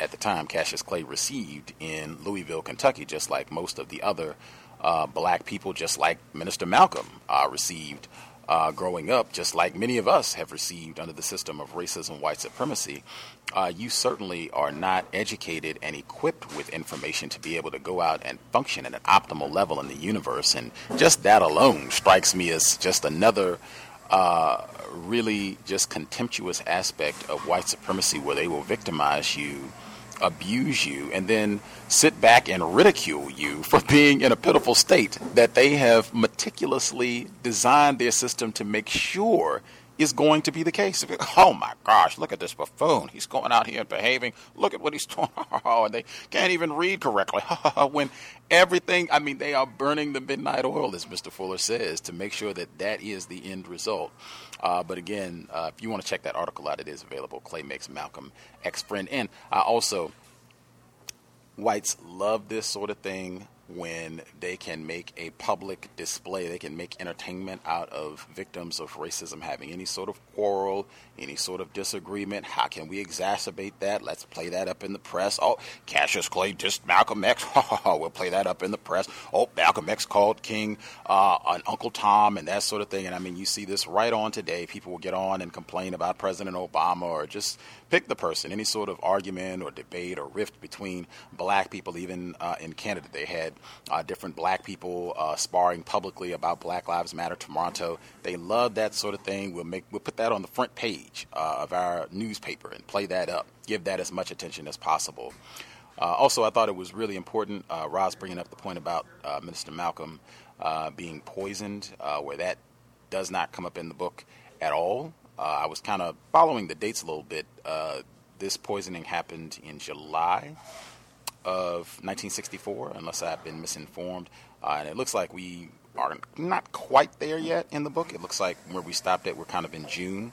at the time Cassius Clay received in Louisville, Kentucky, just like most of the other uh, black people, just like Minister Malcolm uh, received uh, growing up, just like many of us have received under the system of racism, white supremacy, uh, you certainly are not educated and equipped with information to be able to go out and function at an optimal level in the universe. And just that alone strikes me as just another uh, really just contemptuous aspect of white supremacy where they will victimize you abuse you and then sit back and ridicule you for being in a pitiful state that they have meticulously designed their system to make sure is going to be the case. Oh my gosh, look at this buffoon. He's going out here and behaving. Look at what he's doing. Oh, and they can't even read correctly. when everything, I mean, they are burning the midnight oil, as Mr. Fuller says, to make sure that that is the end result. Uh, but again, uh, if you want to check that article out, it is available. Clay makes Malcolm ex friend. And I also, whites love this sort of thing when they can make a public display, they can make entertainment out of victims of racism having any sort of quarrel, any sort of disagreement. How can we exacerbate that? Let's play that up in the press. Oh, Cassius Clay dissed Malcolm X. we'll play that up in the press. Oh, Malcolm X called King uh, an Uncle Tom and that sort of thing. And I mean, you see this right on today. People will get on and complain about President Obama or just pick the person. Any sort of argument or debate or rift between black people, even uh, in Canada, they had uh, different black people uh, sparring publicly about Black Lives Matter Toronto. They love that sort of thing. We'll make we'll put that on the front page uh, of our newspaper and play that up. Give that as much attention as possible. Uh, also, I thought it was really important. Uh, Roz bringing up the point about uh, Minister Malcolm being poisoned, where that does not come up in the book at all. I was kind of following the dates a little bit. this poisoning happened in July of 1964, unless I've been misinformed. Uh, and it looks like we are not quite there yet in the book. It looks like where we stopped at, we're kind of in June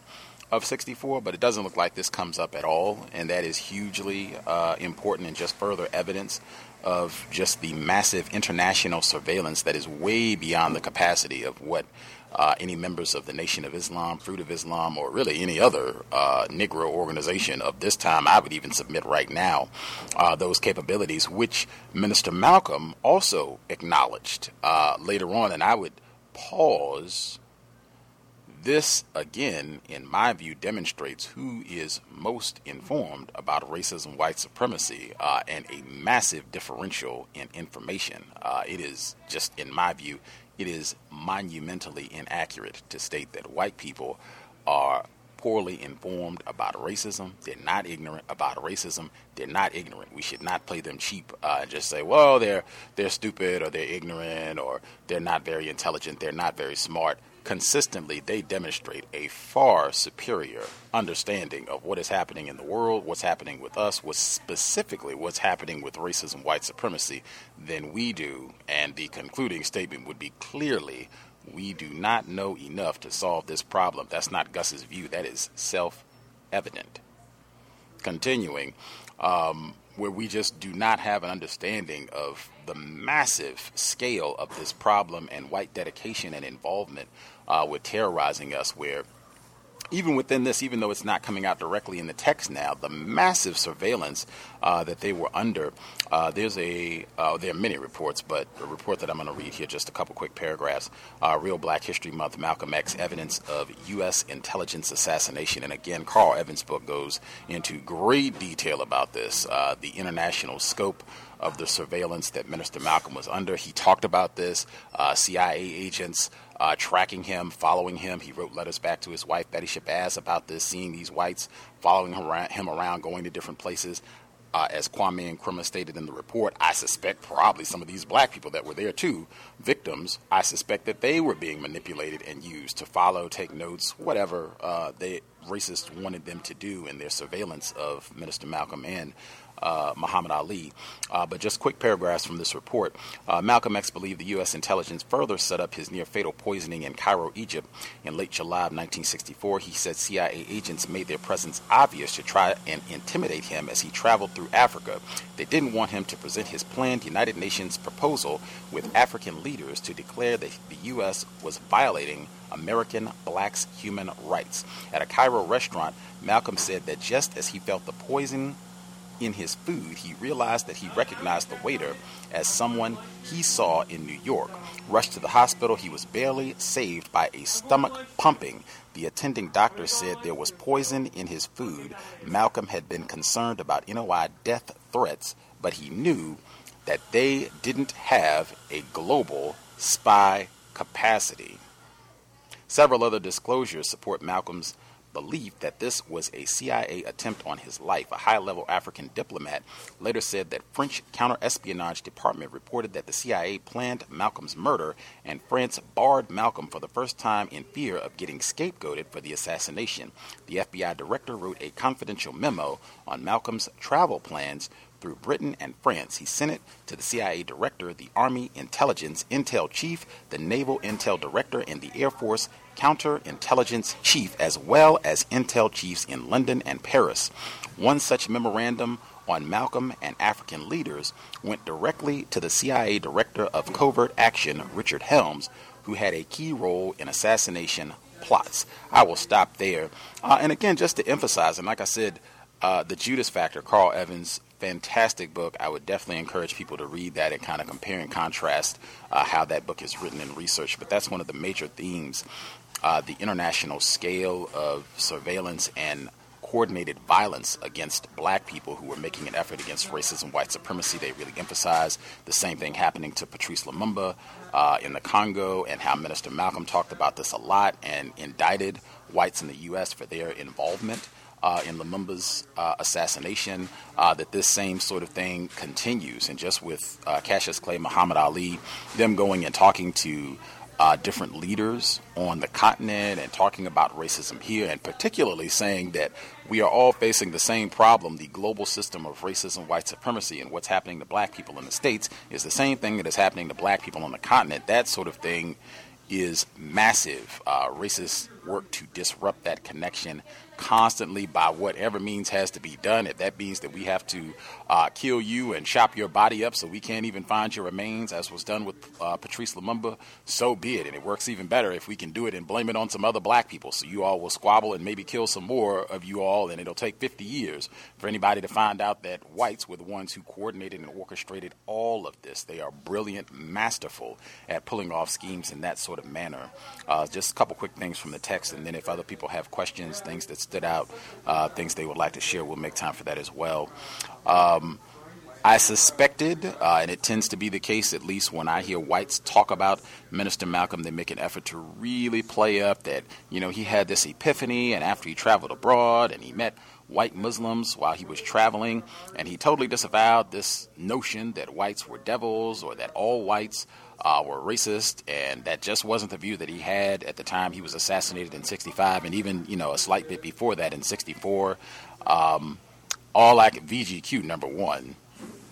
of 64, but it doesn't look like this comes up at all. And that is hugely uh, important and just further evidence of just the massive international surveillance that is way beyond the capacity of what uh, any members of the Nation of Islam, Fruit of Islam, or really any other uh, Negro organization of this time, I would even submit right now, uh, those capabilities, which Minister Malcolm also acknowledged uh, later on. And I would pause. This, again, in my view, demonstrates who is most informed about racism, white supremacy, uh, and a massive differential in information. Uh, it is just, in my view, it is monumentally inaccurate to state that white people are poorly informed about racism. They're not ignorant about racism. They're not ignorant. We should not play them cheap uh, and just say, well, they're they're stupid or they're ignorant or they're not very intelligent. They're not very smart consistently they demonstrate a far superior understanding of what is happening in the world, what's happening with us, what's specifically what's happening with racism, white supremacy, than we do. And the concluding statement would be clearly we do not know enough to solve this problem. That's not Gus's view, that is self evident. Continuing, um, where we just do not have an understanding of the massive scale of this problem and white dedication and involvement uh, with terrorizing us, where even within this, even though it's not coming out directly in the text now, the massive surveillance uh, that they were under. Uh, there's a uh, there are many reports, but a report that I'm going to read here, just a couple quick paragraphs. Uh, Real Black History Month, Malcolm X, evidence of U.S. intelligence assassination, and again, Karl Evanzz' book goes into great detail about this, uh, the international scope of the surveillance that Minister Malcolm was under. He talked about this. Uh, CIA agents uh, tracking him, following him. He wrote letters back to his wife, Betty Shabazz, about this, seeing these whites following him around, going to different places. Uh, as Kwame Nkrumah stated in the report, I suspect probably some of these black people that were there too, victims, I suspect that they were being manipulated and used to follow, take notes, whatever uh, the racists wanted them to do in their surveillance of Minister Malcolm and uh, Muhammad Ali. Uh, but just quick paragraphs from this report. Uh, Malcolm X believed the U.S. intelligence further set up his near fatal poisoning in Cairo, Egypt in late July of 1964. He said CIA agents made their presence obvious to try and intimidate him as he traveled through Africa. They didn't want him to present his planned United Nations proposal with African leaders to declare that the U.S. was violating American blacks' human rights. At a Cairo restaurant, Malcolm said that just as he felt the poison in his food, he realized that he recognized the waiter as someone he saw in New York. Rushed to the hospital, he was barely saved by a stomach pumping. The attending doctor said there was poison in his food. Malcolm had been concerned about NOI death threats, but he knew that they didn't have a global spy capacity. Several other disclosures support Malcolm's belief that this was a CIA attempt on his life. A high level African diplomat later said that French counterespionage department reported that the CIA planned Malcolm's murder and France barred Malcolm for the first time in fear of getting scapegoated for the assassination. The FBI director wrote a confidential memo on Malcolm's travel plans through Britain and France. He sent it to the CIA director, the Army Intelligence Intel Chief, the Naval Intel Director, and the Air Force Counterintelligence Chief, as well as Intel Chiefs in London and Paris. One such memorandum on Malcolm and African leaders went directly to the CIA Director of Covert Action, Richard Helms, who had a key role in assassination plots. I will stop there. Uh, and again, just to emphasize, and like I said, uh, The Judas Factor, Karl Evanzz, fantastic book. I would definitely encourage people to read that and kind of compare and contrast uh, how that book is written and researched. But that's one of the major themes uh, the international scale of surveillance and coordinated violence against black people who were making an effort against racism, white supremacy. They really emphasized the same thing happening to Patrice Lumumba uh, in the Congo, and how Minister Malcolm talked about this a lot and indicted whites in the U.S. for their involvement. Uh, in Lumumba's uh, assassination, uh, that this same sort of thing continues. And just with uh, Cassius Clay, Muhammad Ali, them going and talking to uh, different leaders on the continent and talking about racism here, and particularly saying that we are all facing the same problem the global system of racism, white supremacy, and what's happening to black people in the States is the same thing that is happening to black people on the continent. That sort of thing is massive. Uh, racists work to disrupt that connection constantly by whatever means has to be done. If that means that we have to uh, kill you and chop your body up so we can't even find your remains, as was done with uh, Patrice Lumumba, so be it. And it works even better if we can do it and blame it on some other black people. So you all will squabble and maybe kill some more of you all, and it'll take 50 years for anybody to find out that whites were the ones who coordinated and orchestrated all of this. They are brilliant, masterful at pulling off schemes in that sort of manner. Uh, just a couple quick things from the text, and then if other people have questions, things that stood out, uh, things they would like to share, we'll make time for that as well. Um, I suspected, uh, and it tends to be the case, at least when I hear whites talk about Minister Malcolm, they make an effort to really play up that, you know, he had this epiphany, and after he traveled abroad and he met white Muslims while he was traveling, and he totally disavowed this notion that whites were devils or that all whites uh, were racist, and that just wasn't the view that he had at the time he was assassinated in 65, and even, you know, a slight bit before that in 64. Um, all like VGQ number one.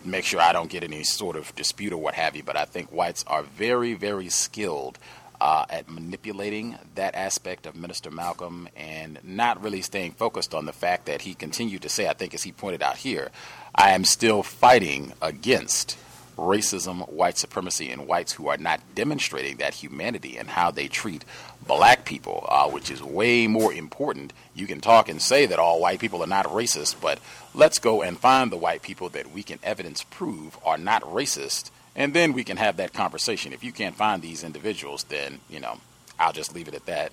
Make sure I don't get any sort of dispute or what have you, but I think whites are very, very skilled uh, at manipulating that aspect of Minister Malcolm and not really staying focused on the fact that he continued to say, I think as he pointed out here, I am still fighting against racism, white supremacy, and whites who are not demonstrating that humanity and how they treat black people, uh, which is way more important. You can talk and say that all white people are not racist, but let's go and find the white people that we can evidence prove are not racist, and then we can have that conversation. If you can't find these individuals, then, you know, I'll just leave it at that.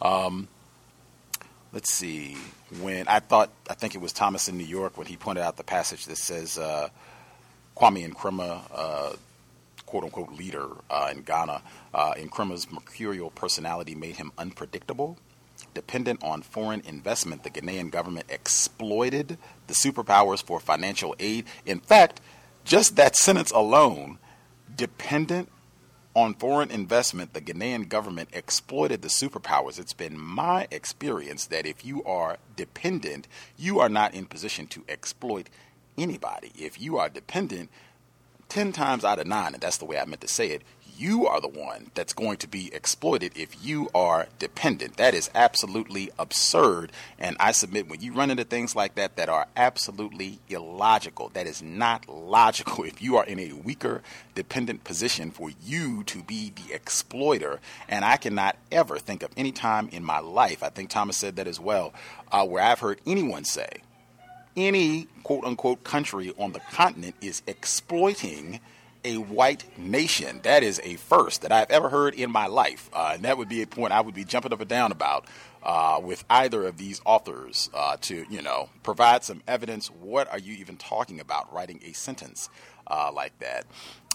Um, let's see. When I thought, I think it was Thomas in New York when he pointed out the passage that says, uh, Kwame Nkrumah, uh, quote unquote leader uh, in Ghana, uh, Nkrumah's mercurial personality made him unpredictable. Dependent on foreign investment, the Ghanaian government exploited the superpowers for financial aid. In fact, just that sentence alone, dependent on foreign investment, the Ghanaian government exploited the superpowers. It's been my experience that if you are dependent, you are not in position to exploit anybody. If you are dependent, 10 times out of 9, and that's the way I meant to say it, you are the one that's going to be exploited if you are dependent. That is absolutely absurd. And I submit when you run into things like that that are absolutely illogical, that is not logical if you are in a weaker dependent position for you to be the exploiter. And I cannot ever think of any time in my life, I think Thomas said that as well, uh, where I've heard anyone say, any quote unquote country on the continent is exploiting a white nation. That is a first that I've ever heard in my life. Uh, and that would be a point I would be jumping up and down about uh, with either of these authors uh, to, you know, provide some evidence. What are you even talking about writing a sentence uh, like that?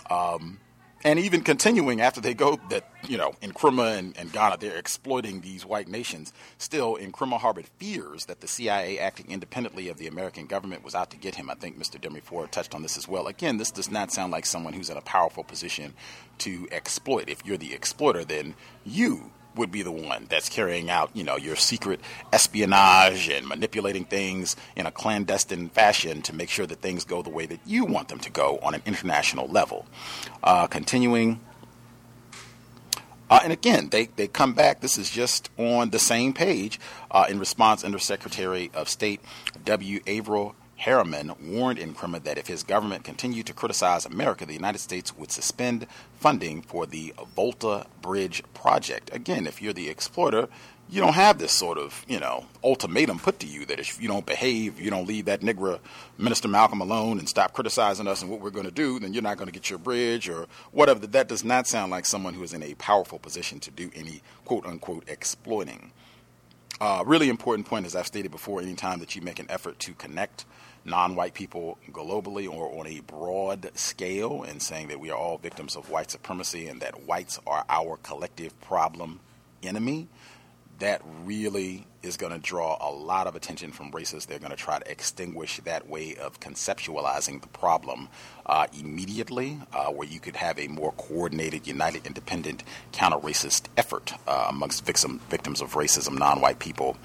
Um, and even continuing after they go that you know Nkrumah and, and Ghana they're exploiting these white nations. Still, Nkrumah harbored fears that the CIA, acting independently of the American government, was out to get him. I think Mr. Demery Ford touched on this as well. Again, this does not sound like someone who's in a powerful position to exploit. If you're the exploiter, then you would be the one that's carrying out, you know, your secret espionage and manipulating things in a clandestine fashion to make sure that things go the way that you want them to go on an international level. Uh, continuing. Uh, and again, they, they come back. This is just on the same page uh, in response, Undersecretary of State W. Averell Harriman warned Nkrumah that if his government continued to criticize America, the United States would suspend funding for the Volta Bridge project. Again, if you're the exploiter, you don't have this sort of, you know, ultimatum put to you that if you don't behave, you don't leave that Negro Minister Malcolm alone and stop criticizing us and what we're going to do, then you're not going to get your bridge or whatever. That does not sound like someone who is in a powerful position to do any quote unquote exploiting. Uh, really important point, as I've stated before, anytime that you make an effort to connect non white people globally or on a broad scale and saying that we are all victims of white supremacy and that whites are our collective problem enemy, that really is going to draw a lot of attention from racists. They're going to try to extinguish that way of conceptualizing the problem uh, immediately, uh, where you could have a more coordinated, united, independent counter racist effort uh, amongst victim, victims of racism, non white people.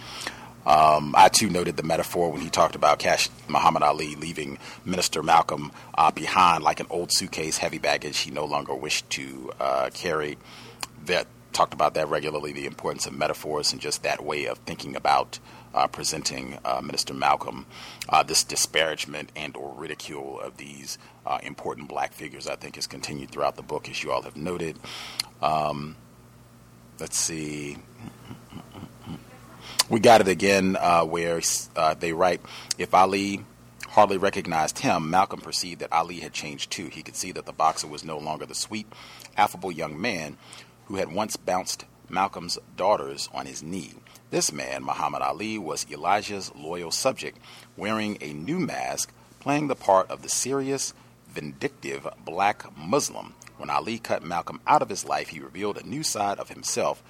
Um, I too noted the metaphor when he talked about Cash Muhammad Ali leaving Minister Malcolm uh, behind like an old suitcase, heavy baggage he no longer wished to uh, carry. That talked about that regularly the importance of metaphors and just that way of thinking about uh, presenting uh, Minister Malcolm. Uh, this disparagement and or ridicule of these uh, important black figures, I think, has continued throughout the book, as you all have noted. Um, let's see. We got it again uh, where uh, they write, if Ali hardly recognized him, Malcolm perceived that Ali had changed too. He could see that the boxer was no longer the sweet, affable young man who had once bounced Malcolm's daughters on his knee. This man, Muhammad Ali, was Elijah's loyal subject, wearing a new mask, playing the part of the serious, vindictive black Muslim. When Ali cut Malcolm out of his life, he revealed a new side of himself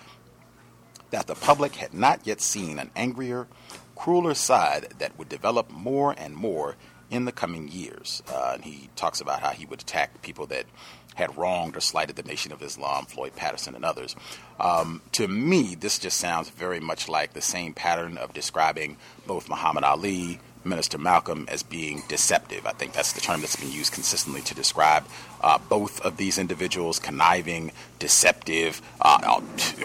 that the public had not yet seen an angrier, crueler side that would develop more and more in the coming years. Uh, and he talks about how he would attack people that had wronged or slighted the Nation of Islam, Floyd Patterson, and others. Um, to me, this just sounds very much like the same pattern of describing both Muhammad Ali, Minister Malcolm, as being deceptive. I think that's the term that's been used consistently to describe uh, both of these individuals conniving, deceptive, uh,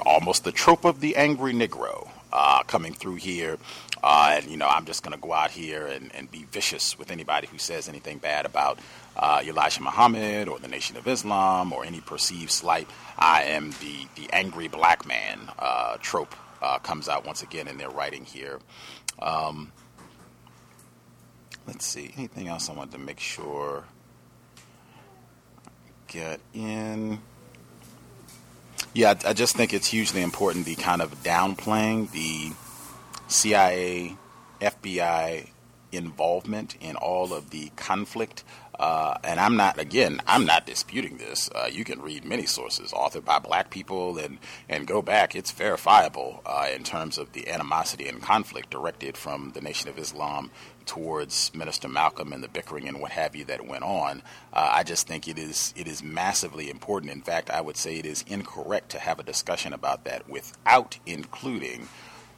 almost the trope of the angry Negro. Uh, coming through here uh, and, you know, I'm just going to go out here and, and, be vicious with anybody who says anything bad about uh, Elijah Muhammad or the Nation of Islam or any perceived slight. I am the, the angry black man uh, trope comes out once again in their writing here. Um, let's see. Anything else I wanted to make sure get in? Yeah, I just think it's hugely important the kind of downplaying the CIA, FBI involvement in all of the conflict. Uh, and I'm not, again, I'm not disputing this. Uh, you can read many sources authored by black people and, and go back. It's verifiable uh, in terms of the animosity and conflict directed from the Nation of Islam towards Minister Malcolm and the bickering and what have you that went on. Uh, I just think it is it is massively important. In fact, I would say it is incorrect to have a discussion about that without including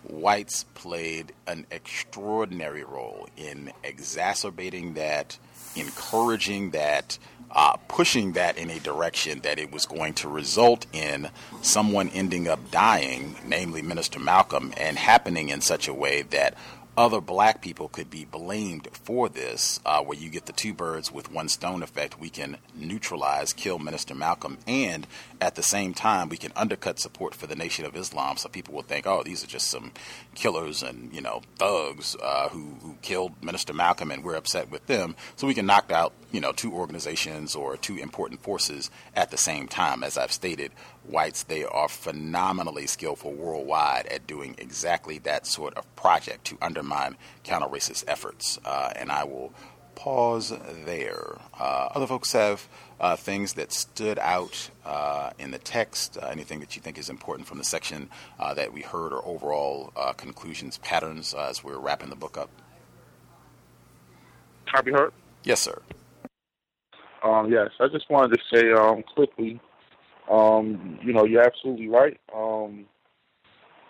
whites played an extraordinary role in exacerbating that, encouraging that, uh, pushing that in a direction that it was going to result in someone ending up dying, namely Minister Malcolm, and happening in such a way that other black people could be blamed for this, uh, where you get the two birds with one stone effect. We can neutralize, kill Minister Malcolm, and at the same time, we can undercut support for the Nation of Islam. So people will think, oh, these are just some killers and you know thugs uh, who who killed Minister Malcolm, and we're upset with them. So we can knock out you know two organizations or two important forces at the same time. As I've stated, whites, they are phenomenally skillful worldwide at doing exactly that sort of project to undermine counter racist efforts. Uh, and I will pause there. Uh, other folks have uh, things that stood out uh, in the text, uh, anything that you think is important from the section uh, that we heard, or overall conclusions, patterns as we're wrapping the book up? Be heard? Yes, sir. Um, yes, I just wanted to say um, quickly um, you know, you're absolutely right. Um,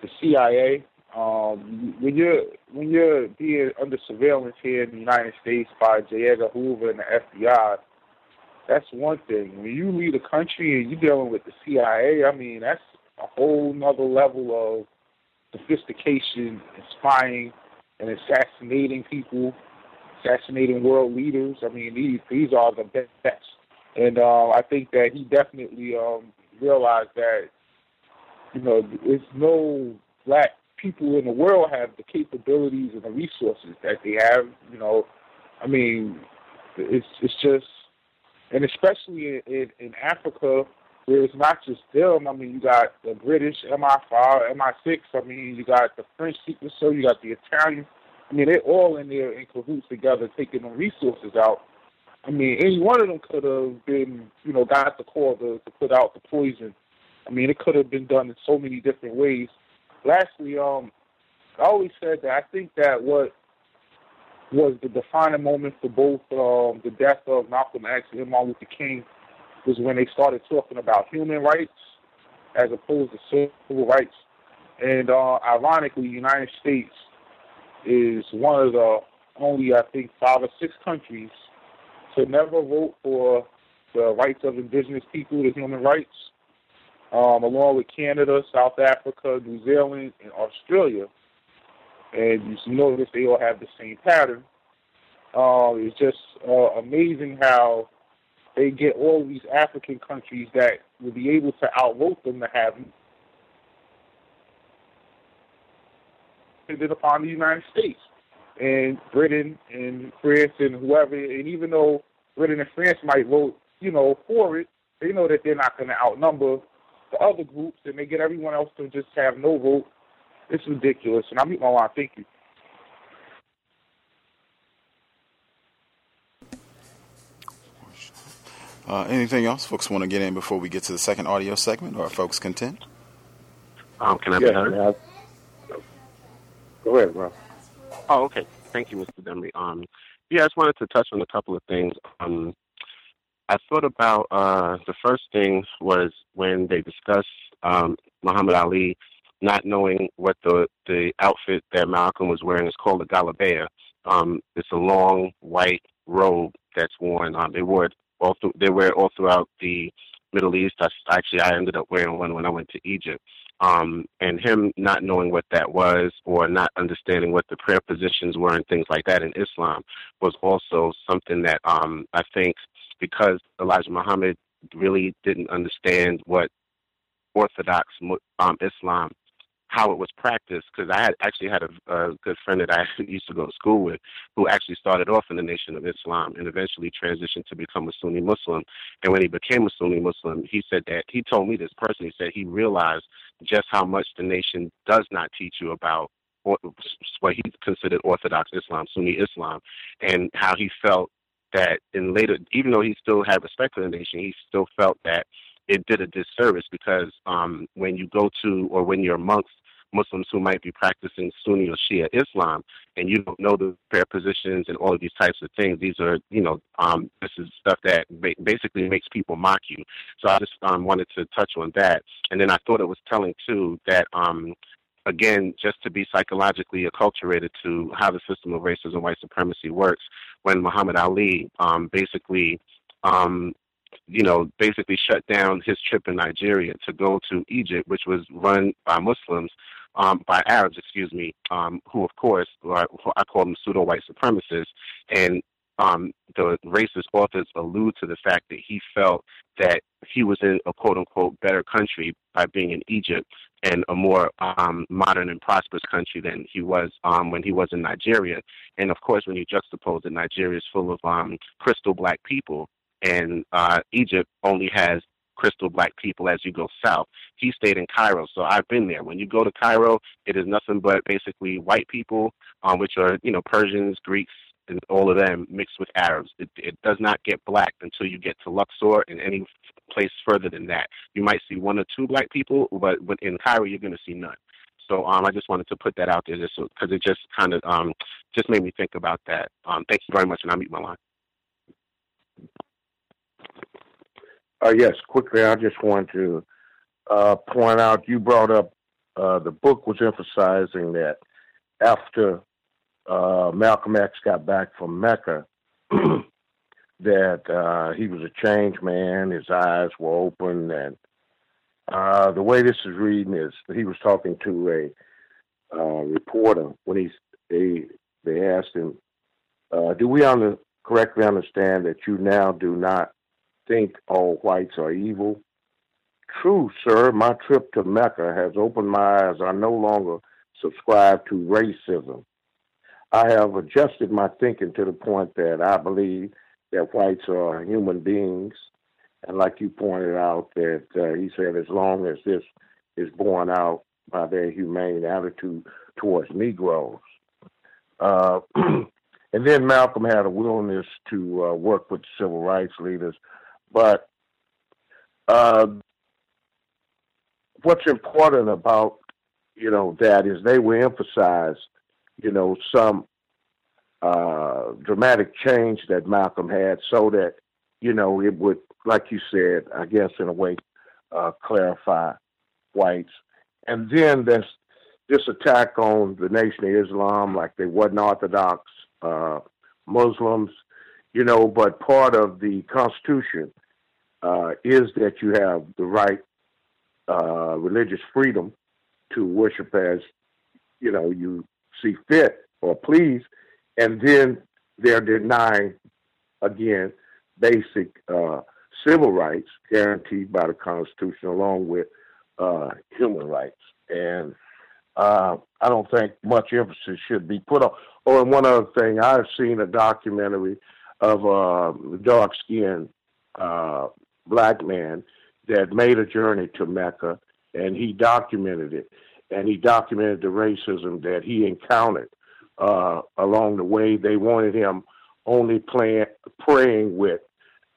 the CIA, um, when you're when you're being under surveillance here in the United States by J. Edgar Hoover and the FBI, that's one thing. When you leave the country and you're dealing with the CIA, I mean, that's a whole nother level of sophistication and spying and assassinating people. assassinating world leaders. I mean, these these are the best, and uh, I think that he definitely um, realized that you know it's no black people in the world have the capabilities and the resources that they have. You know, I mean, it's it's just, and especially in, in, Africa where it's not just them. I mean, you got the British MI5, MI6. I mean, you got the French Secret Service. You got the Italian. I mean, they're all in there in cahoots together, taking the resources out. I mean, any one of them could have been, you know, got the call to, to put out the poison. I mean, it could have been done in so many different ways. Lastly, um, I always said that I think that what was the defining moment for both um, the death of Malcolm X and Martin Luther King was when they started talking about human rights as opposed to civil rights. And uh, ironically, the United States is one of the only, I think, five or six countries to never vote for the rights of indigenous people, the human rights, um, along with Canada, South Africa, New Zealand, and Australia. And you notice they all have the same pattern. Uh, it's just uh, amazing how they get all these African countries that will be able to outvote them to have it upon the United States and Britain and France and whoever. And even though Britain and France might vote, you know, for it, they know that they're not going to outnumber the other groups, and they get everyone else to just have no vote. It's ridiculous. And I meet my line. Thank you. Uh, anything else folks want to get in before we get to the second audio segment, or are folks content? Um, can I Yes, be heard? man. Go ahead, bro. Oh, okay. Thank you, Mr. Demery. Um, yeah, I just wanted to touch on a couple of things. Um, I thought about uh, the first thing was when they discussed um, Muhammad Ali not knowing what the the outfit that Malcolm was wearing is called a galabaya. Um, it's a long white robe that's worn. Um, they wore it all through, they wear it all throughout the Middle East. I, actually, I ended up wearing one when I went to Egypt. Um, and him not knowing what that was or not understanding what the prayer positions were and things like that in Islam was also something that um, I think because Elijah Muhammad really didn't understand what Orthodox um, Islam how it was practiced because I had actually had a, a good friend that I used to go to school with who actually started off in the Nation of Islam and eventually transitioned to become a Sunni Muslim. And when he became a Sunni Muslim, he said that he told me this person. He said he realized just how much the nation does not teach you about what he considered Orthodox Islam, Sunni Islam, and how he felt that in later, even though he still had respect for the nation, he still felt that it did a disservice because um, when you go to or when you're amongst Muslims who might be practicing Sunni or Shia Islam and you don't know the prayer positions and all of these types of things, these are, you know, um, this is stuff that ba- basically makes people mock you. So I just um, wanted to touch on that. And then I thought it was telling, too, that um, again, just to be psychologically acculturated to how the system of racism and white supremacy works, when Muhammad Ali um, basically, um, you know, basically shut down his trip in Nigeria to go to Egypt, which was run by Muslims, um, by Arabs, excuse me, um, who, of course, are, I call them pseudo white supremacists. And um, the racist authors allude to the fact that he felt that he was in a quote unquote better country by being in Egypt and a more um, modern and prosperous country than he was um, when he was in Nigeria. And of course, when you juxtapose that Nigeria is full of um, crystal black people and uh, Egypt only has crystal black people as you go south. He stayed in Cairo, so I've been there. When you go to Cairo, it is nothing but basically white people, um, which are you know Persians, Greeks, and all of them mixed with Arabs. It, it does not get black until you get to Luxor and any place further than that. You might see one or two black people, but in Cairo you're going to see none. So um, I just wanted to put that out there, just because it just kind of um, just made me think about that. Um, thank you very much, and I'll meet my line. Uh, yes, quickly, I just want to uh, point out you brought up uh, the book was emphasizing that after uh, Malcolm X got back from Mecca, that uh, he was a changed man. His eyes were open, and uh, the way this is reading is he was talking to a reporter when he's they asked him, do we under, correctly understand that you now do not think all whites are evil? True, sir. My trip to Mecca has opened my eyes. I no longer subscribe to racism. I have adjusted my thinking to the point that I believe that whites are human beings. And like you pointed out, that uh, he said, as long as this is borne out by their humane attitude towards Negroes. Uh, and then Malcolm had a willingness to uh, work with civil rights leaders. But uh, what's important about you know that is they will emphasize you know some uh, dramatic change that Malcolm had, so that you know it would, like you said, I guess in a way, uh, clarify whites. And then there's this attack on the Nation of Islam, like they wasn't Orthodox uh, Muslims, you know. But part of the Constitution uh, is that you have the right uh, religious freedom to worship as you know you see fit or please, and then they're denying again basic uh, civil rights guaranteed by the Constitution, along with uh, human rights. And uh, I don't think much emphasis should be put on. Oh, and one other thing, I've seen a documentary of a dark-skinned uh, black man that made a journey to Mecca, and he documented it. And he documented the racism that he encountered uh, along the way. They wanted him only playing, praying with.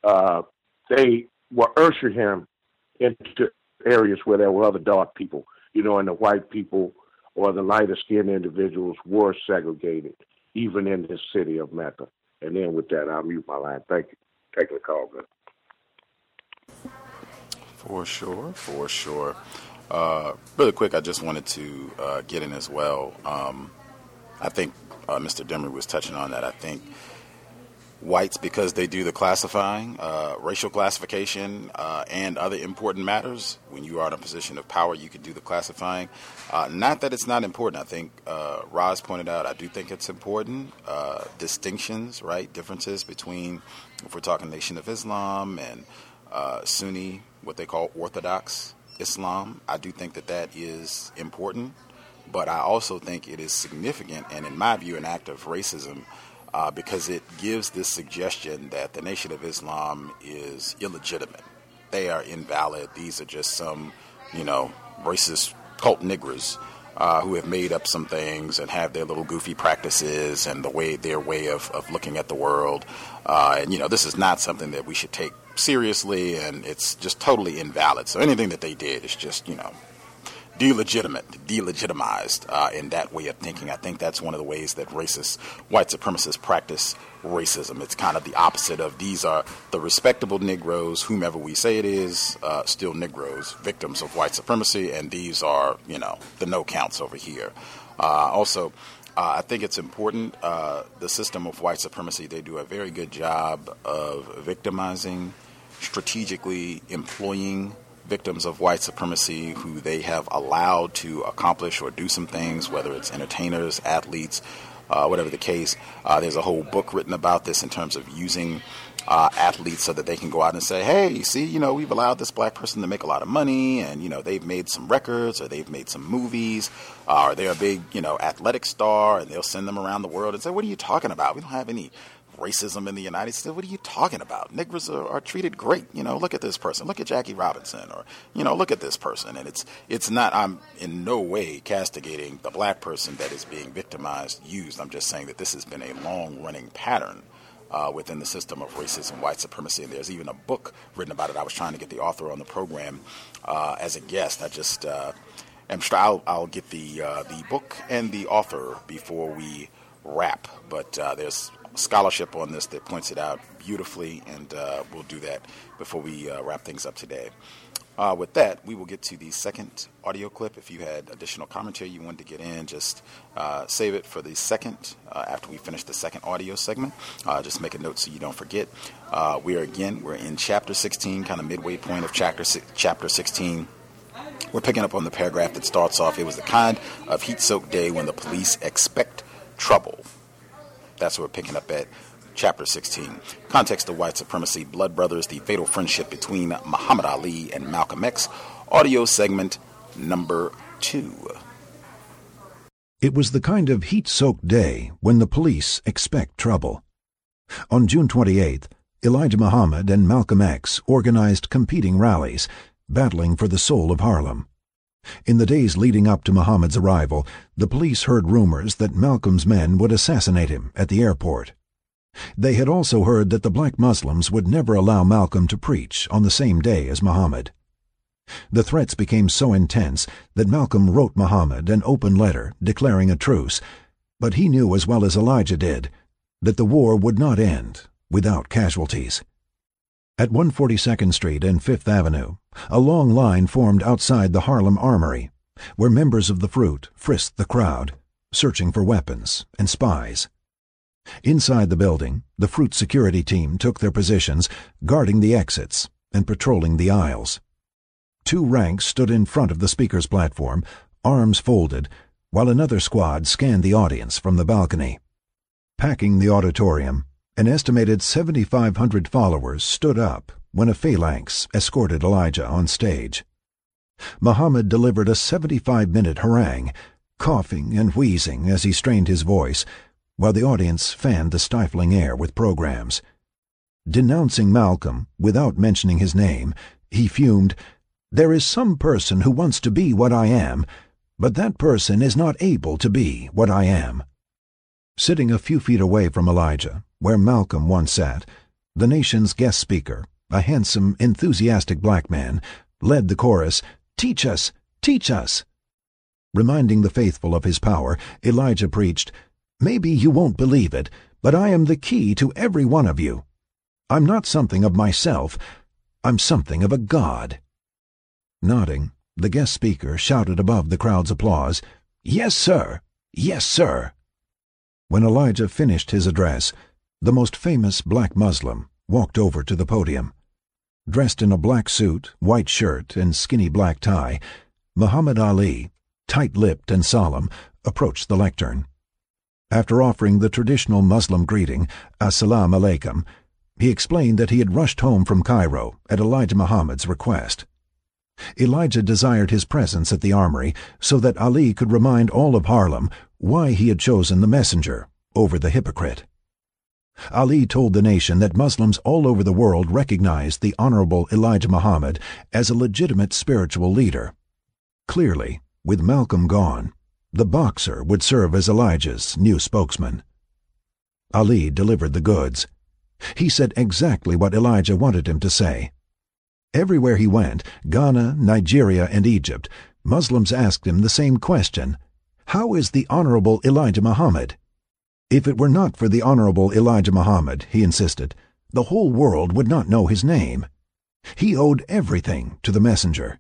Uh, they were ushering him into areas where there were other dark people, you know, and the white people or the lighter skinned individuals were segregated, even in the city of Mecca. And then with that, I'll mute my line. Thank you. Take the call, man. For sure, for sure. Uh, really quick, I just wanted to uh, get in as well. Um, I think uh, Mr. Demery was touching on that. I think whites, because they do the classifying, uh, racial classification, uh, and other important matters, when you are in a position of power, you can do the classifying. Uh, not that it's not important. I think Roz pointed out, I do think it's important. distinctions, right? Differences between, if we're talking Nation of Islam and Sunni, what they call Orthodox Islam, I do think that that is important. But I also think it is significant and, in my view, an act of racism uh, because it gives this suggestion that the Nation of Islam is illegitimate. They are invalid. These are just some, you know, racist cult niggers uh, who have made up some things and have their little goofy practices and the way their way of, of looking at the world. Uh, and you know, this is not something that we should take seriously, and it's just totally invalid. So anything that they did is just you know delegitimate, delegitimized uh, in that way of thinking. I think that's one of the ways that racist, white supremacists practice racism. It's kind of the opposite of these are the respectable Negroes, whomever we say it is, uh, still Negroes, victims of white supremacy, and these are, you know, the no counts over here. Uh, also, uh, I think it's important. Uh, the system of white supremacy, they do a very good job of victimizing, strategically employing victims of white supremacy who they have allowed to accomplish or do some things, whether it's entertainers, athletes, uh, whatever the case. Uh, there's a whole book written about this in terms of using uh, athletes so that they can go out and say, hey, see, you know, we've allowed this black person to make a lot of money and, you know, they've made some records or they've made some movies uh, or they're a big, you know, athletic star and they'll send them around the world and say, what are you talking about? We don't have any racism in the United States. What are you talking about? Negroes are, are, treated great. You know, look at this person. Look at Jackie Robinson, or you know, look at this person. And it's it's not. I'm in no way castigating the black person that is being victimized, used. I'm just saying that this has been a long running pattern. Uh, within the system of racism, white supremacy, and there's even a book written about it. I was trying to get the author on the program uh, as a guest. I just uh, am sure I'll, I'll get the uh, the book and the author before we wrap. But uh, there's scholarship on this that points it out beautifully, and we'll do that before we wrap things up today. Uh, with that, we will get to the second audio clip. If you had additional commentary you wanted to get in, just uh, save it for the second, uh, after we finish the second audio segment. Uh, just make a note so you don't forget. we are again, we're in chapter 16, kind of midway point of chapter, chapter 16. We're picking up on the paragraph that starts off, it was the kind of heat soaked day when the police expect trouble. That's what we're picking up at Chapter 16 Context of White Supremacy, Blood Brothers, the fatal friendship between Muhammad Ali and Malcolm X. Audio segment number 2. It was the kind of heat soaked day when the police expect trouble. On June 28th, Elijah Muhammad and Malcolm X organized competing rallies, battling for the soul of Harlem. In the days leading up to Muhammad's arrival, the police heard rumors that Malcolm's men would assassinate him at the airport. They had also heard that the black Muslims would never allow Malcolm to preach on the same day as Muhammad. The threats became so intense that Malcolm wrote Muhammad an open letter declaring a truce, but he knew as well as Elijah did that the war would not end without casualties. At 142nd Street and Fifth Avenue, a long line formed outside the Harlem Armory, where members of the Fruit frisked the crowd, searching for weapons and spies. Inside the building, the Fruit security team took their positions, guarding the exits and patrolling the aisles. Two ranks stood in front of the speaker's platform, arms folded, while another squad scanned the audience from the balcony. Packing the auditorium, an estimated 7,500 followers stood up when a phalanx escorted Elijah on stage. Muhammad delivered a 75-minute harangue, coughing and wheezing as he strained his voice, while the audience fanned the stifling air with programs. Denouncing Malcolm without mentioning his name, he fumed, There is some person who wants to be what I am, but that person is not able to be what I am. Sitting a few feet away from Elijah, where Malcolm once sat, the nation's guest speaker, a handsome, enthusiastic black man, led the chorus, Teach us! Teach us! Reminding the faithful of his power, Elijah preached, Maybe you won't believe it, but I am the key to every one of you. I'm not something of myself, I'm something of a god. Nodding, the guest speaker shouted above the crowd's applause, Yes, sir! Yes, sir! When Elijah finished his address, the most famous black Muslim walked over to the podium. Dressed in a black suit, white shirt, and skinny black tie, Muhammad Ali, tight-lipped and solemn, approached the lectern. After offering the traditional Muslim greeting, Assalamu alaikum, he explained that he had rushed home from Cairo at Elijah Muhammad's request. Elijah desired his presence at the armory so that Ali could remind all of Harlem why he had chosen the messenger over the hypocrite. Ali told the nation that Muslims all over the world recognized the Honorable Elijah Muhammad as a legitimate spiritual leader. Clearly, with Malcolm gone, the boxer would serve as Elijah's new spokesman. Ali delivered the goods. He said exactly what Elijah wanted him to say. Everywhere he went, Ghana, Nigeria, and Egypt, Muslims asked him the same question How is the Honorable Elijah Muhammad? If it were not for the Honorable Elijah Muhammad, he insisted, the whole world would not know his name. He owed everything to the messenger.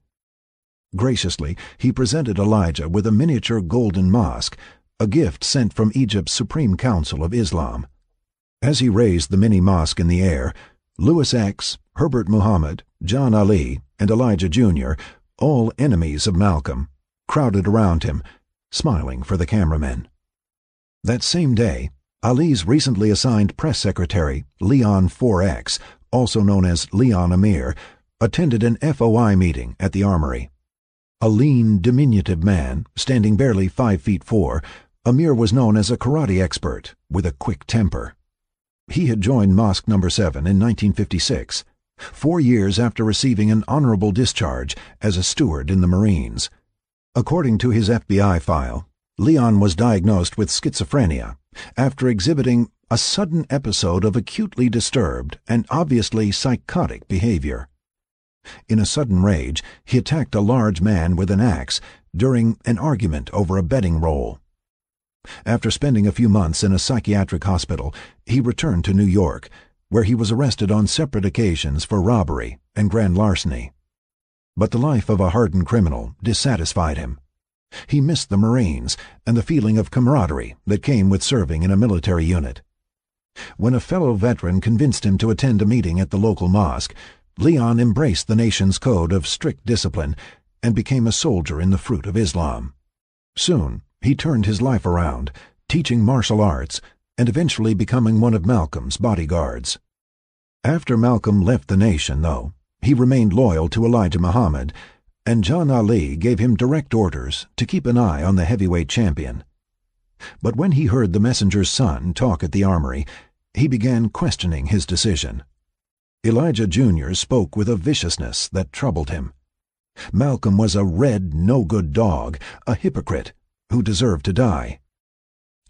Graciously, he presented Elijah with a miniature golden mosque, a gift sent from Egypt's Supreme Council of Islam. As he raised the mini mosque in the air, Louis X, Herbert Muhammad, John Ali, and Elijah Jr., all enemies of Malcolm, crowded around him, smiling for the cameramen. That same day, Ali's recently assigned press secretary, Leon 4X, also known as Leon Ameer, attended an FOI meeting at the armory. A lean, diminutive man, standing barely five feet four, Ameer was known as a karate expert with a quick temper. He had joined Mosque Number 7 in 1956, four years after receiving an honorable discharge as a steward in the Marines. According to his FBI file, Leon was diagnosed with schizophrenia after exhibiting a sudden episode of acutely disturbed and obviously psychotic behavior. In a sudden rage, he attacked a large man with an axe during an argument over a betting roll. After spending a few months in a psychiatric hospital, he returned to New York, where he was arrested on separate occasions for robbery and grand larceny. But the life of a hardened criminal dissatisfied him. He missed the Marines and the feeling of camaraderie that came with serving in a military unit. When a fellow veteran convinced him to attend a meeting at the local mosque, Leon embraced the nation's code of strict discipline and became a soldier in the fruit of Islam. Soon, he turned his life around, teaching martial arts and eventually becoming one of Malcolm's bodyguards. After Malcolm left the nation, though, he remained loyal to Elijah Muhammad, and John Ali gave him direct orders to keep an eye on the heavyweight champion. But when he heard the messenger's son talk at the armory, he began questioning his decision. Elijah Jr. spoke with a viciousness that troubled him. Malcolm was a red, no-good dog, a hypocrite, who deserved to die.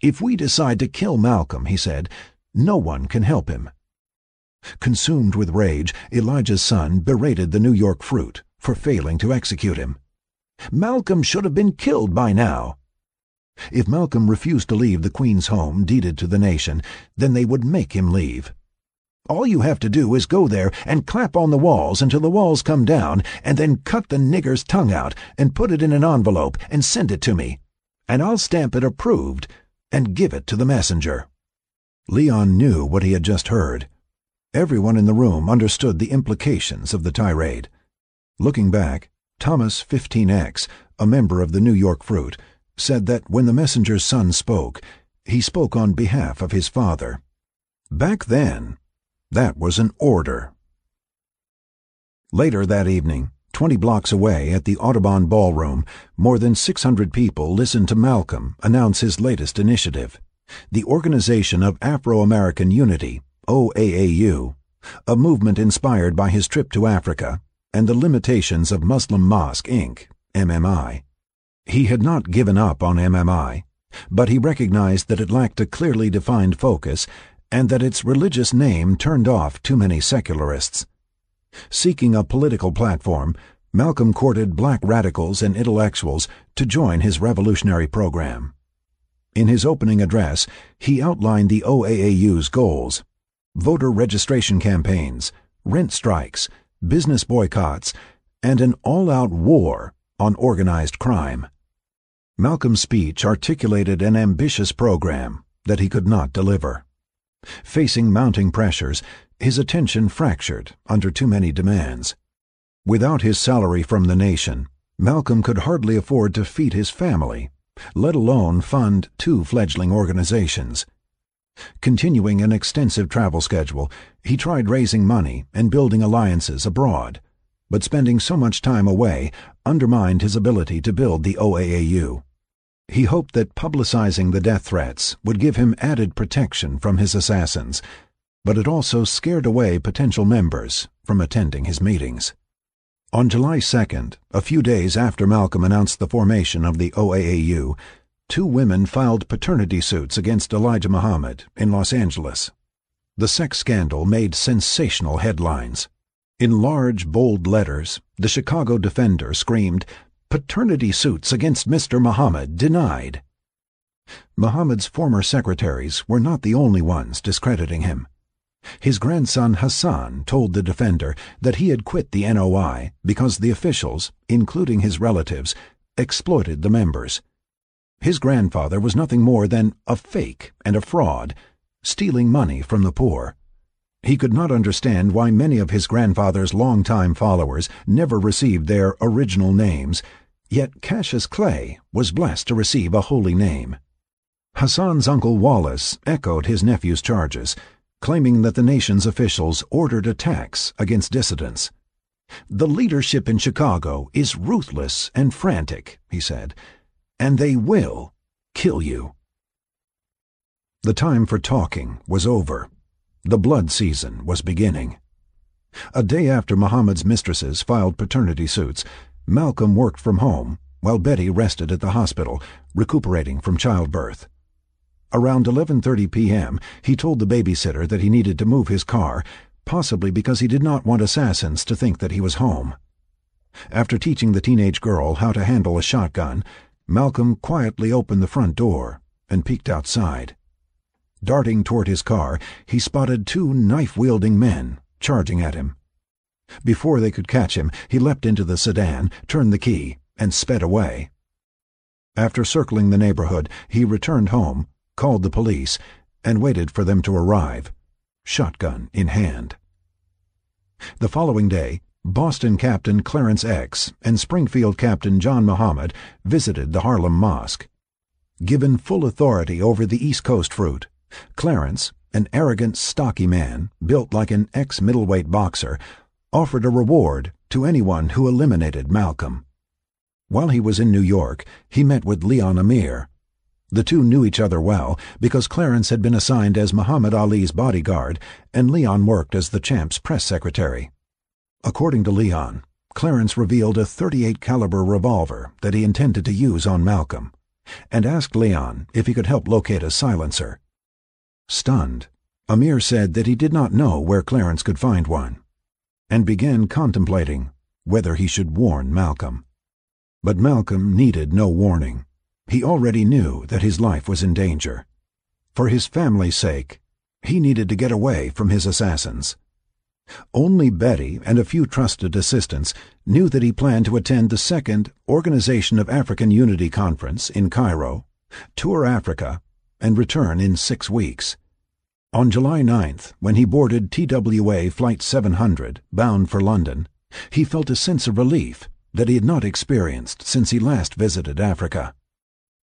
If we decide to kill Malcolm, he said, no one can help him. Consumed with rage, Elijah's son berated the New York fruit for failing to execute him. Malcolm should have been killed by now. If Malcolm refused to leave the Queens home deeded to the nation, then they would make him leave. All you have to do is go there and clap on the walls until the walls come down, and then cut the nigger's tongue out and put it in an envelope and send it to me, and I'll stamp it approved and give it to the messenger. Leon knew what he had just heard. Everyone in the room understood the implications of the tirade. Looking back, Thomas 15X, a member of the New York Fruit, said that when the messenger's son spoke, he spoke on behalf of his father. Back then, that was an order. Later that evening, 20 blocks away at the Audubon Ballroom, more than 600 people listened to Malcolm announce his latest initiative, the Organization of Afro-American Unity, OAAU, a movement inspired by his trip to Africa and the limitations of Muslim Mosque, Inc., MMI. He had not given up on MMI, but he recognized that it lacked a clearly defined focus and that its religious name turned off too many secularists. Seeking a political platform, Malcolm courted black radicals and intellectuals to join his revolutionary program. In his opening address, he outlined the OAAU's goals voter registration campaigns, rent strikes, business boycotts, and an all out war on organized crime. Malcolm's speech articulated an ambitious program that he could not deliver. Facing mounting pressures, his attention fractured under too many demands. Without his salary from the nation, Malcolm could hardly afford to feed his family, let alone fund two fledgling organizations. Continuing an extensive travel schedule, he tried raising money and building alliances abroad, but spending so much time away undermined his ability to build the OAAU. He hoped that publicizing the death threats would give him added protection from his assassins, but it also scared away potential members from attending his meetings. On July 2nd, a few days after Malcolm announced the formation of the OAAU, two women filed paternity suits against Elijah Muhammad in Los Angeles. The sex scandal made sensational headlines. In large, bold letters, the Chicago Defender screamed, paternity suits against Mr. Muhammad denied. Muhammad's former secretaries were not the only ones discrediting him. His grandson Hassan told the defender that he had quit the NOI because the officials, including his relatives, exploited the members. His grandfather was nothing more than a fake and a fraud, stealing money from the poor. He could not understand why many of his grandfather's longtime followers never received their original names Yet Cassius Clay was blessed to receive a holy name. Hassan's uncle Wallace echoed his nephew's charges, claiming that the nation's officials ordered attacks against dissidents. The leadership in Chicago is ruthless and frantic, he said, and they will kill you. The time for talking was over. The blood season was beginning. A day after Muhammad's mistresses filed paternity suits, Malcolm worked from home while Betty rested at the hospital, recuperating from childbirth. Around 11:30 p.m., he told the babysitter that he needed to move his car, possibly because he did not want assassins to think that he was home. After teaching the teenage girl how to handle a shotgun, Malcolm quietly opened the front door and peeked outside. Darting toward his car, he spotted two knife-wielding men charging at him. Before they could catch him, he leapt into the sedan, turned the key, and sped away. After circling the neighborhood, he returned home, called the police, and waited for them to arrive, shotgun in hand. The following day, Boston Captain Clarence X and Springfield Captain John Muhammad visited the Harlem Mosque. Given full authority over the East Coast fruit, Clarence, an arrogant, stocky man, built like an ex-middleweight boxer, offered a reward to anyone who eliminated Malcolm. While he was in New York, he met with Leon Ameer. The two knew each other well because Clarence had been assigned as Muhammad Ali's bodyguard and Leon worked as the champ's press secretary. According to Leon, Clarence revealed a 38 caliber revolver that he intended to use on Malcolm and asked Leon if he could help locate a silencer. Stunned, Ameer said that he did not know where Clarence could find one and began contemplating whether he should warn Malcolm. But Malcolm needed no warning. He already knew that his life was in danger. For his family's sake, he needed to get away from his assassins. Only Betty and a few trusted assistants knew that he planned to attend the second Organization of African Unity Conference in Cairo, tour Africa, and return in six weeks. On July 9th, when he boarded TWA Flight 700, bound for London, he felt a sense of relief that he had not experienced since he last visited Africa.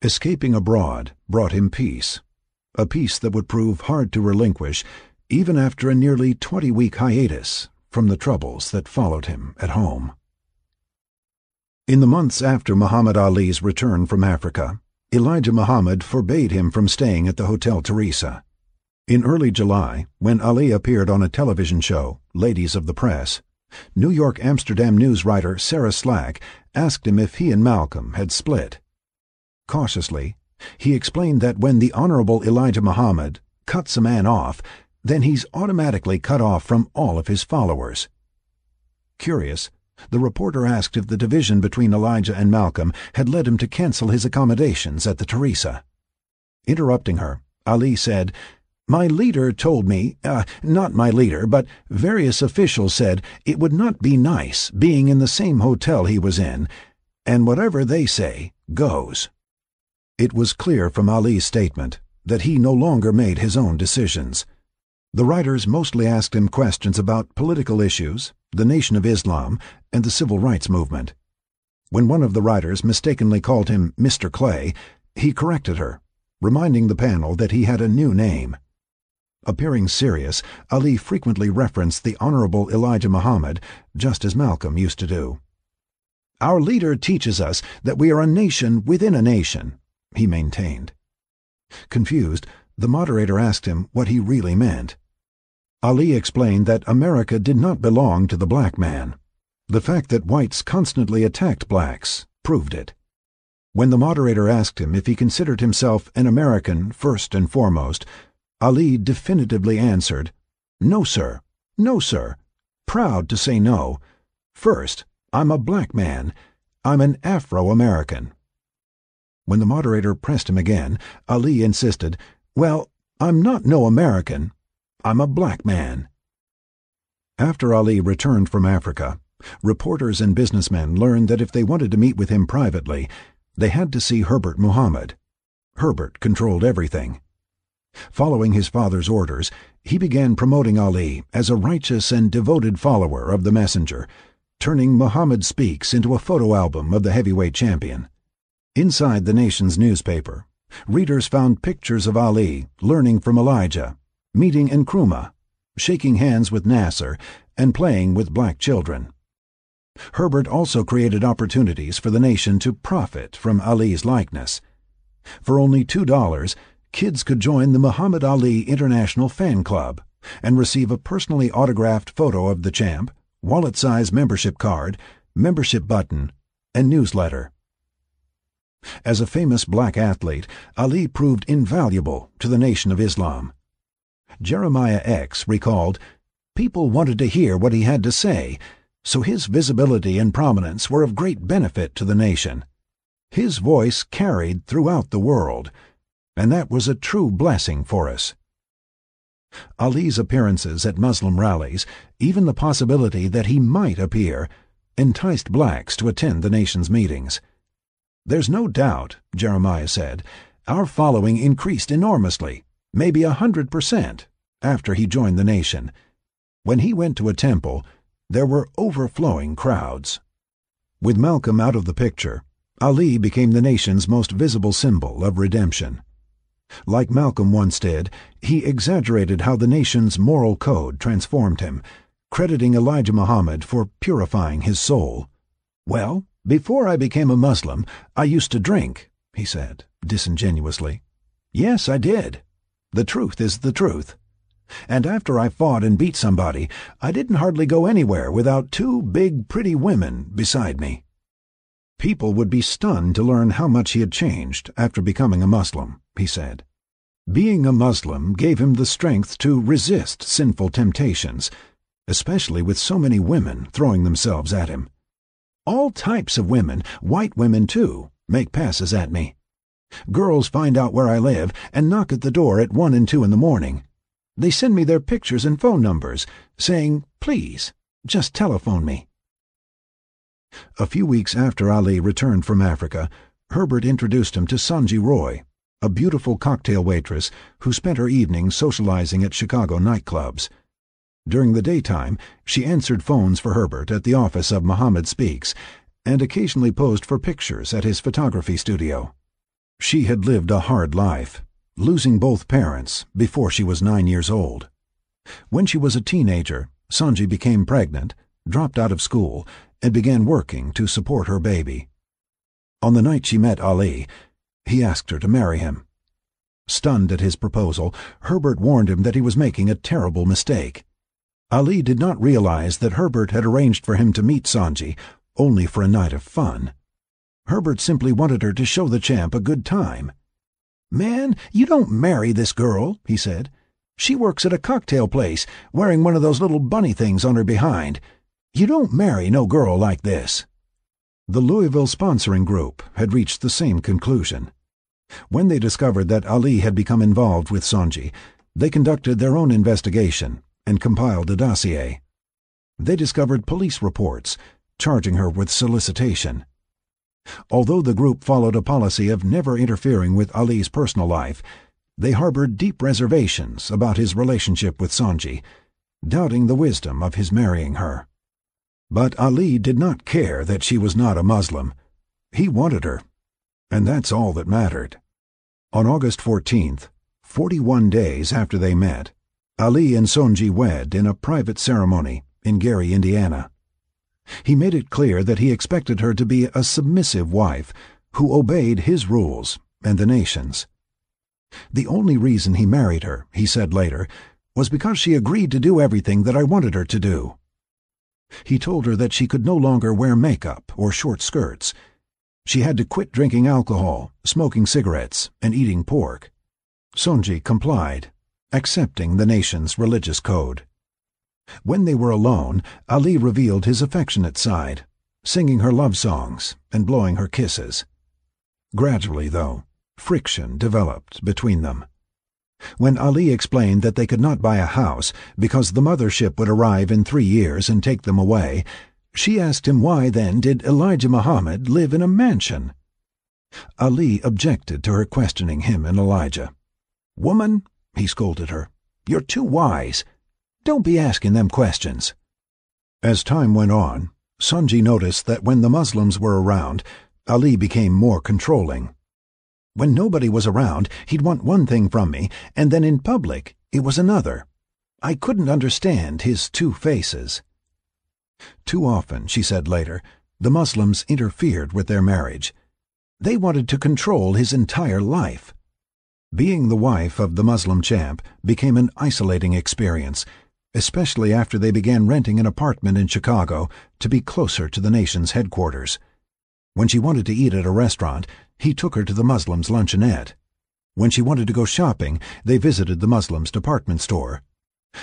Escaping abroad brought him peace, a peace that would prove hard to relinquish even after a nearly 20-week hiatus from the troubles that followed him at home. In the months after Muhammad Ali's return from Africa, Elijah Muhammad forbade him from staying at the Hotel Theresa. In early July, when Ali appeared on a television show, Ladies of the Press, New York Amsterdam news writer Sarah Slack asked him if he and Malcolm had split. Cautiously, he explained that when the Honorable Elijah Muhammad cuts a man off, then he's automatically cut off from all of his followers. Curious, the reporter asked if the division between Elijah and Malcolm had led him to cancel his accommodations at the Theresa. Interrupting her, Ali said, my leader told me, uh, not my leader, but various officials said it would not be nice being in the same hotel he was in, and whatever they say goes. It was clear from Ali's statement that he no longer made his own decisions. The writers mostly asked him questions about political issues, the Nation of Islam, and the civil rights movement. When one of the writers mistakenly called him Mr. Clay, he corrected her, reminding the panel that he had a new name. Appearing serious, Ali frequently referenced the Honorable Elijah Muhammad, just as Malcolm used to do. Our leader teaches us that we are a nation within a nation, he maintained. Confused, the moderator asked him what he really meant. Ali explained that America did not belong to the black man. The fact that whites constantly attacked blacks proved it. When the moderator asked him if he considered himself an American first and foremost, Ali definitively answered, No, sir. No, sir. Proud to say no. First, I'm a black man. I'm an Afro-American. When the moderator pressed him again, Ali insisted, Well, I'm not no American. I'm a black man. After Ali returned from Africa, reporters and businessmen learned that if they wanted to meet with him privately, they had to see Herbert Muhammad. Herbert controlled everything. Following his father's orders, he began promoting Ali as a righteous and devoted follower of the messenger, turning Muhammad Speaks into a photo album of the heavyweight champion. Inside the nation's newspaper, readers found pictures of Ali learning from Elijah, meeting Nkrumah, shaking hands with Nasser, and playing with black children. Herbert also created opportunities for the nation to profit from Ali's likeness. For only two dollars, kids could join the Muhammad Ali International Fan Club and receive a personally autographed photo of the champ, wallet-size membership card, membership button, and newsletter. As a famous black athlete, Ali proved invaluable to the Nation of Islam. Jeremiah X recalled, People wanted to hear what he had to say, so his visibility and prominence were of great benefit to the nation. His voice carried throughout the world, and that was a true blessing for us. Ali's appearances at Muslim rallies, even the possibility that he might appear, enticed blacks to attend the nation's meetings. There's no doubt, Jeremiah said, our following increased enormously, maybe a hundred percent, after he joined the nation. When he went to a temple, there were overflowing crowds. With Malcolm out of the picture, Ali became the nation's most visible symbol of redemption. Like Malcolm once did, he exaggerated how the nation's moral code transformed him, crediting Elijah Muhammad for purifying his soul. Well, before I became a Muslim, I used to drink, he said, disingenuously. Yes, I did. The truth is the truth. And after I fought and beat somebody, I didn't hardly go anywhere without two big, pretty women beside me. People would be stunned to learn how much he had changed after becoming a Muslim, he said. Being a Muslim gave him the strength to resist sinful temptations, especially with so many women throwing themselves at him. All types of women, white women too, make passes at me. Girls find out where I live and knock at the door at one and two in the morning. They send me their pictures and phone numbers, saying, please, just telephone me. A few weeks after Ali returned from Africa, Herbert introduced him to Sonji Roi, a beautiful cocktail waitress who spent her evenings socializing at Chicago nightclubs. During the daytime, she answered phones for Herbert at the office of Muhammad Speaks and occasionally posed for pictures at his photography studio. She had lived a hard life, losing both parents before she was nine years old. When she was a teenager, Sanji became pregnant, dropped out of school, and began working to support her baby. On the night she met Ali, he asked her to marry him. Stunned at his proposal, Herbert warned him that he was making a terrible mistake. Ali did not realize that Herbert had arranged for him to meet Sonji only for a night of fun. Herbert simply wanted her to show the champ a good time. Man, you don't marry this girl, he said. She works at a cocktail place, wearing one of those little bunny things on her behind. You don't marry no girl like this. The Louisville sponsoring group had reached the same conclusion. When they discovered that Ali had become involved with Sonji, they conducted their own investigation and compiled a dossier. They discovered police reports charging her with solicitation. Although the group followed a policy of never interfering with Ali's personal life, they harbored deep reservations about his relationship with Sonji, doubting the wisdom of his marrying her. But Ali did not care that she was not a Muslim. He wanted her, and that's all that mattered. On August 14th, 41 days after they met, Ali and Sonji wed in a private ceremony in Gary, Indiana. He made it clear that he expected her to be a submissive wife who obeyed his rules and the nation's. The only reason he married her, he said later, was because she agreed to do everything that I wanted her to do. He told her that she could no longer wear makeup or short skirts. She had to quit drinking alcohol, smoking cigarettes, and eating pork. Sonji complied, accepting the nation's religious code. When they were alone, Ali revealed his affectionate side, singing her love songs and blowing her kisses. Gradually, though, friction developed between them. When Ali explained that they could not buy a house because the mothership would arrive in three years and take them away, she asked him why then did Elijah Muhammad live in a mansion? Ali objected to her questioning him and Elijah. Woman, he scolded her, you're too wise. Don't be asking them questions. As time went on, Sonji noticed that when the Muslims were around, Ali became more controlling. When nobody was around, he'd want one thing from me, and then in public, it was another. I couldn't understand his two faces. Too often, she said later, the Muslims interfered with their marriage. They wanted to control his entire life. Being the wife of the Muslim champ became an isolating experience, especially after they began renting an apartment in Chicago to be closer to the nation's headquarters. When she wanted to eat at a restaurant, he took her to the Muslims' luncheonette. When she wanted to go shopping, they visited the Muslims' department store.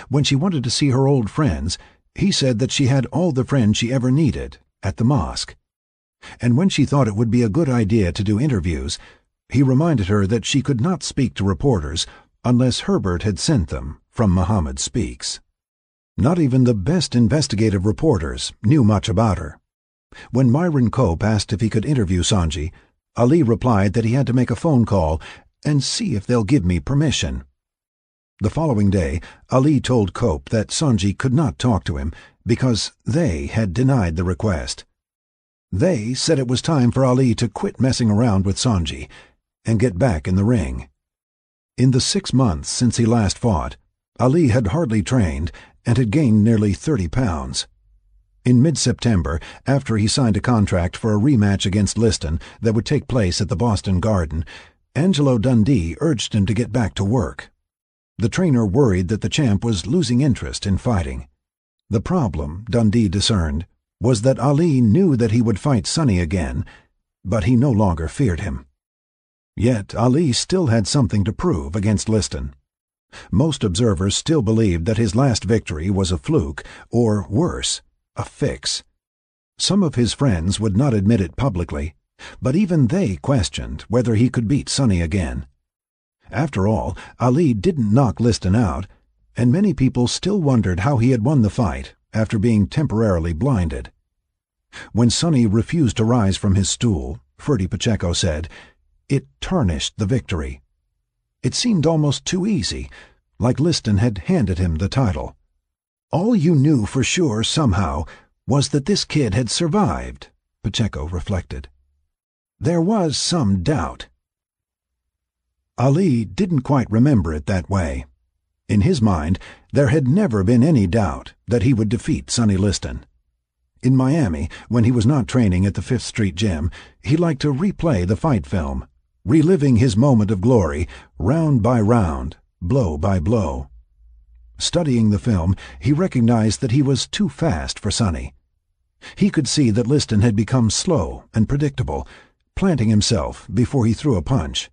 When she wanted to see her old friends, he said that she had all the friends she ever needed at the mosque. And when she thought it would be a good idea to do interviews, he reminded her that she could not speak to reporters unless Herbert had sent them from Muhammad Speaks. Not even the best investigative reporters knew much about her. When Myron Cope asked if he could interview Sonji, Ali replied that he had to make a phone call and see if they'll give me permission. The following day, Ali told Cope that Sonji could not talk to him because they had denied the request. They said it was time for Ali to quit messing around with Sonji and get back in the ring. In the six months since he last fought, Ali had hardly trained and had gained nearly 30 pounds. In mid September, after he signed a contract for a rematch against Liston that would take place at the Boston Garden, Angelo Dundee urged him to get back to work. The trainer worried that the champ was losing interest in fighting. The problem, Dundee discerned, was that Ali knew that he would fight Sonny again, but he no longer feared him. Yet Ali still had something to prove against Liston. Most observers still believed that his last victory was a fluke, or worse, a fix. Some of his friends would not admit it publicly, but even they questioned whether he could beat Sonny again. After all, Ali didn't knock Liston out, and many people still wondered how he had won the fight after being temporarily blinded. When Sonny refused to rise from his stool, Ferdy Pacheco said, it tarnished the victory. It seemed almost too easy, like Liston had handed him the title. All you knew for sure somehow was that this kid had survived, Pacheco reflected. There was some doubt. Ali didn't quite remember it that way. In his mind, there had never been any doubt that he would defeat Sonny Liston. In Miami, when he was not training at the Fifth Street Gym, he liked to replay the fight film, reliving his moment of glory, round by round, blow by blow. Studying the film, he recognized that he was too fast for Sonny. He could see that Liston had become slow and predictable, planting himself before he threw a punch.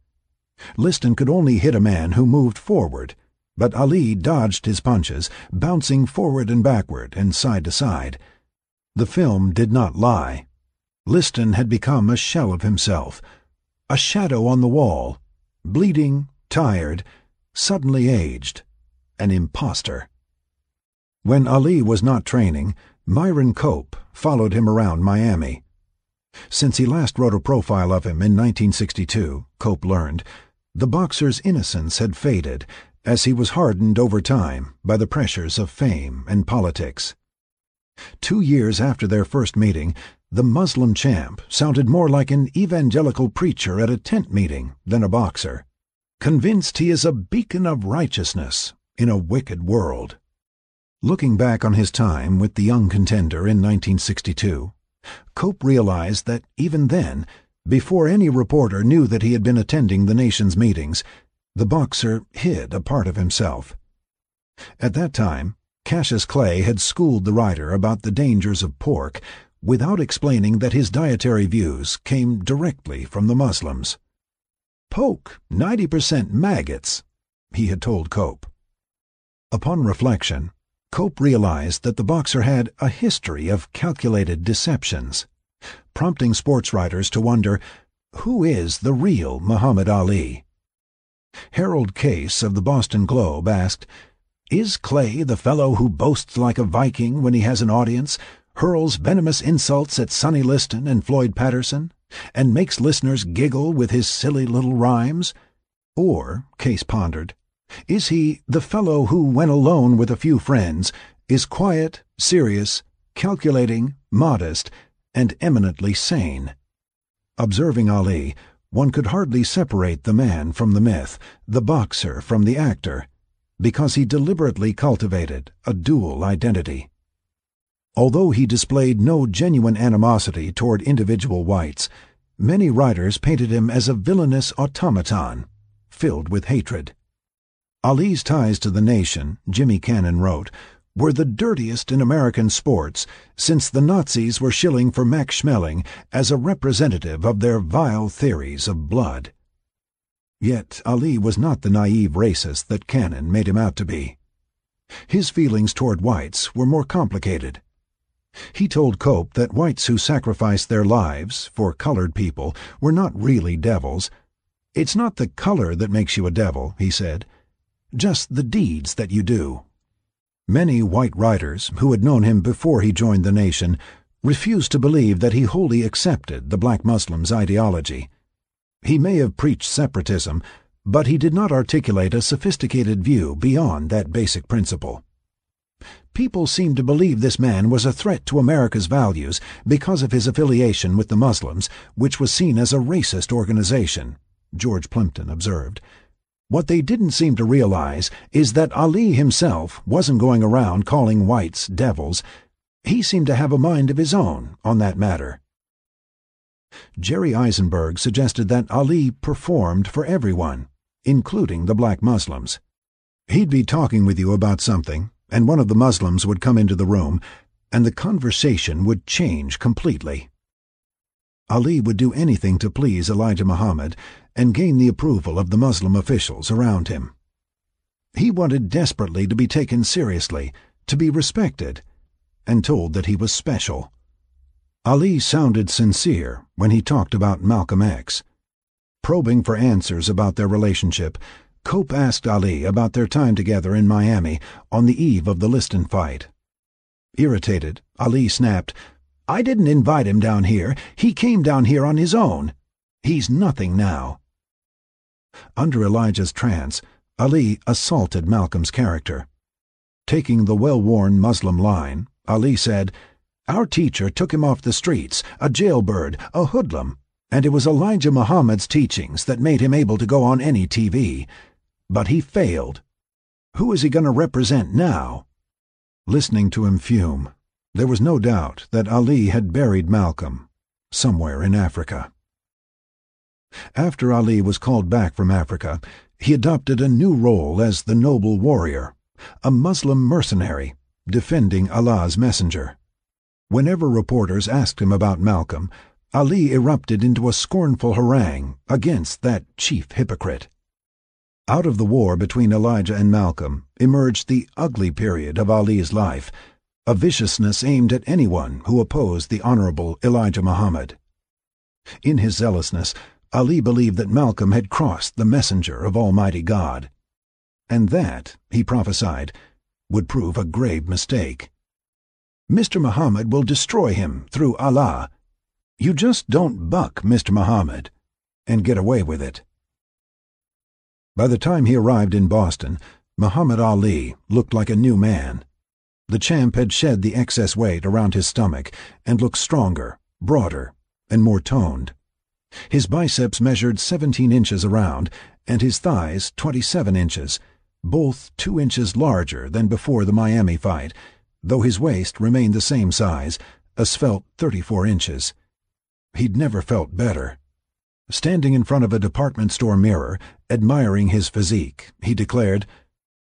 Liston could only hit a man who moved forward, but Ali dodged his punches, bouncing forward and backward and side to side. The film did not lie. Liston had become a shell of himself, a shadow on the wall, bleeding, tired, suddenly aged an impostor. When Ali was not training, Myron Cope followed him around Miami. Since he last wrote a profile of him in 1962, Cope learned, the boxer's innocence had faded as he was hardened over time by the pressures of fame and politics. Two years after their first meeting, the Muslim champ sounded more like an evangelical preacher at a tent meeting than a boxer, convinced he is a beacon of righteousness in a wicked world. Looking back on his time with the young contender in 1962, Cope realized that even then, before any reporter knew that he had been attending the nation's meetings, the boxer hid a part of himself. At that time, Cassius Clay had schooled the writer about the dangers of pork without explaining that his dietary views came directly from the Muslims. Poke, 90% maggots, he had told Cope. Upon reflection, Cope realized that the boxer had a history of calculated deceptions, prompting sports writers to wonder who is the real Muhammad Ali? Harold Kaese of the Boston Globe asked, Is Clay the fellow who boasts like a Viking when he has an audience, hurls venomous insults at Sonny Liston and Floyd Patterson, and makes listeners giggle with his silly little rhymes? Or, Kaese pondered, is he the fellow who, when alone with a few friends, is quiet, serious, calculating, modest, and eminently sane? Observing Ali, one could hardly separate the man from the myth, the boxer from the actor, because he deliberately cultivated a dual identity. Although he displayed no genuine animosity toward individual whites, many writers painted him as a villainous automaton, filled with hatred. Ali's ties to the nation, Jimmy Cannon wrote, were the dirtiest in American sports since the Nazis were shilling for Max Schmeling as a representative of their vile theories of blood. Yet Ali was not the naive racist that Cannon made him out to be. His feelings toward whites were more complicated. He told Cope that whites who sacrificed their lives for colored people were not really devils. It's not the color that makes you a devil, he said just the deeds that you do. Many white writers who had known him before he joined the nation refused to believe that he wholly accepted the black Muslim's ideology. He may have preached separatism, but he did not articulate a sophisticated view beyond that basic principle. People seemed to believe this man was a threat to America's values because of his affiliation with the Muslims, which was seen as a racist organization, George Plimpton observed. What they didn't seem to realize is that Ali himself wasn't going around calling whites devils. He seemed to have a mind of his own on that matter. Jerry Izenberg suggested that Ali performed for everyone, including the black Muslims. He'd be talking with you about something, and one of the Muslims would come into the room, and the conversation would change completely. Ali would do anything to please Elijah Muhammad and gain the approval of the Muslim officials around him. He wanted desperately to be taken seriously, to be respected, and told that he was special. Ali sounded sincere when he talked about Malcolm X. Probing for answers about their relationship, Cope asked Ali about their time together in Miami on the eve of the Liston fight. Irritated, Ali snapped, I didn't invite him down here. He came down here on his own. He's nothing now. Under Elijah's trance, Ali assaulted Malcolm's character. Taking the well-worn Muslim line, Ali said, Our teacher took him off the streets, a jailbird, a hoodlum, and it was Elijah Muhammad's teachings that made him able to go on any TV. But he failed. Who is he going to represent now? Listening to him fume, there was no doubt that Ali had buried Malcolm somewhere in Africa. After Ali was called back from Africa, he adopted a new role as the noble warrior, a Muslim mercenary defending Allah's messenger. Whenever reporters asked him about Malcolm, Ali erupted into a scornful harangue against that chief hypocrite. Out of the war between Elijah and Malcolm emerged the ugly period of Ali's life, a viciousness aimed at anyone who opposed the Honorable Elijah Muhammad. In his zealousness, Ali believed that Malcolm had crossed the messenger of Almighty God. And that, he prophesied, would prove a grave mistake. Mr. Muhammad will destroy him through Allah. You just don't buck Mr. Muhammad and get away with it. By the time he arrived in Boston, Muhammad Ali looked like a new man. The champ had shed the excess weight around his stomach and looked stronger, broader, and more toned. His biceps measured 17 inches around and his thighs 27 inches, both two inches larger than before the Miami fight, though his waist remained the same size, a svelte 34 inches. He'd never felt better. Standing in front of a department store mirror, admiring his physique, he declared,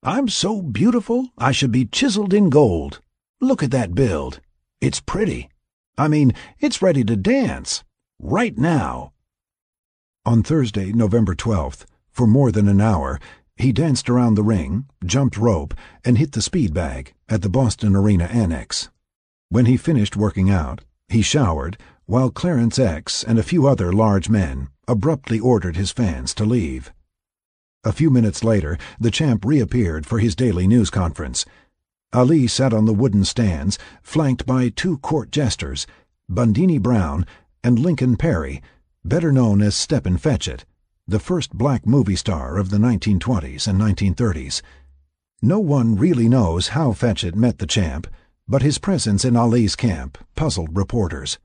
I'm so beautiful I should be chiseled in gold. Look at that build. It's pretty. I mean, it's ready to dance. Right now. On Thursday, November 12th, for more than an hour, he danced around the ring, jumped rope, and hit the speed bag at the Boston Arena Annex. When he finished working out, he showered, while Clarence X and a few other large men abruptly ordered his fans to leave. A few minutes later, the champ reappeared for his daily news conference. Ali sat on the wooden stands, flanked by two court jesters, Bundini Brown and Lincoln Perry, better known as Stepin Fetchit, the first black movie star of the 1920s and 1930s. No one really knows how Fetchit met the champ, but his presence in Ali's camp puzzled reporters.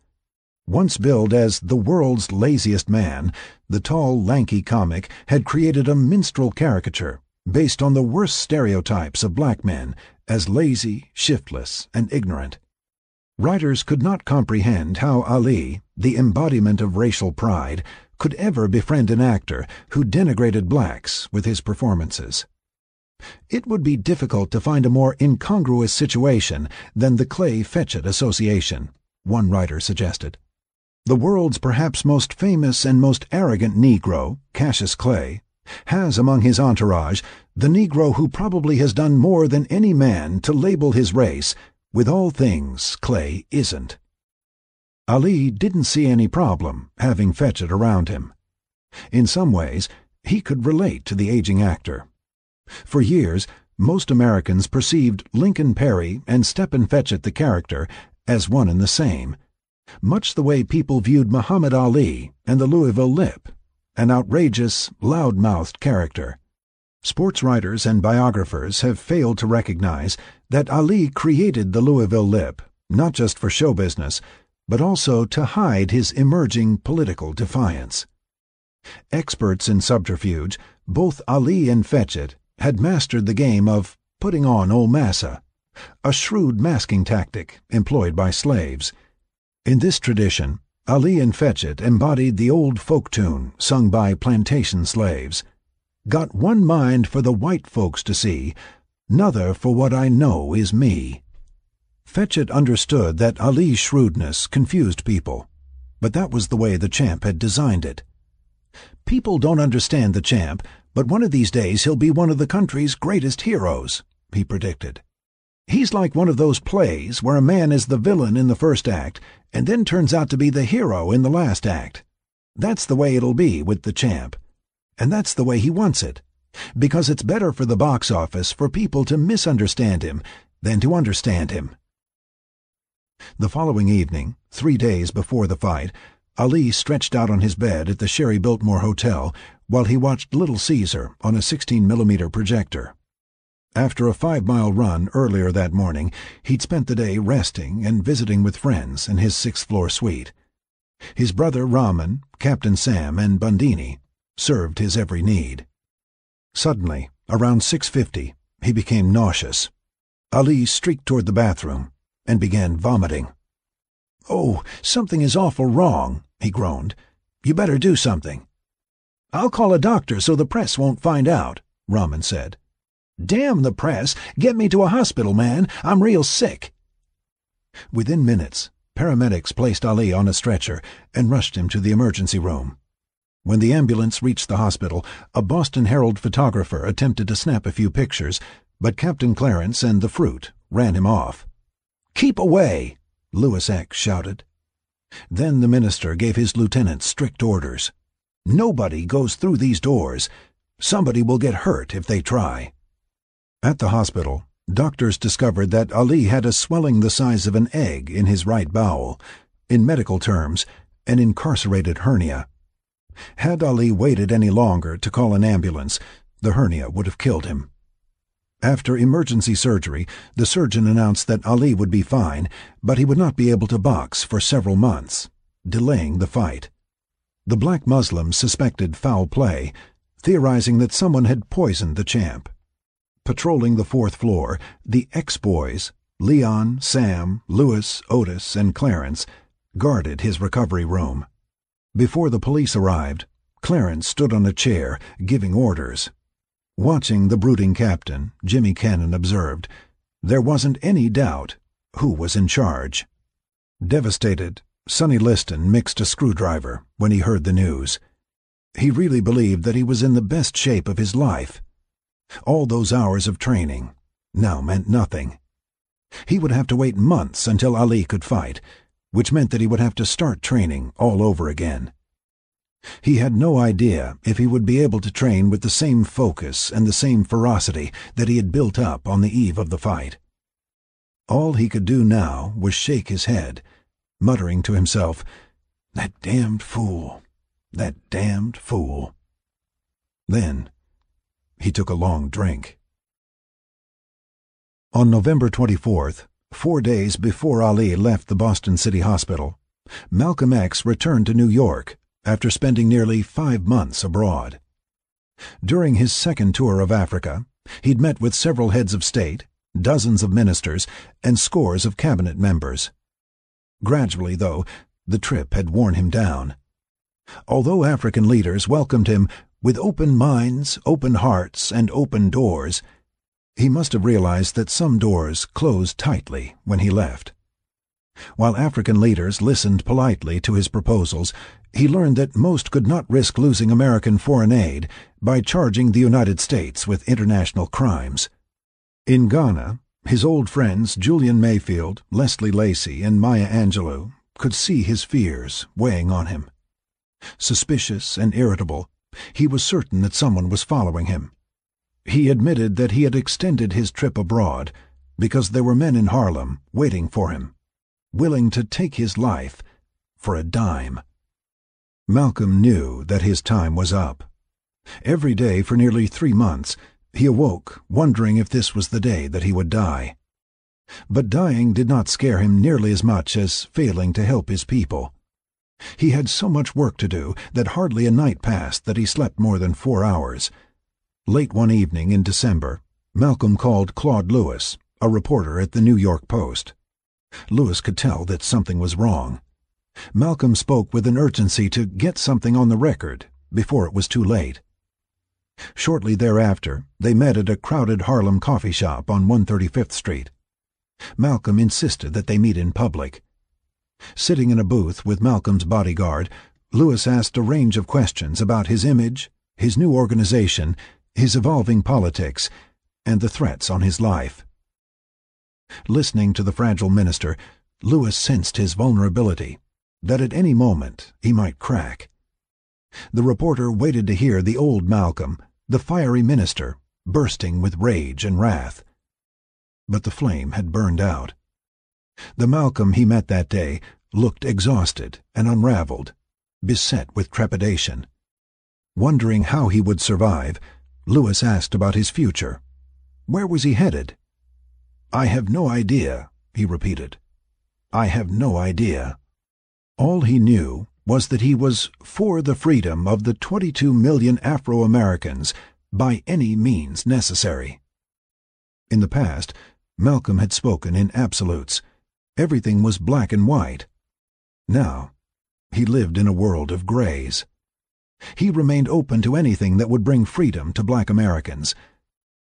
Once billed as the world's laziest man, the tall, lanky comic had created a minstrel caricature based on the worst stereotypes of black men as lazy, shiftless, and ignorant. Writers could not comprehend how Ali, the embodiment of racial pride, could ever befriend an actor who denigrated blacks with his performances. It would be difficult to find a more incongruous situation than the Clay Fetchit Association, one writer suggested. The world's perhaps most famous and most arrogant Negro, Cassius Clay, has among his entourage the Negro who probably has done more than any man to label his race with all things Clay isn't. Ali didn't see any problem having Fetchit around him. In some ways, he could relate to the aging actor. For years, most Americans perceived Lincoln Perry and Stepin Fetchit the character as one and the same much the way people viewed Muhammad Ali and the Louisville Lip, an outrageous, loud-mouthed character. Sports writers and biographers have failed to recognize that Ali created the Louisville Lip not just for show business, but also to hide his emerging political defiance. Experts in subterfuge, Both Ali and Fetchit had mastered the game of putting on old massa, a shrewd masking tactic employed by slaves. In this tradition, Ali and Fetchit embodied the old folk tune sung by plantation slaves. Got one mind for the white folks to see, nother for what I know is me. Fetchit understood that Ali's shrewdness confused people, but that was the way the champ had designed it. People don't understand the champ, but one of these days he'll be one of the country's greatest heroes, he predicted. He's like one of those plays where a man is the villain in the first act and then turns out to be the hero in the last act. That's the way it'll be with the champ. And that's the way he wants it. Because it's better for the box office for people to misunderstand him than to understand him. The following evening, three days before the fight, Ali stretched out on his bed at the Sherry Biltmore Hotel while he watched Little Caesar on a 16 millimeter projector. After a five-mile run earlier that morning, he'd spent the day resting and visiting with friends in his sixth-floor suite. His brother Rahman, Captain Sam, and Bundini served his every need. Suddenly, around 6.50, he became nauseous. Ali streaked toward the bathroom and began vomiting. Oh, something is awful wrong, he groaned. You better do something. I'll call a doctor so the press won't find out, Rahman said. Damn the press! Get me to a hospital, man! I'm real sick! Within minutes, paramedics placed Ali on a stretcher and rushed him to the emergency room. When the ambulance reached the hospital, a Boston Herald photographer attempted to snap a few pictures, but Captain Clarence and the fruit ran him off. Keep away! Louis X shouted. Then the minister gave his lieutenant strict orders. Nobody goes through these doors. Somebody will get hurt if they try. At the hospital, doctors discovered that Ali had a swelling the size of an egg in his right bowel, in medical terms, an incarcerated hernia. Had Ali waited any longer to call an ambulance, the hernia would have killed him. After emergency surgery, the surgeon announced that Ali would be fine, but he would not be able to box for several months, delaying the fight. The black Muslims suspected foul play, theorizing that someone had poisoned the champ. Patrolling the fourth floor, the ex-boys, Leon, Sam, Louis, Otis, and Clarence, guarded his recovery room. Before the police arrived, Clarence stood on a chair, giving orders. Watching the brooding captain, Jimmy Cannon observed, there wasn't any doubt who was in charge. Devastated, Sonny Liston mixed a screwdriver when he heard the news. He really believed that he was in the best shape of his life. All those hours of training now meant nothing. He would have to wait months until Ali could fight, which meant that he would have to start training all over again. He had no idea if he would be able to train with the same focus and the same ferocity that he had built up on the eve of the fight. All he could do now was shake his head, muttering to himself, That damned fool! That damned fool! Then he took a long drink. On November 24th, four days before Ali left the Boston City Hospital, Malcolm X returned to New York after spending nearly five months abroad. During his second tour of Africa, he'd met with several heads of state, dozens of ministers, and scores of cabinet members. Gradually, though, the trip had worn him down. Although African leaders welcomed him with open minds, open hearts, and open doors, he must have realized that some doors closed tightly when he left. While African leaders listened politely to his proposals, he learned that most could not risk losing American foreign aid by charging the United States with international crimes. In Ghana, his old friends Julian Mayfield, Leslie Lacy, and Maya Angelou could see his fears weighing on him. Suspicious and irritable, he was certain that someone was following him. He admitted that he had extended his trip abroad because there were men in Harlem waiting for him willing to take his life for a dime. Malcolm knew that his time was up. Every day for nearly three months, he awoke wondering if this was the day that he would die. But dying did not scare him nearly as much as failing to help his people. He had so much work to do that hardly a night passed that he slept more than four hours, Late one evening in December, Malcolm called Claude Lewis, a reporter at the New York Post. Lewis could tell that something was wrong. Malcolm spoke with an urgency to get something on the record before it was too late. Shortly thereafter, they met at a crowded Harlem coffee shop on 135th Street. Malcolm insisted that they meet in public. Sitting in a booth with Malcolm's bodyguard, Lewis asked a range of questions about his image, his new organization, his evolving politics, and the threats on his life. Listening to the fragile minister, Lewis sensed his vulnerability, that at any moment he might crack. The reporter waited to hear the old Malcolm, the fiery minister, bursting with rage and wrath. But the flame had burned out. The Malcolm he met that day looked exhausted and unraveled, beset with trepidation. Wondering how he would survive, Lewis asked about his future. Where was he headed? I have no idea, he repeated. I have no idea. All he knew was that he was for the freedom of the 22 million Afro Americans by any means necessary. In the past, Malcolm had spoken in absolutes. Everything was black and white. Now, he lived in a world of grays. He remained open to anything that would bring freedom to black Americans.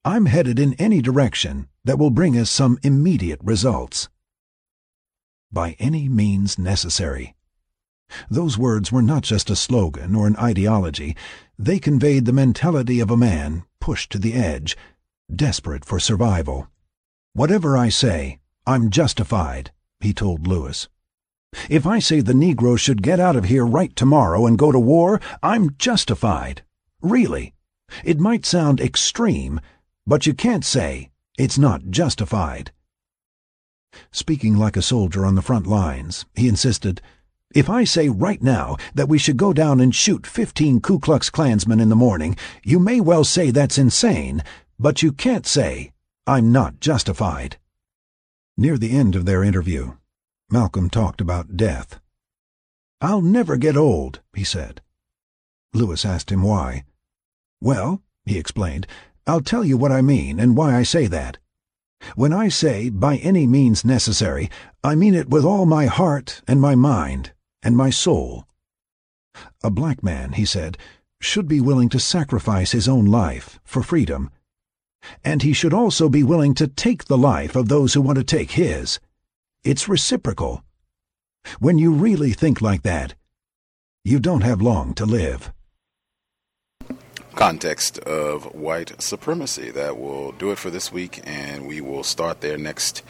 I'm headed in any direction that will bring us some immediate results. By any means necessary. Those words were not just a slogan or an ideology. They conveyed the mentality of a man pushed to the edge, desperate for survival. Whatever I say, I'm justified, he told Lewis. If I say the Negro should get out of here right tomorrow and go to war, I'm justified. Really. It might sound extreme, but you can't say it's not justified. Speaking like a soldier on the front lines, he insisted, if I say right now that we should go down and shoot 15 Ku Klux Klansmen in the morning, you may well say that's insane, but you can't say I'm not justified. Near the end of their interview, Malcolm talked about death. I'll never get old, he said. Lewis asked him why. Well, he explained, I'll tell you what I mean and why I say that. When I say by any means necessary, I mean it with all my heart and my mind and my soul. A black man, he said, should be willing to sacrifice his own life for freedom, and he should also be willing to take the life of those who want to take his. It's reciprocal. When you really think like that, you don't have long to live. Context of white supremacy. That will do it for this week, and we will start there next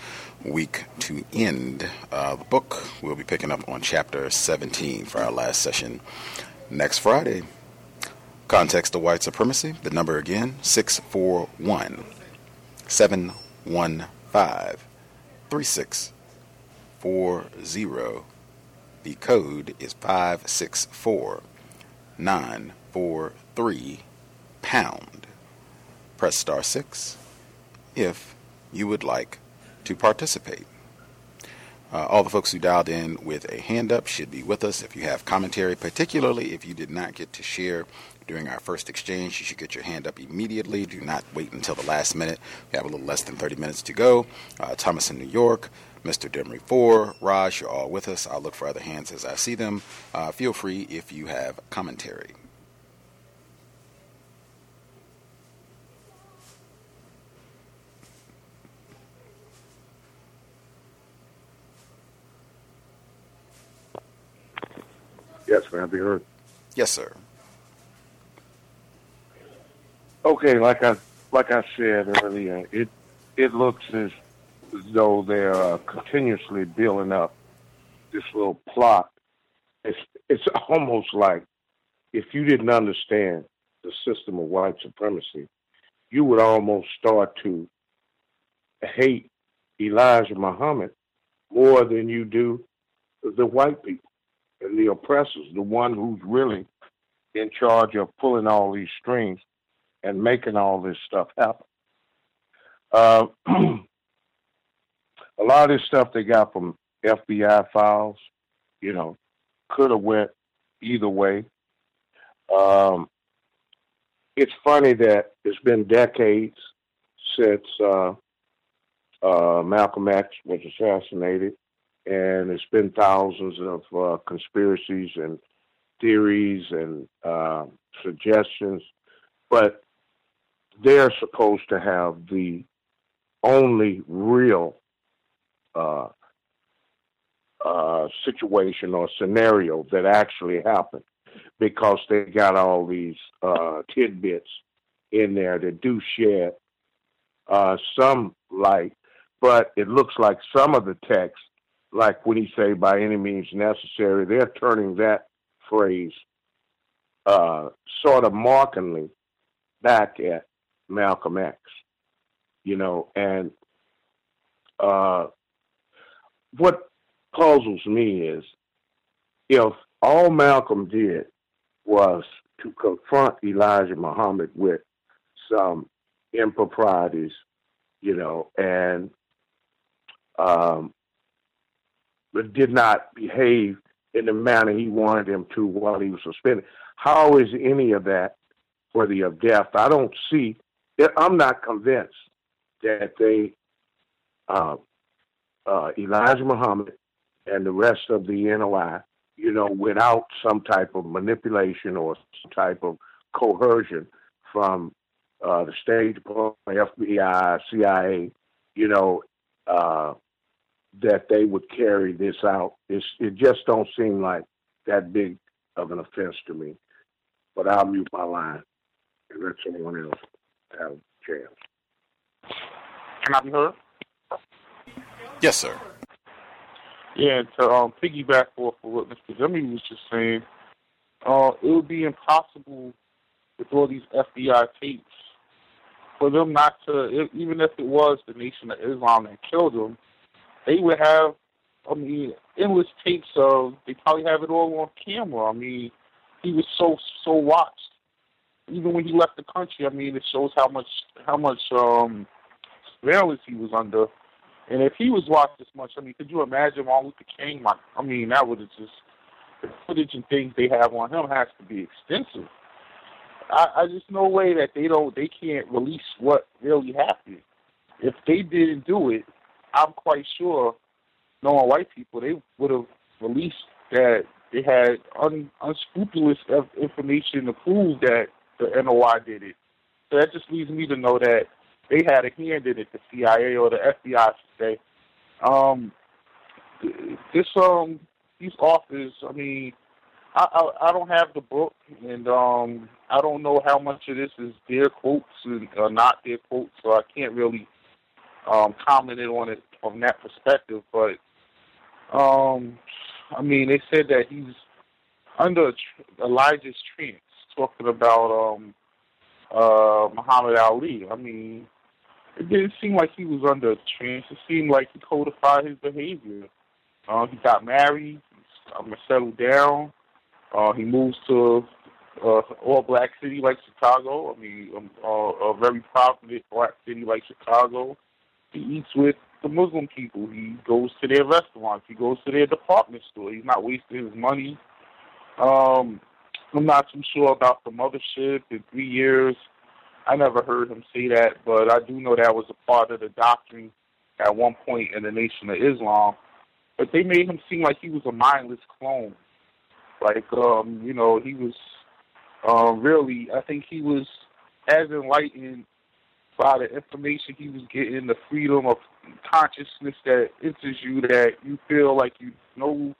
week to end uh, the book. We'll be picking up on chapter 17 for our last session next Friday. Context of white supremacy. The number again 641 715 3640. The code is 564 943 pound. Press star 6 if you would like to participate. Uh, all the folks who dialed in with a hand up should be with us. If you have commentary, particularly if you did not get to share during our first exchange, you should get your hand up immediately. Do not wait until the last minute. We have a little less than 30 minutes to go. Uh, Thomas in New York, Mr. Demery 4, Raj, you're all with us. I'll look for other hands as I see them. Uh, feel free if you have commentary. Yes, may I be heard? Yes, sir. Okay, like I like I said earlier, it it looks as, as though they're uh, continuously building up this little plot. It's it's almost like if you didn't understand the system of white supremacy, you would almost start to hate Elijah Muhammad more than you do the white people and the oppressors, the one who's really in charge of pulling all these strings and making all this stuff happen. Uh, a lot of this stuff they got from FBI files, you know, could have went either way. Um, it's funny that it's been decades since uh, uh, Malcolm X was assassinated, and it's been thousands of uh, conspiracies and theories and uh, suggestions, but they're supposed to have the only real uh, uh, situation or scenario that actually happened because they got all these uh, tidbits in there that do shed uh, some light, but it looks like some of the text, like when he say by any means necessary, they're turning that phrase uh, sort of mockingly back at Malcolm X, you know, and uh, what puzzles me is if all Malcolm did was to confront Elijah Muhammad with some improprieties, you know, and um, did not behave in the manner he wanted him to while he was suspended. How is any of that worthy of death? I don't see. I'm not convinced that they, uh, uh, Elijah Muhammad and the rest of the NOI, you know, without some type of manipulation or some type of coercion from uh, the State Department, FBI, CIA, you know, uh, that they would carry this out. It's, it just don't seem like that big of an offense to me. But I'll mute my line and let someone else have a chance. Can I be heard? Yes, sir. Yeah, to um, piggyback off of what Mr. Jimmy was just saying, uh, it would be impossible with all these FBI tapes for them not to, even if it was the Nation of Islam that killed him, they would have, I mean, endless tapes of, they probably have it all on camera. I mean, he was so, so watched. Even when he left the country, I mean, it shows how much, how much um, surveillance he was under and if he was watched this much, I mean, could you imagine Martin Luther King? My? I mean, that would have just the footage and things they have on him has to be extensive. I, I just no way that they don't they can't release what really happened. If they didn't do it, I'm quite sure, knowing white people, they would have released that they had un, unscrupulous information to prove that the NOI did it. So that just leads me to know that they had a hand in it, the CIA or the FBI, I should say. Um, this um these authors, I mean, I, I I don't have the book, and um I don't know how much of this is their quotes and or not their quotes, so I can't really um comment on it from that perspective. But um, I mean, they said that he's under Elijah's trance, talking about um uh Muhammad Ali. I mean, it didn't seem like he was under a trance. It seemed like he codified his behavior. Uh, he got married. He's um, settled down. Uh, he moves to uh, all black city like Chicago. I mean, um, uh, a very prominent black city like Chicago. He eats with the Muslim people. He goes to their restaurants. He goes to their department store. He's not wasting his money. Um, I'm not too sure about the mothership in three years. I never heard him say that, but I do know that was a part of the doctrine at one point in the Nation of Islam. But they made him seem like he was a mindless clone. Like, um, you know, he was uh, really, I think he was as enlightened by the information he was getting, the freedom of consciousness that enters you, that you feel like you know,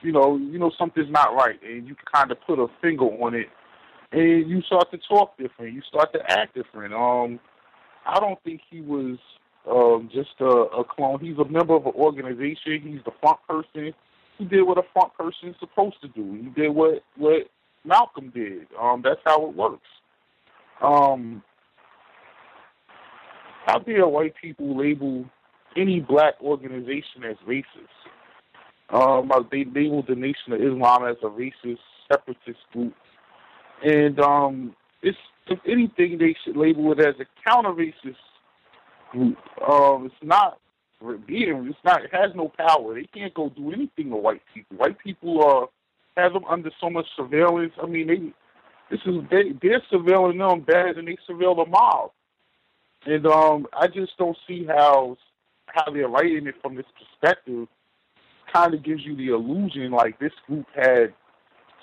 you know, you know something's not right, and you can kind of put a finger on it and you start to talk different. You start to act different. Um, I don't think he was um, just a, a clone. He's a member of an organization. He's the front person. He did what a front person is supposed to do. He did what what Malcolm did. Um, that's how it works. Um, how dare white people label any black organization as racist? Um, they labeled the Nation of Islam as a racist separatist group and um, it's if anything, they should label it as a counter racist group. Um, it's not being. It's not. It has no power. They can't go do anything to white people. White people are have them under so much surveillance. I mean, they this is they they're surveilling them better than they surveil the mob, and um, I just don't see how how they're writing it from this perspective. Kind of gives you the illusion like this group had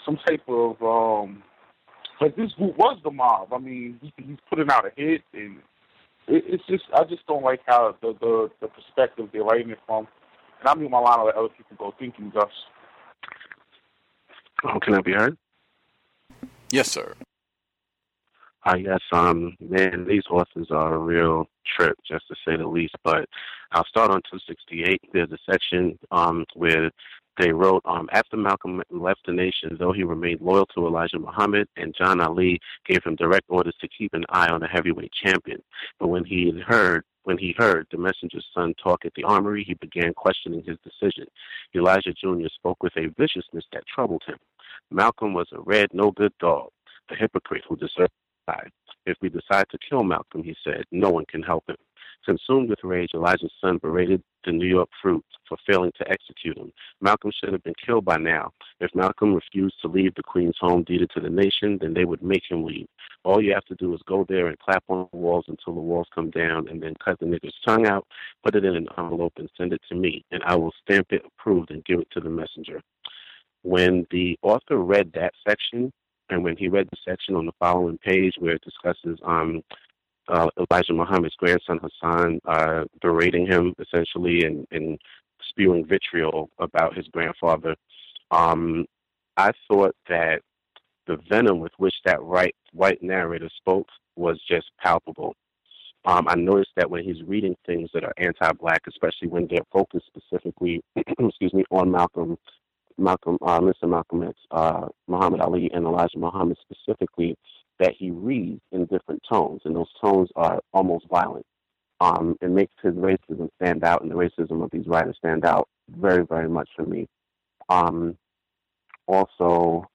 some type of um, like this group was the mob. I mean, he, he's putting out a hit, and it, it's just I just don't like how the the the perspective they're writing it from. And I mean, my line to let other people go thinking, Gus. Oh, can I be heard? Yes, sir. I guess, um, man, these authors are a real trip, just to say the least. But I'll start on 268. There's a section um, where they wrote, um, after Malcolm left the nation, though he remained loyal to Elijah Muhammad, and John Ali gave him direct orders to keep an eye on the heavyweight champion. But when he heard when he heard the messenger's son talk at the armory, he began questioning his decision. Elijah Jr. spoke with a viciousness that troubled him. Malcolm was a red, no good dog, a hypocrite who deserved to die. If we decide to kill Malcolm, he said, no one can help him. Consumed with rage, Elijah's son berated the New York Fruit for failing to execute him. Malcolm should have been killed by now. If Malcolm refused to leave the Queen's home deeded to the nation, then they would make him leave. All you have to do is go there and clap on the walls until the walls come down and then cut the nigger's tongue out, put it in an envelope and send it to me, and I will stamp it approved and give it to the messenger. When the author read that section, and when he read the section on the following page where it discusses um, uh, Elijah Muhammad's grandson Hassan uh, berating him essentially and, and spewing vitriol about his grandfather. Um, I thought that the venom with which that right white narrator spoke was just palpable. Um, I noticed that when he's reading things that are anti-black, especially when they're focused specifically, excuse me, on Malcolm, Malcolm, uh, Mr. Malcolm X, uh, Muhammad Ali, and Elijah Muhammad specifically, that he reads in different tones, and those tones are almost violent. Um, it makes his racism stand out, and the racism of these writers stand out very, very much for me. Um, also,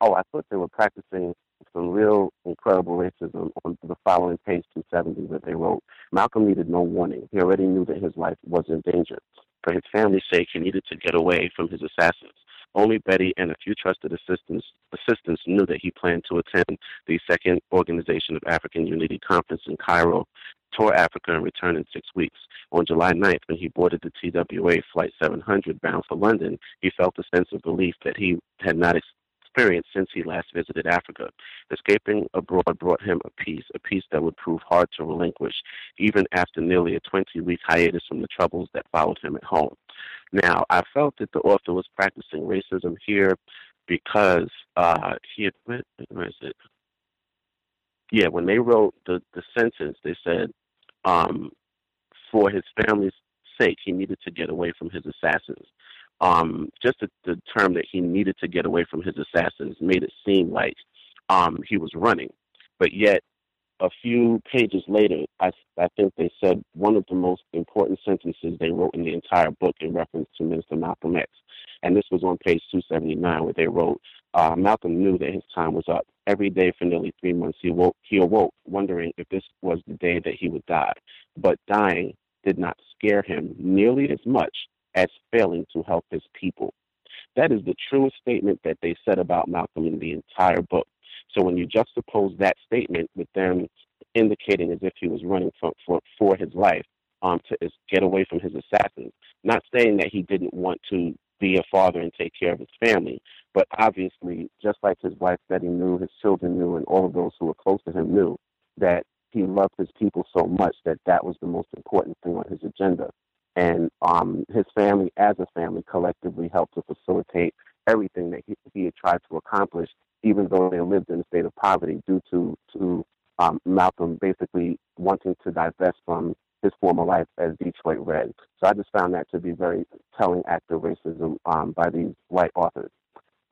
oh, I thought they were practicing some real incredible racism on the following page 270 that they wrote. Malcolm needed no warning. He already knew that his life was in danger. For his family's sake, he needed to get away from his assassins. Only Betty and a few trusted assistants, assistants knew that he planned to attend the Second Organization of African Unity Conference in Cairo, tour Africa, and return in six weeks. On July 9th, when he boarded the TWA Flight 700 bound for London, he felt a sense of relief that he had not experienced since he last visited Africa. Escaping abroad brought him a peace, a peace that would prove hard to relinquish, even after nearly a 20 week hiatus from the troubles that followed him at home. Now, I felt that the author was practicing racism here because uh, he had, where is it? Yeah, when they wrote the, the sentence, they said, um, for his family's sake, he needed to get away from his assassins. Um, just the, the term that he needed to get away from his assassins made it seem like um, he was running. But yet, a few pages later, I, I think they said one of the most important sentences they wrote in the entire book in reference to Minister Malcolm X. And this was on page 279, where they wrote, uh, Malcolm knew that his time was up. Every day for nearly three months, he, woke, he awoke, wondering if this was the day that he would die. But dying did not scare him nearly as much as failing to help his people. That is the truest statement that they said about Malcolm in the entire book. So when you juxtapose that statement with them indicating as if he was running for for, for his life um, to get away from his assassins, not saying that he didn't want to be a father and take care of his family, but obviously, just like his wife that he knew, his children knew, and all of those who were close to him knew that he loved his people so much that that was the most important thing on his agenda. And um, his family, as a family, collectively helped to facilitate everything that he, he had tried to accomplish even though they lived in a state of poverty due to to um, Malcolm basically wanting to divest from his former life as Detroit Red. So I just found that to be very telling act of racism um, by these white authors.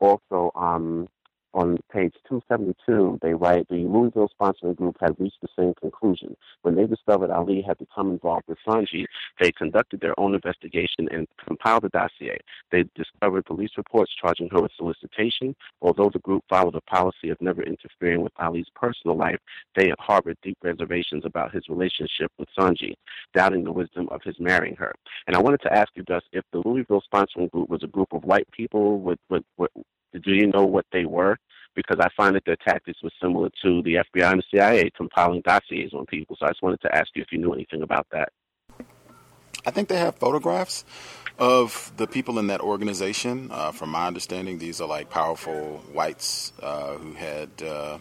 Also, um, on page 272, they write the Louisville sponsoring group had reached the same conclusion. When they discovered Ali had become involved with Sonji, they conducted their own investigation and compiled a dossier. They discovered police reports charging her with solicitation. Although the group followed a policy of never interfering with Ali's personal life, they harbored deep reservations about his relationship with Sonji, doubting the wisdom of his marrying her. And I wanted to ask you, Gus, if the Louisville sponsoring group was a group of white people with, with, with do you know what they were? because I find that their tactics were similar to the FBI and the CIA compiling dossiers on people. So I just wanted to ask you if you knew anything about that. I think they have photographs of the people in that organization. Uh, from my understanding, these are like powerful whites uh, who had uh,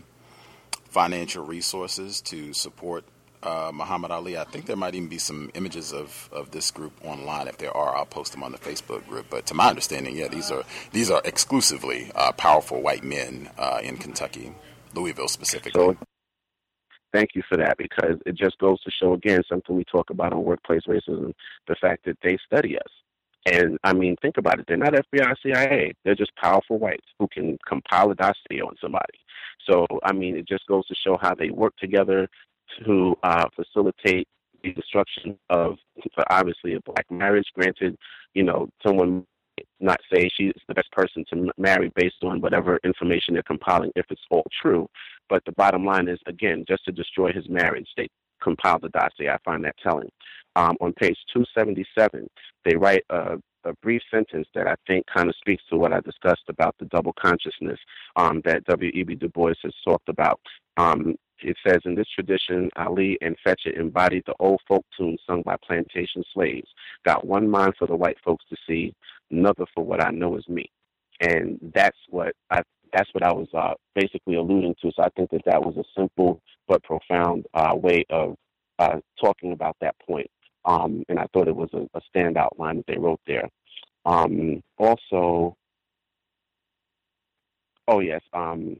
financial resources to support uh, Muhammad Ali. I think there might even be some images of, of this group online. If there are, I'll post them on the Facebook group. But to my understanding, yeah, these are these are exclusively uh, powerful white men uh, in Kentucky, Louisville specifically. So, thank you for that because it just goes to show again something we talk about on workplace racism the fact that they study us. And I mean, think about it. They're not FBI, CIA. They're just powerful whites who can compile a dossier on somebody. So, I mean, it just goes to show how they work together to uh, facilitate the destruction of, obviously, a black marriage. Granted, you know, someone not say she's the best person to marry based on whatever information they're compiling, if it's all true. But the bottom line is, again, just to destroy his marriage, they compiled the dossier. I find that telling. Um, on page 277, they write a, a, brief sentence that I think kind of speaks to what I discussed about the double consciousness um, that W.E.B. Du Bois has talked about. Um, it says, in this tradition, Ali and Fetchit embodied the old folk tune sung by plantation slaves. Got one mind for the white folks to see, another for what I know is me. And that's what I that's what I was uh, basically alluding to. So I think that that was a simple but profound uh, way of uh, talking about that point. Um, and I thought it was a, a standout line that they wrote there. Um, also, oh yes, um,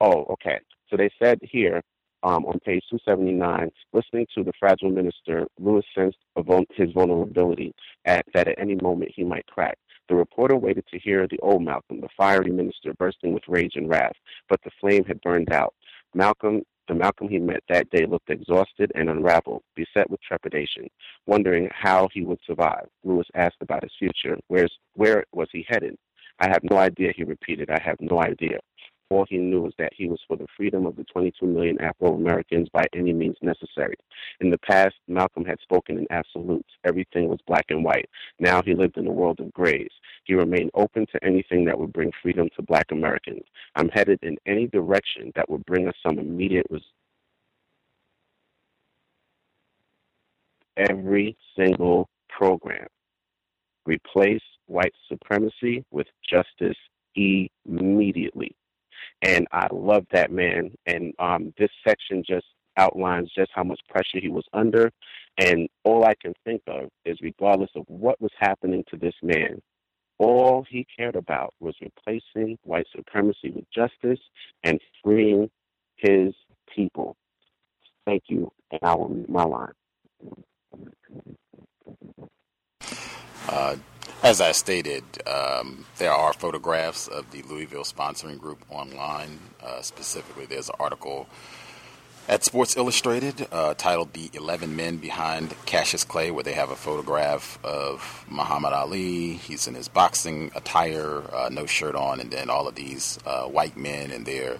oh okay. So they said here um, on page 279, listening to the fragile minister, Lewis sensed his vulnerability at, that at any moment he might crack. The reporter waited to hear the old Malcolm, the fiery minister, bursting with rage and wrath, but the flame had burned out. Malcolm, the Malcolm he met that day, looked exhausted and unraveled, beset with trepidation, wondering how he would survive. Lewis asked about his future. Where's, where was he headed? I have no idea, he repeated. I have no idea. All he knew was that he was for the freedom of the 22 million Afro Americans by any means necessary. In the past, Malcolm had spoken in absolutes. Everything was black and white. Now he lived in a world of grays. He remained open to anything that would bring freedom to black Americans. I'm headed in any direction that would bring us some immediate results. Every single program. Replace white supremacy with justice immediately. And I love that man. And um, this section just outlines just how much pressure he was under. And all I can think of is, regardless of what was happening to this man, all he cared about was replacing white supremacy with justice and freeing his people. Thank you, and I will mute my line. Uh, as I stated, um, there are photographs of the Louisville sponsoring group online. Uh, specifically, there's an article at Sports Illustrated uh, titled The 11 Men Behind Cassius Clay, where they have a photograph of Muhammad Ali. He's in his boxing attire, uh, no shirt on, and then all of these uh, white men in their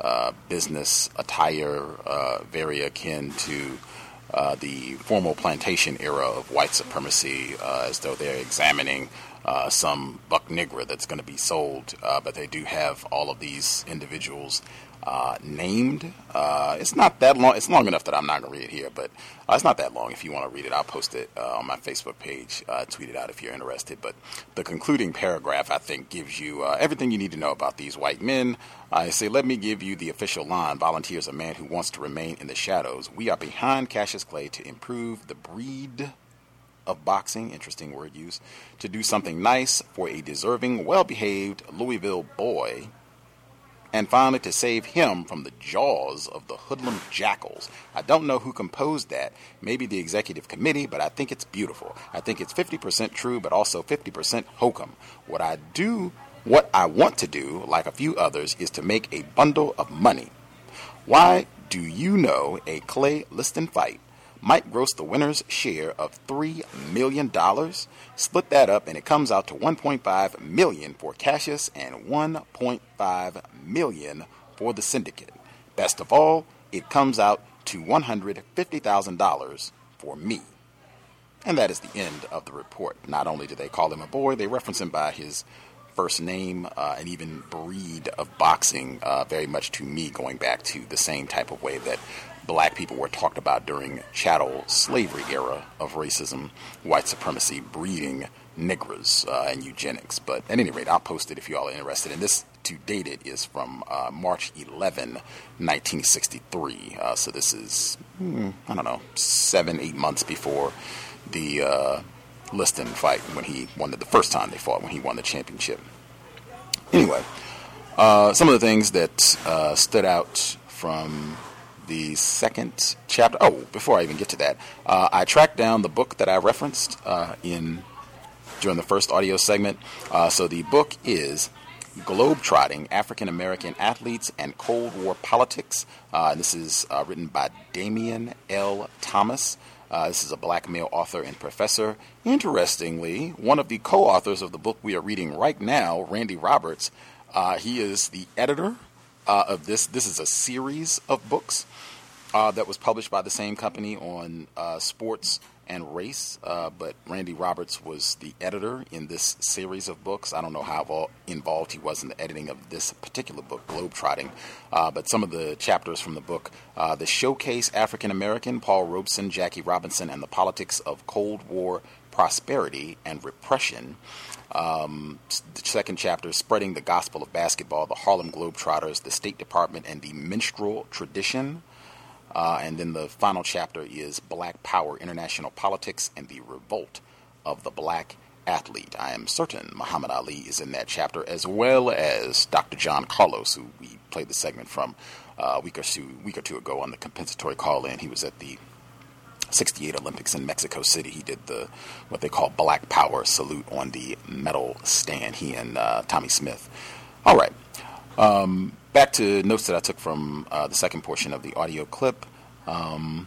uh, business attire, uh, very akin to uh, the formal plantation era of white supremacy, uh, as though they're examining uh, some buck nigger that's going to be sold. Uh, but they do have all of these individuals uh, named. Uh, it's not that long. It's long enough that I'm not going to read it here, but it's not that long. If you want to read it, I'll post it on my Facebook page, tweet it out if you're interested. But the concluding paragraph, I think, gives you everything you need to know about these white men. I say, let me give you the official line. Volunteers a man who wants to remain in the shadows. We are behind Cassius Clay to improve the breed of boxing, interesting word use, to do something nice for a deserving, well behaved Louisville boy and finally to save him from the jaws of the hoodlum jackals. I don't know who composed that, maybe the executive committee, but I think it's beautiful. I think it's 50% true, but also 50% hokum. What I do, what I want to do, like a few others, is to make a bundle of money. Why do you know a Clay Liston fight might gross the winner's share of $3 million. Split that up and it comes out to 1.5 million for Cassius and 1.5 million for the syndicate. Best of all, it comes out to $150,000 for me. And that is the end of the report. Not only do they call him a boy, they reference him by his first name uh, and even breed of boxing uh, very much to me going back to the same type of way that black people were talked about during chattel slavery era of racism, white supremacy, breeding niggers, uh, and eugenics. But at any rate, I'll post it if you all are interested. And this to date it is from uh, March 11, 1963. Uh, so this is, hmm, I don't know, seven, eight months before the uh, Liston fight when he won it the first time they fought, when he won the championship. Anyway, uh, some of the things that uh, stood out from the second chapter. Oh, before I even get to that, uh, I tracked down the book that I referenced uh, in during the first audio segment. Uh, so the book is Globetrotting African American Athletes and Cold War Politics. Uh, this is uh, written by Damion L. Thomas. Uh, this is a black male author and professor. Interestingly, one of the co authors of the book we are reading right now, Randy Roberts, uh, he is the editor uh, of this. This is a series of books uh, that was published by the same company on uh, sports and race. Uh, but Randy Roberts was the editor in this series of books. I don't know how involved he was in the editing of this particular book, Globetrotting. Uh, but some of the chapters from the book uh, The Showcase African American, Paul Robeson, Jackie Robinson, and the Politics of Cold War Prosperity and Repression. Um, the second chapter, Spreading the Gospel of Basketball, the Harlem Globetrotters, the State Department, and the Minstrel Tradition. Uh, and then the final chapter is Black Power, International Politics, and the Revolt of the Black Athlete. I am certain Muhammad Ali is in that chapter, as well as Dr. John Carlos, who we played the segment from uh, a week or two, week or two ago on the compensatory call in. He was at the 68 Olympics in Mexico City. He did the what they call Black Power salute on the medal stand. He and uh, Tommie Smith. All right. Um, back to notes that I took from uh, the second portion of the audio clip. Um,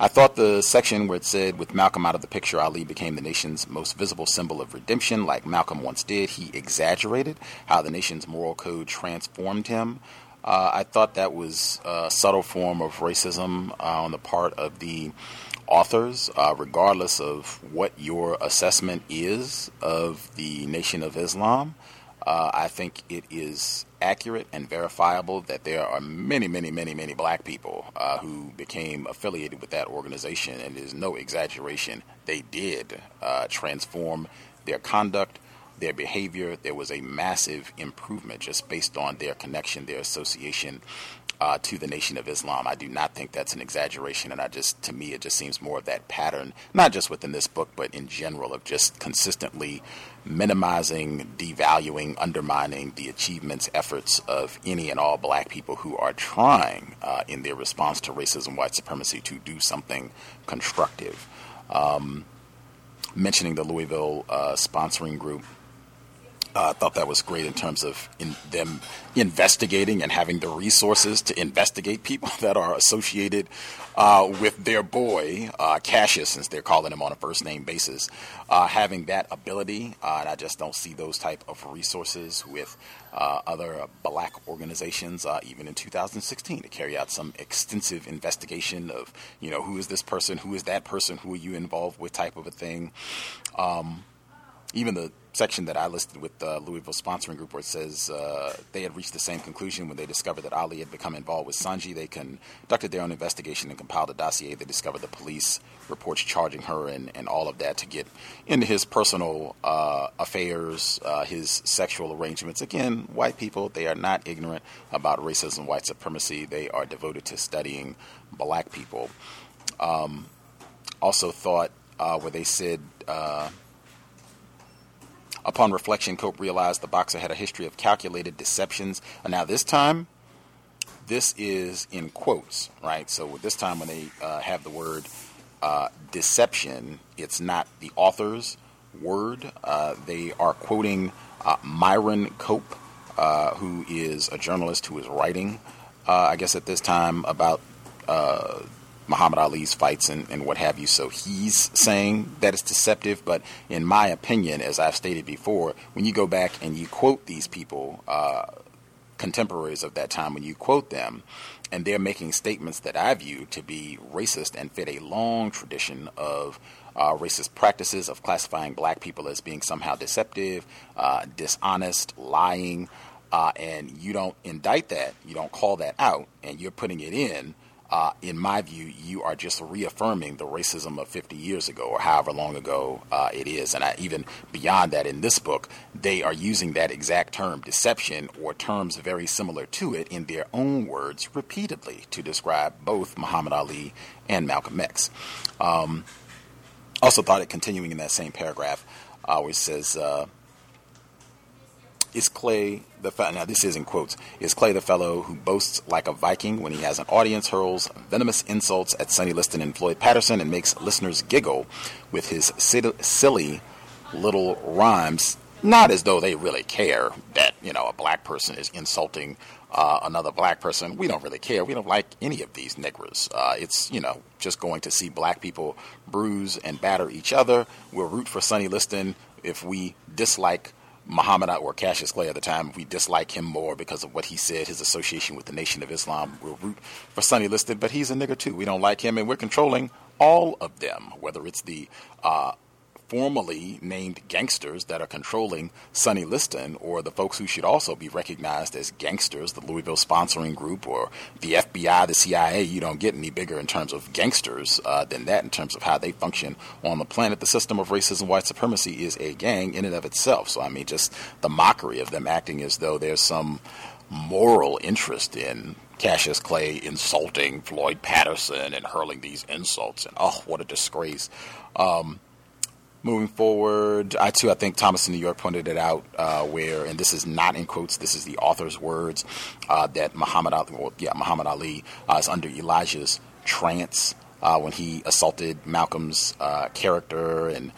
I thought the section where it said, with Malcolm out of the picture, Ali became the nation's most visible symbol of redemption, like Malcolm once did. He exaggerated how the nation's moral code transformed him. Uh, I thought that was a subtle form of racism uh, on the part of the authors, uh, regardless of what your assessment is of the Nation of Islam. Uh, I think it is accurate and verifiable that there are many, many, many, many black people uh, who became affiliated with that organization, and it is no exaggeration. They did uh, transform their conduct, their behavior. There was a massive improvement just based on their connection, their association uh, to the Nation of Islam. I do not think that's an exaggeration, and I just, to me, it just seems more of that pattern, not just within this book, but in general, of just consistently minimizing, devaluing, undermining the achievements, efforts of any and all black people who are trying, uh, in their response to racism, white supremacy, to do something constructive. Um, mentioning the Louisville uh, sponsoring group uh, thought that was great in terms of in them investigating and having the resources to investigate people that are associated uh, with their boy uh, Cassius, since they're calling him on a first name basis. Uh, having that ability, uh, and I just don't see those type of resources with uh, other black organizations, even in 2016, to carry out some extensive investigation of you know who is this person, who is that person, who are you involved with, type of a thing. Um, even the section that I listed with the Louisville sponsoring group where it says uh, they had reached the same conclusion when they discovered that Ali had become involved with Sonji. They conducted their own investigation and compiled a dossier. They discovered the police reports charging her and, and all of that to get into his personal uh, affairs, uh, his sexual arrangements. Again, white people, they are not ignorant about racism, white supremacy. They are devoted to studying black people. Um, also thought uh, where they said uh, Upon reflection, Cope realized the boxer had a history of calculated deceptions. Now, this time, this is in quotes, right? So, this time, when they uh, have the word uh, deception, it's not the author's word. Uh, they are quoting uh, Myron Cope, uh, who is a journalist who is writing, uh, I guess, at this time about Muhammad Ali's fights and, and what have you. So he's saying that it's deceptive. But in my opinion, as I've stated before, when you go back and you quote these people, uh, contemporaries of that time, when you quote them, and they're making statements that I view to be racist and fit a long tradition of uh, racist practices of classifying black people as being somehow deceptive, uh, dishonest, lying, uh, and you don't indict that, you don't call that out, and you're putting it in uh, in my view, you are just reaffirming the racism of 50 years ago or however long ago uh, it is. And I, even beyond that, in this book, they are using that exact term, deception, or terms very similar to it in their own words repeatedly to describe both Muhammad Ali and Malcolm X. Um, also, thought it continuing in that same paragraph, uh, where it says, uh, is Clay the fe- now this is in quotes is Clay the fellow who boasts like a Viking when he has an audience, hurls venomous insults at Sonny Liston and Floyd Patterson, and makes listeners giggle with his silly little rhymes, not as though they really care that you know a black person is insulting uh, another black person. We don't really care. We don't like any of these niggers. Uh, it's you know just going to see black people bruise and batter each other. We'll root for Sonny Liston if we dislike Muhammad or Cassius Clay at the time, we dislike him more because of what he said, his association with the Nation of Islam. We'll root for Sonny Liston, but he's a nigger too. We don't like him, and we're controlling all of them, whether it's the uh, formally named gangsters that are controlling Sonny Liston, or the folks who should also be recognized as gangsters, the Louisville sponsoring group, or the FBI, the CIA. You don't get any bigger in terms of gangsters uh, than that in terms of how they function on the planet. The system of racism, white supremacy is a gang in and of itself. So, I mean, just the mockery of them acting as though there's some moral interest in Cassius Clay insulting Floyd Patterson and hurling these insults. And oh, what a disgrace. Um, moving forward. I too, I think Thomas in New York pointed it out, uh, where, and this is not in quotes, this is the author's words, uh, that Muhammad Ali, well, yeah, Muhammad Ali uh, is under Elijah's trance uh, when he assaulted Malcolm's uh, character and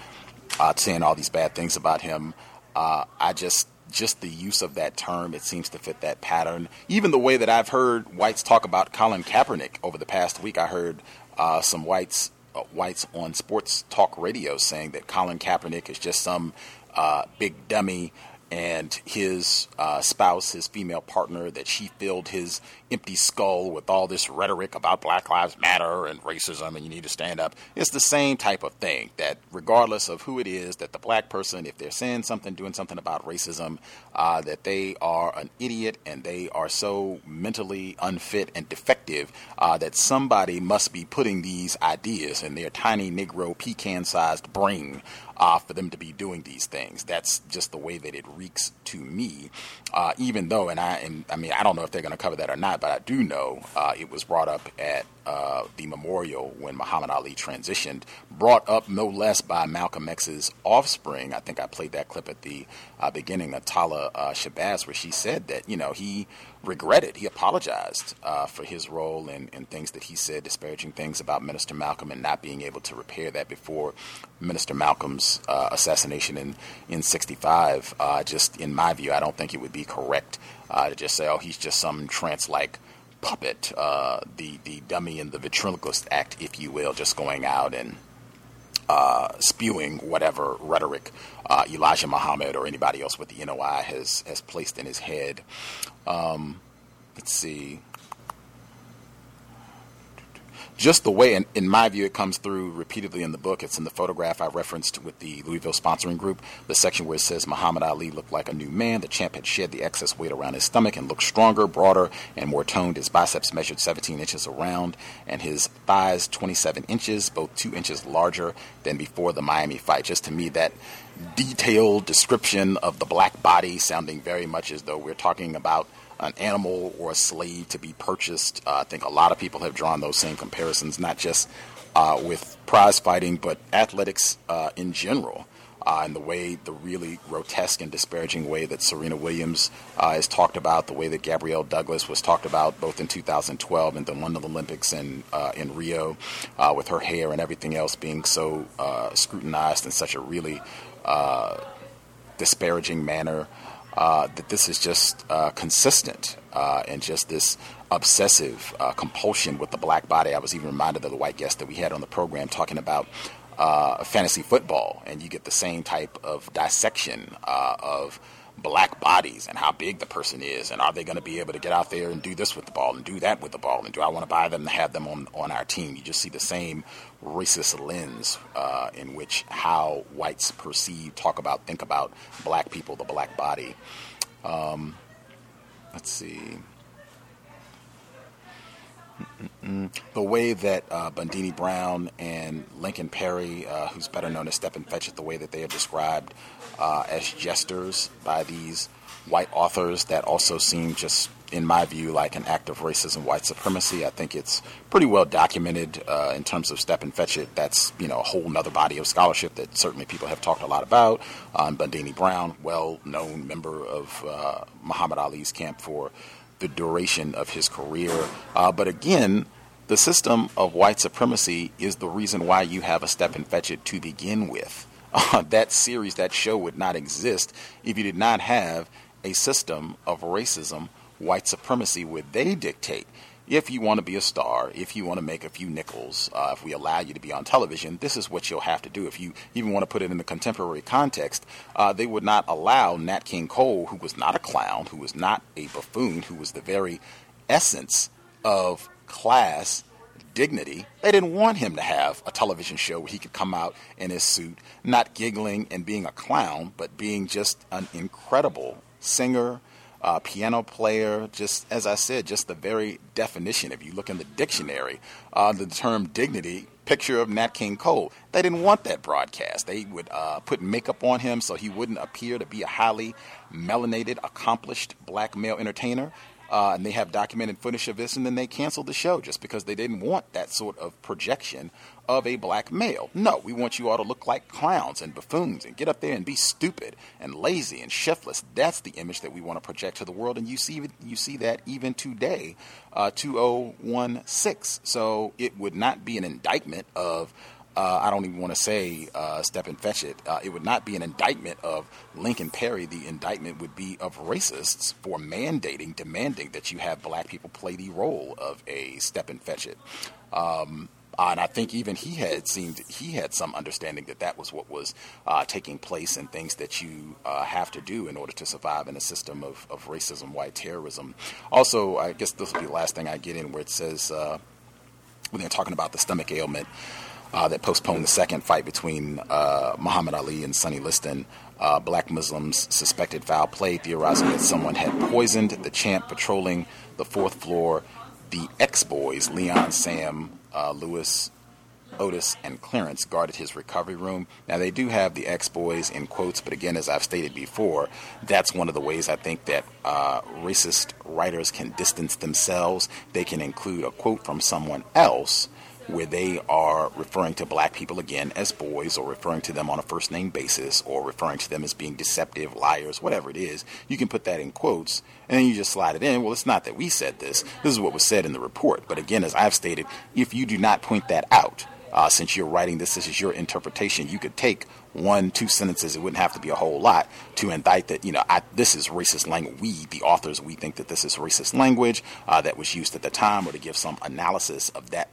uh, saying all these bad things about him. I just just the use of that term, it seems to fit that pattern. Even the way that I've heard whites talk about Colin Kaepernick over the past week, I heard uh, some whites whites on sports talk radio saying that Colin Kaepernick is just some uh, big dummy and his uh, spouse, his female partner, that she filled his empty skull with all this rhetoric about Black Lives Matter and racism and you need to stand up. It's the same type of thing that, regardless of who it is, that the black person, if they're saying something, doing something about racism, uh, that they are an idiot and they are so mentally unfit and defective uh, that somebody must be putting these ideas in their tiny Negro pecan sized brain uh, for them to be doing these things. That's just the way that it reeks to me. Uh, even though, and I, and, I mean, I don't know if they're going to cover that or not, but I do know uh, it was brought up at uh, the memorial when Muhammad Ali transitioned, brought up no less by Malcolm X's offspring. I think I played that clip at the uh, beginning of Attallah uh, Shabazz, where she said that you know he regretted, he apologized uh, for his role and, and things that he said, disparaging things about Minister Malcolm, and not being able to repair that before Minister Malcolm's uh, assassination in in '65. Uh, just in my view, I don't think it would be correct to just say, "Oh, he's just some trance-like." puppet, uh, the the dummy and the ventriloquist act, if you will, just going out and uh, spewing whatever rhetoric uh, Elijah Muhammad or anybody else with the NOI has has placed in his head. Um, let's see just the way, and in my view, it comes through repeatedly in the book. It's in the photograph I referenced with the Louisville sponsoring group, the section where it says Muhammad Ali looked like a new man. The champ had shed the excess weight around his stomach and looked stronger, broader, and more toned. His biceps measured 17 inches around, and his thighs 27 inches, both two inches larger than before the Miami fight. Just to me, that detailed description of the black body sounding very much as though we're talking about an animal or a slave to be purchased. Uh, I think a lot of people have drawn those same comparisons, not just uh, with prize fighting, but athletics uh, in general. Uh, and the way, the really grotesque and disparaging way that Serena Williams uh, is talked about, the way that Gabrielle Douglas was talked about both in 2012 and the London Olympics and uh, in Rio, with her hair and everything else being so scrutinized in such a really disparaging manner uh, that this is just uh, consistent uh, and just this obsessive uh, compulsion with the black body. I was even reminded of the white guest that we had on the program talking about uh, fantasy football, and you get the same type of dissection of black bodies and how big the person is, and are they going to be able to get out there and do this with the ball and do that with the ball, and do I want to buy them to have them on on our team? You just see the same racist lens uh, in which how whites perceive, talk about, think about black people, the black body. Um, let's see. Mm-mm. The way that uh, Bundini Brown and Lincoln Perry, uh, who's better known as Stepin Fetchit, the way that they have described uh, as jesters by these white authors that also seem just, in my view, like an act of racism, white supremacy. I think it's pretty well documented uh, in terms of Stepin Fetchit. That's you know a whole other body of scholarship that certainly people have talked a lot about. Um, Bundini Brown, well-known member of uh, Muhammad Ali's camp for the duration of his career. Uh, but again, the system of white supremacy is the reason why you have a Stepin Fetchit to begin with. Uh, that series, that show would not exist if you did not have a system of racism, white supremacy, where they dictate if you want to be a star, if you want to make a few nickels, uh, if we allow you to be on television, this is what you'll have to do. If you even want to put it in the contemporary context, uh, they would not allow Nat King Cole, who was not a clown, who was not a buffoon, who was the very essence of class dignity. They didn't want him to have a television show where he could come out in his suit, not giggling and being a clown, but being just an incredible singer, uh, piano player, just as I said, just the very definition. If you look in the dictionary, uh, the term dignity, picture of Nat King Cole. They didn't want that broadcast. They would uh, put makeup on him so he wouldn't appear to be a highly melanated, accomplished black male entertainer. Uh, and they have documented footage of this, and then they canceled the show just because they didn't want that sort of projection of a black male. No, we want you all to look like clowns and buffoons and get up there and be stupid and lazy and shiftless. That's the image that we want to project to the world, and you see you see that even today, uh, 2016. So it would not be an indictment of. Uh, I don't even want to say uh, Stepin Fetchit. Uh, it would not be an indictment of Lincoln Perry. The indictment would be of racists for mandating, demanding that you have black people play the role of a Stepin Fetchit. Um, uh, and I think even he had seemed he had some understanding that that was what was uh, taking place and things that you uh, have to do in order to survive in a system of, of racism, white terrorism. Also, I guess this will be the last thing I get in where it says when they're talking about the stomach ailment. Uh, that postponed the second fight between uh, Muhammad Ali and Sonny Liston. black Muslims suspected foul play, theorizing that someone had poisoned the champ patrolling the fourth floor. The X Boys, Leon, Sam, uh, Lewis, Otis, and Clarence guarded his recovery room. Now, they do have the X Boys in quotes, but again, as I've stated before, that's one of the ways I think that uh, racist writers can distance themselves. They can include a quote from someone else where they are referring to black people again as boys or referring to them on a first name basis or referring to them as being deceptive, liars, whatever it is, you can put that in quotes and then you just slide it in. Well, it's not that we said this. This is what was said in the report. But again, as I've stated, if you do not point that out, uh, since you're writing this, this is your interpretation, you could take one, two sentences, it wouldn't have to be a whole lot to indict that, you know, I, this is racist language. We, the authors, we think that this is racist language uh, that was used at the time or to give some analysis of that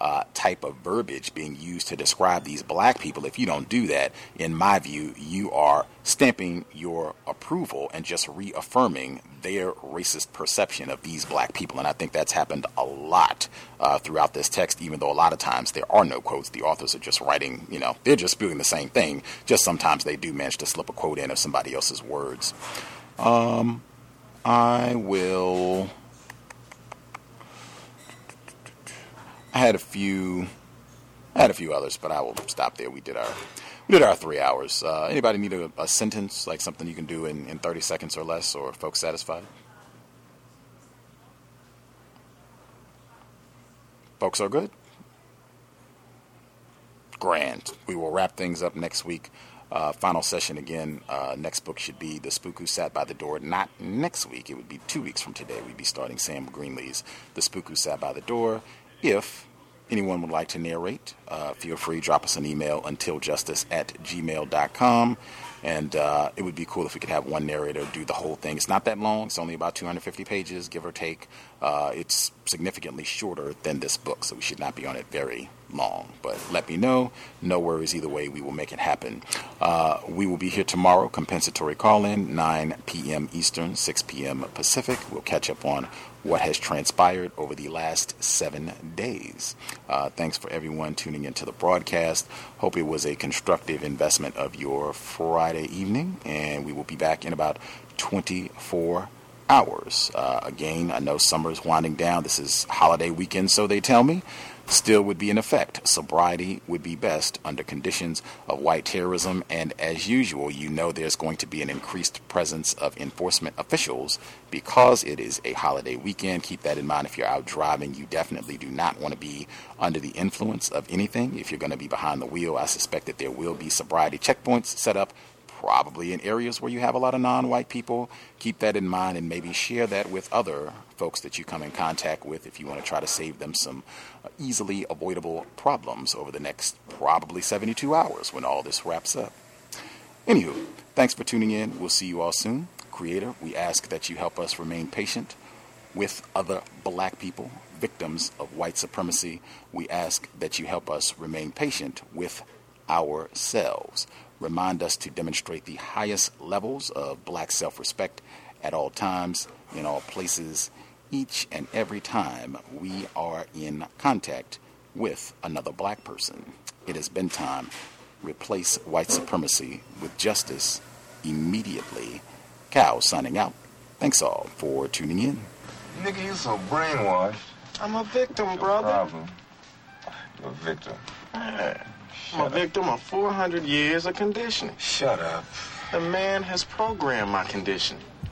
uh, type of verbiage being used to describe these black people, if you don't do that, in my view, you are stamping your approval and just reaffirming their racist perception of these black people. And I think that's happened a lot uh, throughout this text, even though a lot of times there are no quotes. The authors are just writing, you know, they're just doing the same thing. Just sometimes they do manage to slip a quote in of somebody else's words. Um, I will I had a few, I had a few others, but I will stop there. We did our, we did our three hours. Uh, anybody need a, a, sentence, like something you can do in, in 30 seconds or less, or folks satisfied? Folks are good? Grand. We will wrap things up next week. Uh, final session again. Uh, next book should be The Spook Who Sat by the Door. Not next week. It would be two weeks from today. We'd be starting Sam Greenlee's The Spook Who Sat by the Door. If anyone would like to narrate, uh, feel free drop us an email untiljustice at gmail.com. And uh, it would be cool if we could have one narrator do the whole thing. It's not that long, it's only about 250 pages, give or take. Uh, it's significantly shorter than this book, so we should not be on it very, long. But let me know. No worries either way. We will make it happen. Uh, we will be here tomorrow. Compensatory call in, 9 p.m. Eastern, 6 p.m. Pacific. We'll catch up on what has transpired over the last seven days. Uh, thanks for everyone tuning into the broadcast. Hope it was a constructive investment of your Friday evening, and we will be back in about 24 hours. Uh, again, I know summer is winding down. This is holiday weekend, so they tell me still would be in effect. Sobriety would be best under conditions of white terrorism, and as usual, you know there's going to be an increased presence of enforcement officials because it is a holiday weekend. Keep that in mind if you're out driving. You definitely do not want to be under the influence of anything. If you're going to be behind the wheel, I suspect that there will be sobriety checkpoints set up probably in areas where you have a lot of non white people. Keep that in mind and maybe share that with other folks that you come in contact with if you want to try to save them some easily avoidable problems over the next probably 72 hours when all this wraps up. Anywho, thanks for tuning in. We'll see you all soon. Creator, we ask that you help us remain patient with other black people, victims of white supremacy. We ask that you help us remain patient with ourselves. Remind us to demonstrate the highest levels of black self respect at all times, in all places, each and every time we are in contact with another black person. It has been time. Replace white supremacy with justice immediately. Cow signing out. Thanks all for tuning in. Nigga, you so brainwashed. I'm a victim, brother. Problem. You're a victim. I'm a victim of 400 years of conditioning. Shut up. The man has programmed my conditioning.